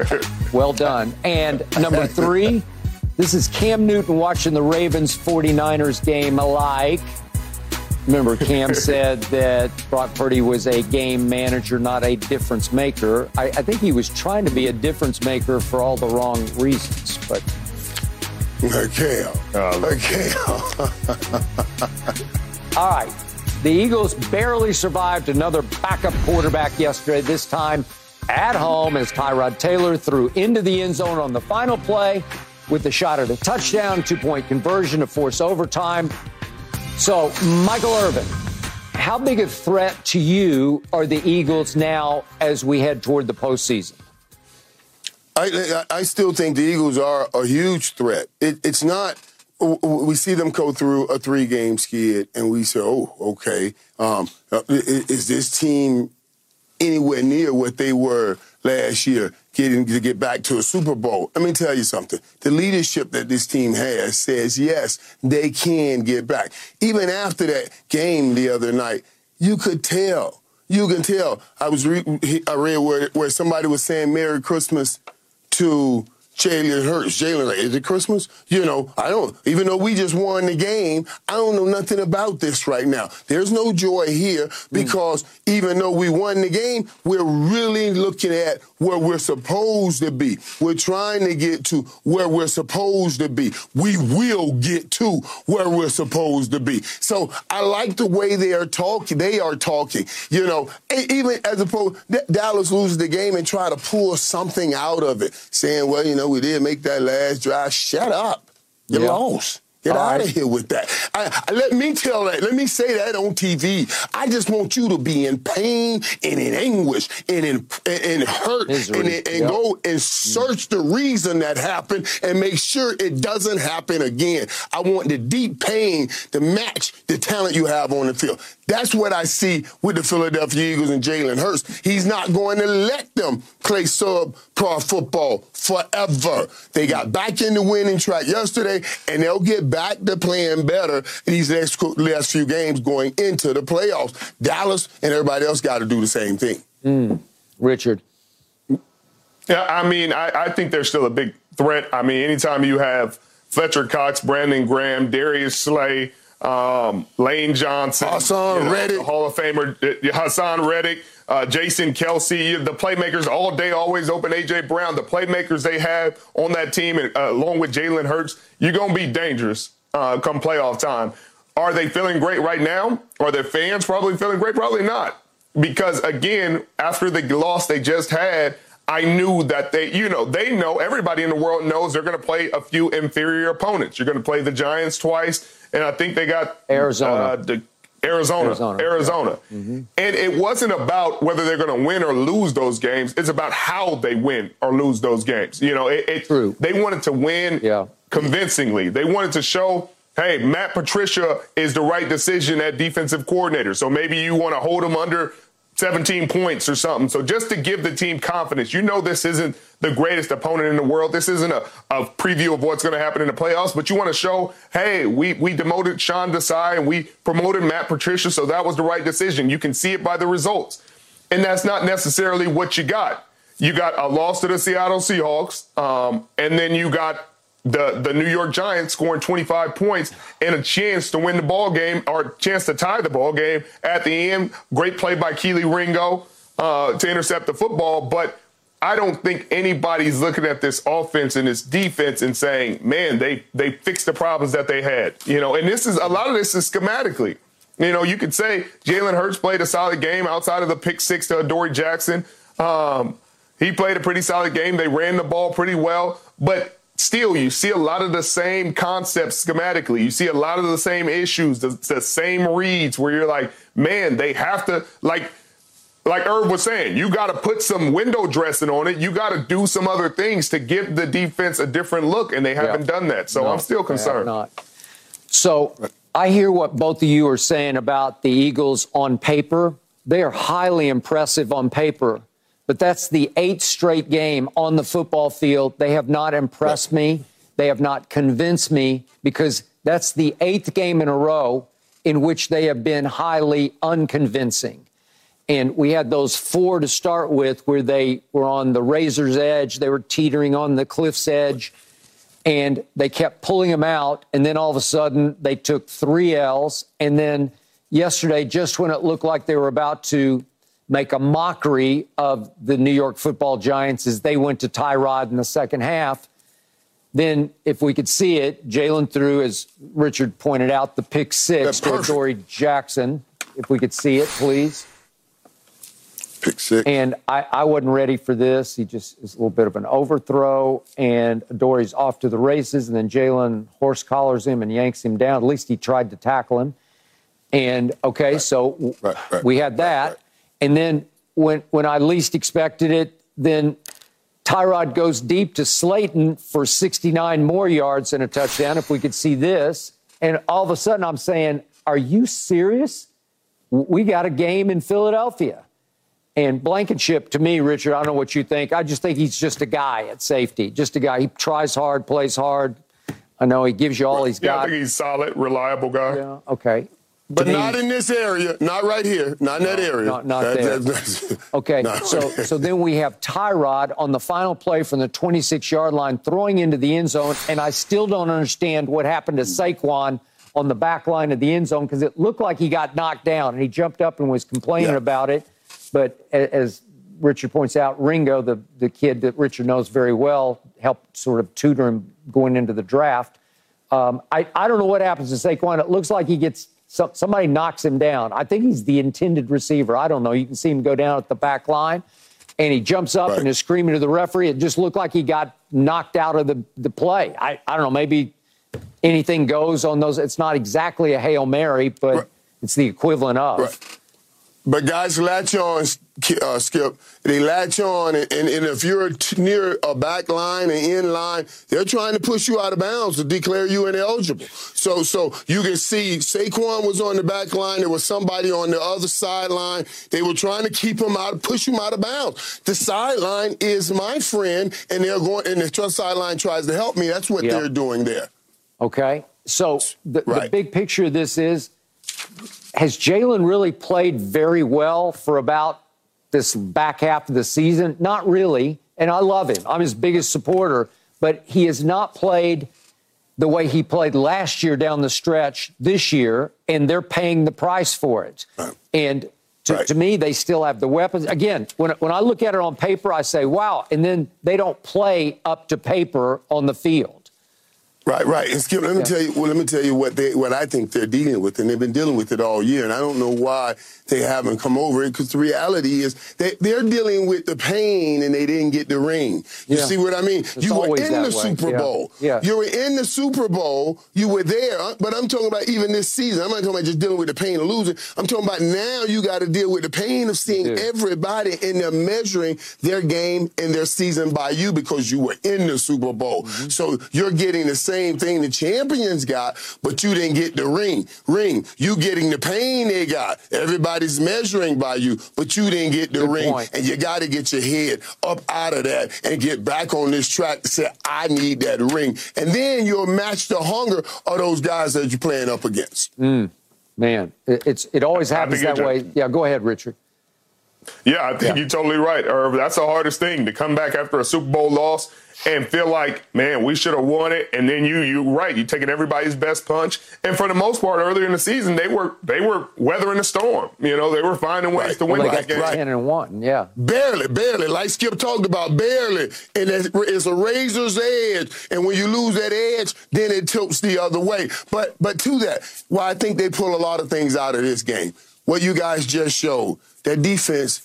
Touche. Well done. And number three, this is Cam Newton watching the Ravens 49ers game alike. Remember, Cam said that Brock Purdy was a game manager, not a difference maker. I, I think he was trying to be a difference maker for all the wrong reasons, but Okay. Oh, Okay. All right. The Eagles barely survived another backup quarterback yesterday, this time at home as Tyrod Taylor threw into the end zone on the final play with the shot at a touchdown, two point conversion to force overtime. So, Michael Irvin, how big a threat to you are the Eagles now as we head toward the postseason? I, I still think the Eagles are a huge threat. It, it's not. We see them go through a three-game skid, and we say, "Oh, okay, um, uh, is this team anywhere near what they were last year, getting to get back to a Super Bowl?" Let me tell you something. The leadership that this team has says, yes, they can get back. Even after that game the other night, you could tell. You can tell. I was re- I read where where somebody was saying "Merry Christmas." to Jalen Hurts. Jalen, like, is it Christmas? You know, I don't, even though we just won the game, I don't know nothing about this right now. There's no joy here hmm. because even though we won the game, we're really looking at where we're supposed to be. We're trying to get to where we're supposed to be. We will get to where we're supposed to be. So I like the way they are talking. They are talking, you know, even as opposed, Dallas loses the game and try to pull something out of it, saying, well, you know, we did make that last drive. Shut up. You Yeah. lost. Get All out right. of here with that. I, I- let me tell that. Let me say that on TV. I just want you to be in pain and in anguish and in and, and hurt Misery. and, and Yep. go and search the reason that happened and make sure it doesn't happen again. I want the deep pain to match the talent you have on the field. That's what I see with the Philadelphia Eagles and Jalen Hurts. He's not going to let them play sub-pro football forever. They got back in the winning track yesterday, and they'll get back to playing better these next, last few games going into the playoffs. Dallas and everybody else got to do the same thing. Mm. Richard. Yeah, I mean, I, I think they're still a big threat. I mean, anytime you have Fletcher Cox, Brandon Graham, Darius Slay, um, Lane Johnson, Haason Reddick. Hall of Famer uh, Haason Reddick, uh, Jason Kelce, the playmakers all day, always open. AJ Brown, the playmakers they have on that team, and, uh, along with Jalen Hurts, you're gonna be dangerous uh, come playoff time. Are they feeling great right now? Are their fans probably feeling great? Probably not because again, after the loss they just had, I knew that they, you know, they know everybody in the world knows they're going to play a few inferior opponents. You're going to play the Giants twice, and I think they got Arizona. uh, the, Arizona, Arizona, Arizona, and it wasn't about whether they're going to win or lose those games. It's about how they win or lose those games. You know, it, it, True. They wanted to win Yeah. convincingly. They wanted to show, hey, Matt Patricia is the right decision at defensive coordinator. So maybe you want to hold him under 17 points or something. So just to give the team confidence, you know this isn't the greatest opponent in the world. This isn't a, a preview of what's going to happen in the playoffs, but you want to show, hey, we, we demoted Sean Desai and we promoted Matt Patricia, so that was the right decision. You can see it by the results. And that's not necessarily what you got. You got a loss to the Seattle Seahawks, um, and then you got the the New York Giants scoring 25 points and a chance to win the ball game or a chance to tie the ball game at the end. Great play by Kelee Ringo uh, to intercept the football, but I don't think anybody's looking at this offense and this defense and saying, "Man, they they fixed the problems that they had." You know, and this is a lot of this is schematically. You know, you could say Jalen Hurts played a solid game outside of the pick six to Dory Jackson. Um, he played a pretty solid game. They ran the ball pretty well, but still, you see a lot of the same concepts schematically. You see a lot of the same issues, the, the same reads where you're like, man, they have to like like Irv was saying, you got to put some window dressing on it. You got to do some other things to give the defense a different look, and they haven't yeah. done that. So no, I'm still concerned. Not. So I hear what both of you are saying about the Eagles on paper. They are highly impressive on paper, but that's the eighth straight game on the football field. They have not impressed me. They have not convinced me because that's the eighth game in a row in which they have been highly unconvincing. And we had those four to start with where they were on the razor's edge. They were teetering on the cliff's edge. And they kept pulling them out. And then all of a sudden, they took three L's. And then yesterday, just when it looked like they were about to make a mockery of the New York football giants as they went to Tyrod in the second half, then if we could see it, Jalen threw, as Richard pointed out, the pick six to Dory Jackson. If we could see it, please. Pick six. And I, I wasn't ready for this. He just is a little bit of an overthrow, and Dory's off to the races, and then Jalen horse collars him and yanks him down. At least he tried to tackle him. And okay, right. so right, right, we had that. And then when when I least expected it, then Tyrod goes deep to Slayton for 69 more yards and a touchdown. If we could see this. And all of a sudden, I'm saying, Are you serious? We got a game in Philadelphia. And Blankenship, to me, Richard, I don't know what you think. I just think he's just a guy at safety, just a guy. He tries hard, plays hard. I know he gives you all he's yeah, got. I think he's solid, reliable guy. Yeah, okay. But not in this area, not right here, not in no, that area. Not, not that, there. That, okay, so so then we have Tyrod on the final play from the 26-yard line, throwing into the end zone, and I still don't understand what happened to Saquon on the back line of the end zone because it looked like he got knocked down, and he jumped up and was complaining yeah. about it. But as Richard points out, Ringo, the, the kid that Richard knows very well, helped sort of tutor him going into the draft. Um, I, I don't know what happens to Saquon. It looks like he gets some, somebody knocks him down. I think he's the intended receiver. I don't know. You can see him go down at the back line, and he jumps up right. and is screaming to the referee. It just looked like he got knocked out of the, the play. I, I don't know. Maybe anything goes on those. It's not exactly a Hail Mary, but right. it's the equivalent of. Right. But guys latch on, uh, Skip. They latch on, and, and, and if you're t- near a back line and in line, they're trying to push you out of bounds to declare you ineligible. So, so you can see Saquon was on the back line. There was somebody on the other sideline. They were trying to keep him out, push him out of bounds. The sideline is my friend, and they're going, and the trust sideline tries to help me. That's what yep. they're doing there. Okay. So the, right. the big picture of this is has Jalen really played very well for about this back half of the season? Not really. And I love him. I'm his biggest supporter, but he has not played the way he played last year down the stretch this year, and they're paying the price for it. Right. And to, right. to, me, they still have the weapons. Again, when, when I look at it on paper, I say, wow. And then they don't play up to paper on the field. Right, right. And Skip, let me yeah. tell you. Well, let me tell you what they, what I think they're dealing with, and they've been dealing with it all year. And I don't know why they haven't come over it, because the reality is they, they're dealing with the pain, and they didn't get the ring. You yeah. see what I mean? It's you were in the way. Super Bowl. Yeah. You were in the Super Bowl. You were there. But I'm talking about even this season. I'm not talking about just dealing with the pain of losing. I'm talking about now. You got to deal with the pain of seeing everybody, and they're measuring their game and their season by you because you were in the Super Bowl. Mm-hmm. So you're getting the same thing the champions got, but you didn't get the ring. Ring. You getting the pain they got. Everybody's measuring by you, but you didn't get the Good ring. Point. And you got to get your head up out of that and get back on this track to say, I need that ring. And then you'll match the hunger of those guys that you're playing up against. Mm, man, it's it always happens that way. Yeah, go ahead, Richard. Yeah, I think yeah. you're totally right, Irv. That's the hardest thing to come back after a Super Bowl loss and feel like, man, we should have won it. And then you, you right, you taking everybody's best punch. And for the most part, earlier in the season, they were they were weathering the storm. You know, they were finding ways right. to win well, that game. Right. Ten and one, yeah, barely, barely. Like Skip talked about, barely. And it's a razor's edge. And when you lose that edge, then it tilts the other way. But but to that, well, I think they pull a lot of things out of this game. What you guys just showed, that defense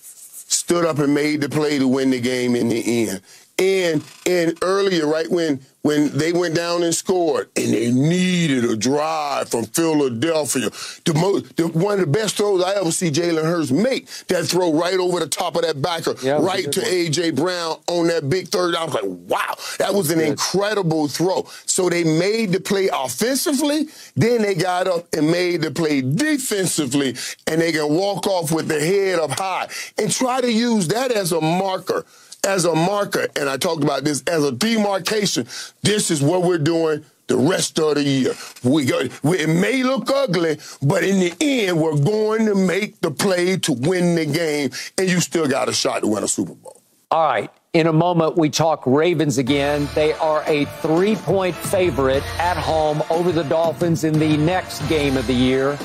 stood up and made the play to win the game in the end And and earlier, right when when they went down and scored, and they needed a drive from Philadelphia. The most, the, one of the best throws I ever see Jalen Hurts make. That throw right over the top of that backer, yeah, right to AJ Brown on that big third. I was like, wow, that was an incredible throw. So they made the play offensively, then they got up and made the play defensively, and they can walk off with their head up high and try to use that as a marker as a marker, and I talked about this as a demarcation. This is what we're doing the rest of the year. We go, it may look ugly, but in the end, we're going to make the play to win the game, and you still got a shot to win a Super Bowl. All right. In a moment, we talk Ravens again. They are a three point favorite at home over the Dolphins in the next game of the year.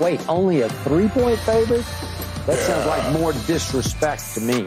Wait, only a three point favorite? That sounds like more disrespect to me.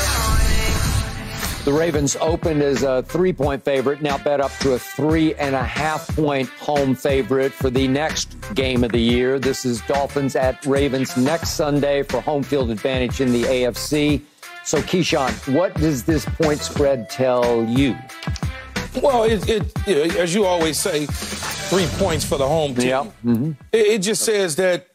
The Ravens opened as a three point favorite, now bet up to a three and a half point home favorite for the next game of the year. This is Dolphins at Ravens next Sunday for home field advantage in the AFC. So, Keyshawn, what does this point spread tell you? Well, it, it, as you always say, three points for the home team. Yep. Mm-hmm. It, it, just says that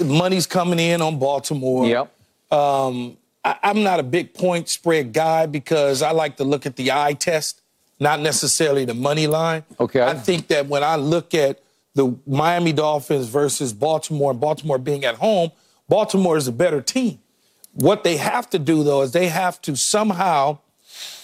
money's coming in on Baltimore. Yep. Um, I, I'm not a big point spread guy because I like to look at the eye test, not necessarily the money line. Okay. I think that when I look at the Miami Dolphins versus Baltimore, and Baltimore being at home, Baltimore is a better team. What they have to do, though, is they have to somehow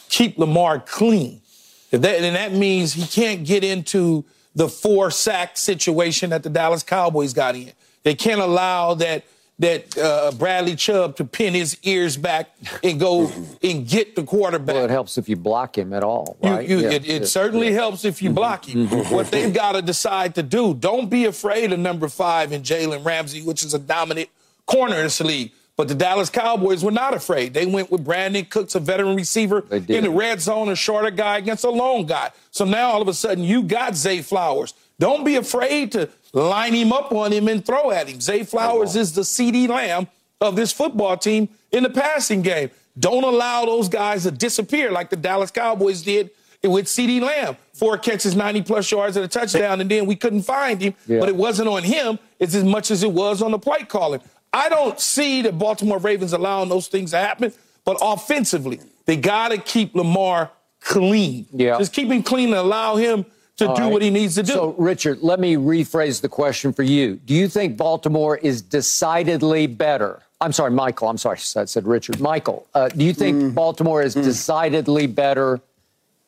keep Lamar clean. That, and that means he can't get into the four sack situation that the Dallas Cowboys got in. They can't allow that that uh, Bradley Chubb to pin his ears back and go and get the quarterback. Well, it helps if you block him at all, right? You, you, yeah. It, it yeah. certainly yeah. helps if you mm-hmm. block him. Mm-hmm. What they've got to decide to do, don't be afraid of number five in Jalen Ramsey, which is a dominant corner in this league. But the Dallas Cowboys were not afraid. They went with Brandin Cooks, a veteran receiver, in the red zone, a shorter guy against a long guy. So now all of a sudden you got Zay Flowers. Don't be afraid to line him up on him and throw at him. Zay Flowers is the CeeDee Lamb of this football team in the passing game. Don't allow those guys to disappear like the Dallas Cowboys did with CeeDee Lamb. Four catches, 90 plus yards and a touchdown, and then we couldn't find him. Yeah. But it wasn't on him it's as much as it was on the play calling. I don't see the Baltimore Ravens allowing those things to happen, but offensively, they got to keep Lamar clean. Yeah. Just keep him clean and allow him to All do right. what he needs to do. So, Richard, let me rephrase the question for you. Do you think Baltimore is decidedly better? I'm sorry, Michael. I'm sorry, I said Richard. Michael, uh, do you think mm. Baltimore is mm. decidedly better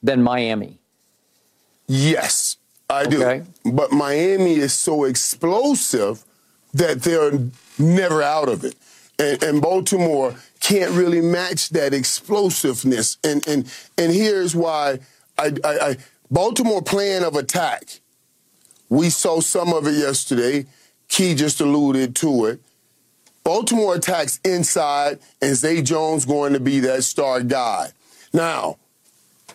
than Miami? Yes, I okay. do. But Miami is so explosive that they're never out of it. And, and, Baltimore can't really match that explosiveness. And and and here's why I, I, I Baltimore plan of attack. We saw some of it yesterday. Key just alluded to it. Baltimore attacks inside, and Zay Jones going to be that star guy. Now,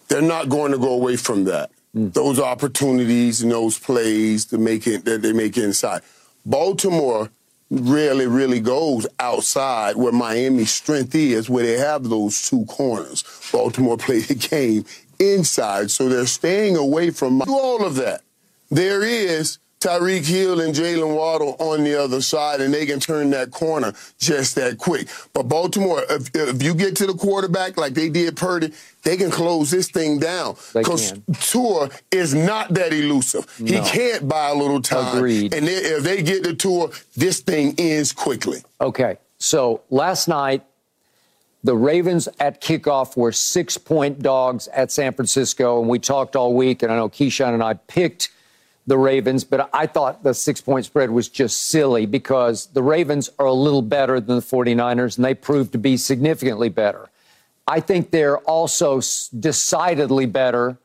they're not going to go away from that. Mm. Those opportunities and those plays to make it that they make inside. Baltimore rarely really goes outside where Miami's strength is, where they have those two corners. Baltimore play the game inside, so they're staying away from all of that. There is Tyreek Hill and Jaylen Waddle on the other side, and they can turn that corner just that quick. But Baltimore, if, if you get to the quarterback like they did Purdy, they can close this thing down. Because Tua is not that elusive. No. He can't buy a little time. Agreed. And they, if they get the Tua, this thing ends quickly. Okay. So last night, the Ravens at kickoff were six point dogs at San Francisco, and we talked all week, and I know Keyshawn and I picked – the Ravens, but I thought the six point spread was just silly because the Ravens are a little better than the 49ers, and they proved to be significantly better. I think they're also decidedly better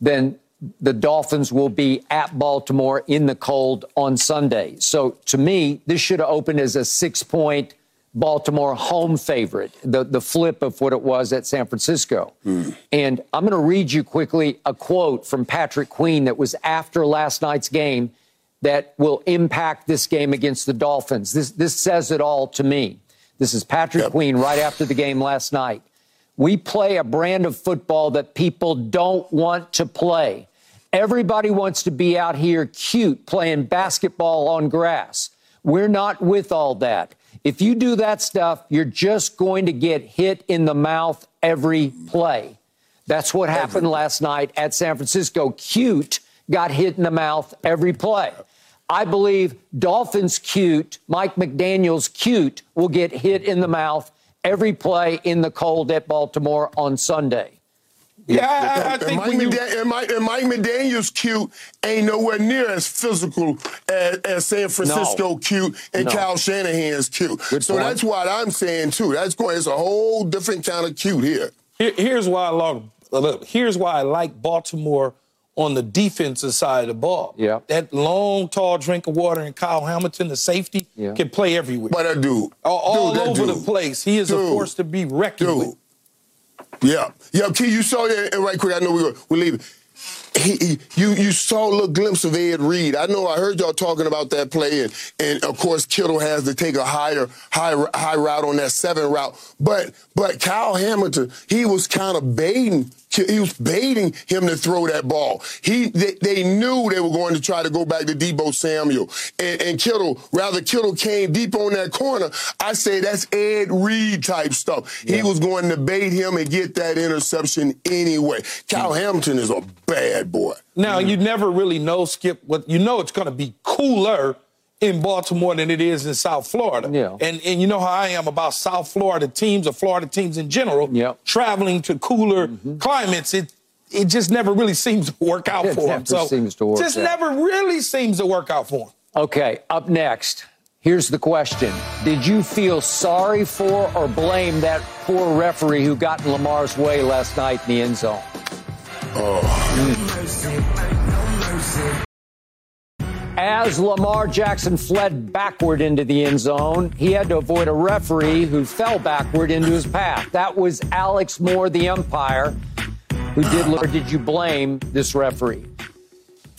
than the Dolphins will be at Baltimore in the cold on Sunday. So to me, this should have opened as a six point Baltimore home favorite, the, the flip of what it was at San Francisco. Mm. And I'm going to read you quickly a quote from Patrick Queen that was after last night's game that will impact this game against the Dolphins. This, this says it all to me. This is Patrick yep. Queen right after the game last night. We play a brand of football that people don't want to play. Everybody wants to be out here cute playing basketball on grass. We're not with all that. If you do that stuff, you're just going to get hit in the mouth every play. That's what happened last night at San Francisco. Cute got hit in the mouth every play. I believe Dolphins cute, Mike McDaniel's cute, will get hit in the mouth every play in the cold at Baltimore on Sunday. Yeah, I, I think Mike, you... and, Mike, and Mike McDaniel's cute ain't nowhere near as physical as, as San Francisco no. cute and no. Kyle Shanahan's cute. Good so point. that's what I'm saying too. That's going. It's a whole different kind of cute here. here here's why I love. Look, here's why I like Baltimore on the defensive side of the ball. Yeah. That long, tall drink of water and Kyle Hamilton, the safety, yeah. can play everywhere. But that dude. All, all dude, over dude. the place. He is dude. a force to be reckoned dude. with. Yeah, yeah. Key, you saw that right quick. I know we we're leaving. He, he, you you saw a little glimpse of Ed Reed. I know I heard y'all talking about that play, and, and of course Kittle has to take a higher high high route on that seven route. But but Kyle Hamilton, he was kind of baiting he was baiting him to throw that ball. He they, they, knew they were going to try to go back to Deebo Samuel and, and, Kittle. Rather, Kittle came deep on that corner. I say that's Ed Reed type stuff. Yeah. He was going to bait him and get that interception anyway. Cal Hamilton is a bad boy. Now you never really know, Skip. What you know, it's going to be cooler in Baltimore than it is in South Florida. Yeah. And and you know how I am about South Florida teams or Florida teams in general. Yep. Traveling to cooler mm-hmm. climates, it it just never really seems to work out it for them. So seems to work. Just out. never really seems to work out for them. Okay, up next. Here's the question. Did you feel sorry for or blame that poor referee who got in Lamar's way last night in the end zone? Oh. As Lamar Jackson fled backward into the end zone, he had to avoid a referee who fell backward into his path. That was Alex Moore, the umpire, who did. Or did you blame this referee?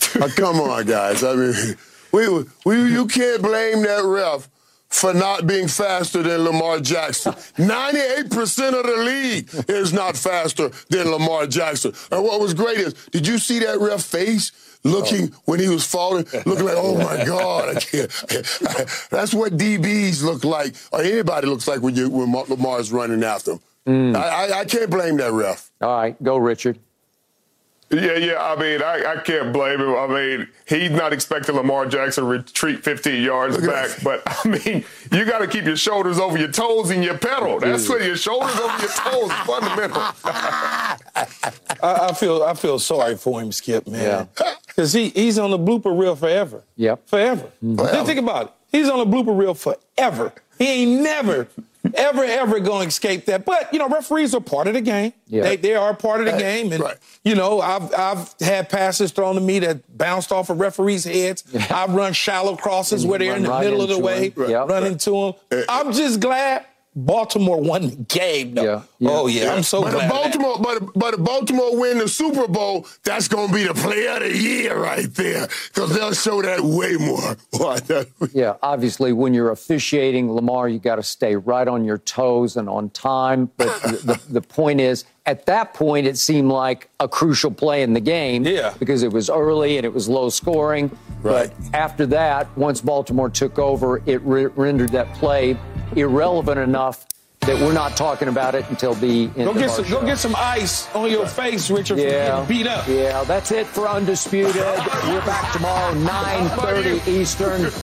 come on, guys. I mean, we, we, you can't blame that ref for not being faster than Lamar Jackson. 98% of the league is not faster than Lamar Jackson. And what was great is, did you see that ref face? looking oh. when he was falling, looking like, oh my God, I can't. That's what DBs look like, or anybody looks like when you when Lamar's running after him. Mm. I, I, I can't blame that ref. All right, go Richard. Yeah, yeah. I mean, I, I can't blame him. I mean, he's not expecting Lamar Jackson to retreat 15 yards back. But, I mean, you got to keep your shoulders over your toes and your pedal. That's what your shoulders over your toes is fundamental. I, I, feel I feel sorry for him, Skip, man. Because he, he's on the blooper reel forever. Yep. Forever. Mm-hmm. Think about it. He's on the blooper reel forever. He ain't never ever, ever going to escape that. But, you know, referees are part of the game. Yeah. They, they are part of the game. And, right. you know, I've, I've had passes thrown to me that bounced off of referees' heads. Yeah. I've run shallow crosses where they're in the right middle of the way, right. run into them. I'm just glad Baltimore won the game. Though. Yeah, yeah, Oh yeah, yeah. I'm so but glad. Baltimore, but but if Baltimore win the Super Bowl, that's gonna be the player of the year right there because they'll show that way more. yeah, obviously, when you're officiating, Lamar, you got to stay right on your toes and on time. But the, the, the point is, at that point, it seemed like a crucial play in the game. Yeah. Because it was early and it was low scoring. Right. But after that, once Baltimore took over, it re- rendered that play irrelevant enough that we're not talking about it until the end go get some, show. Go get some ice on your face, Richard, yeah. beat up. Yeah, that's it for Undisputed. we're back tomorrow, 9.30 Eastern.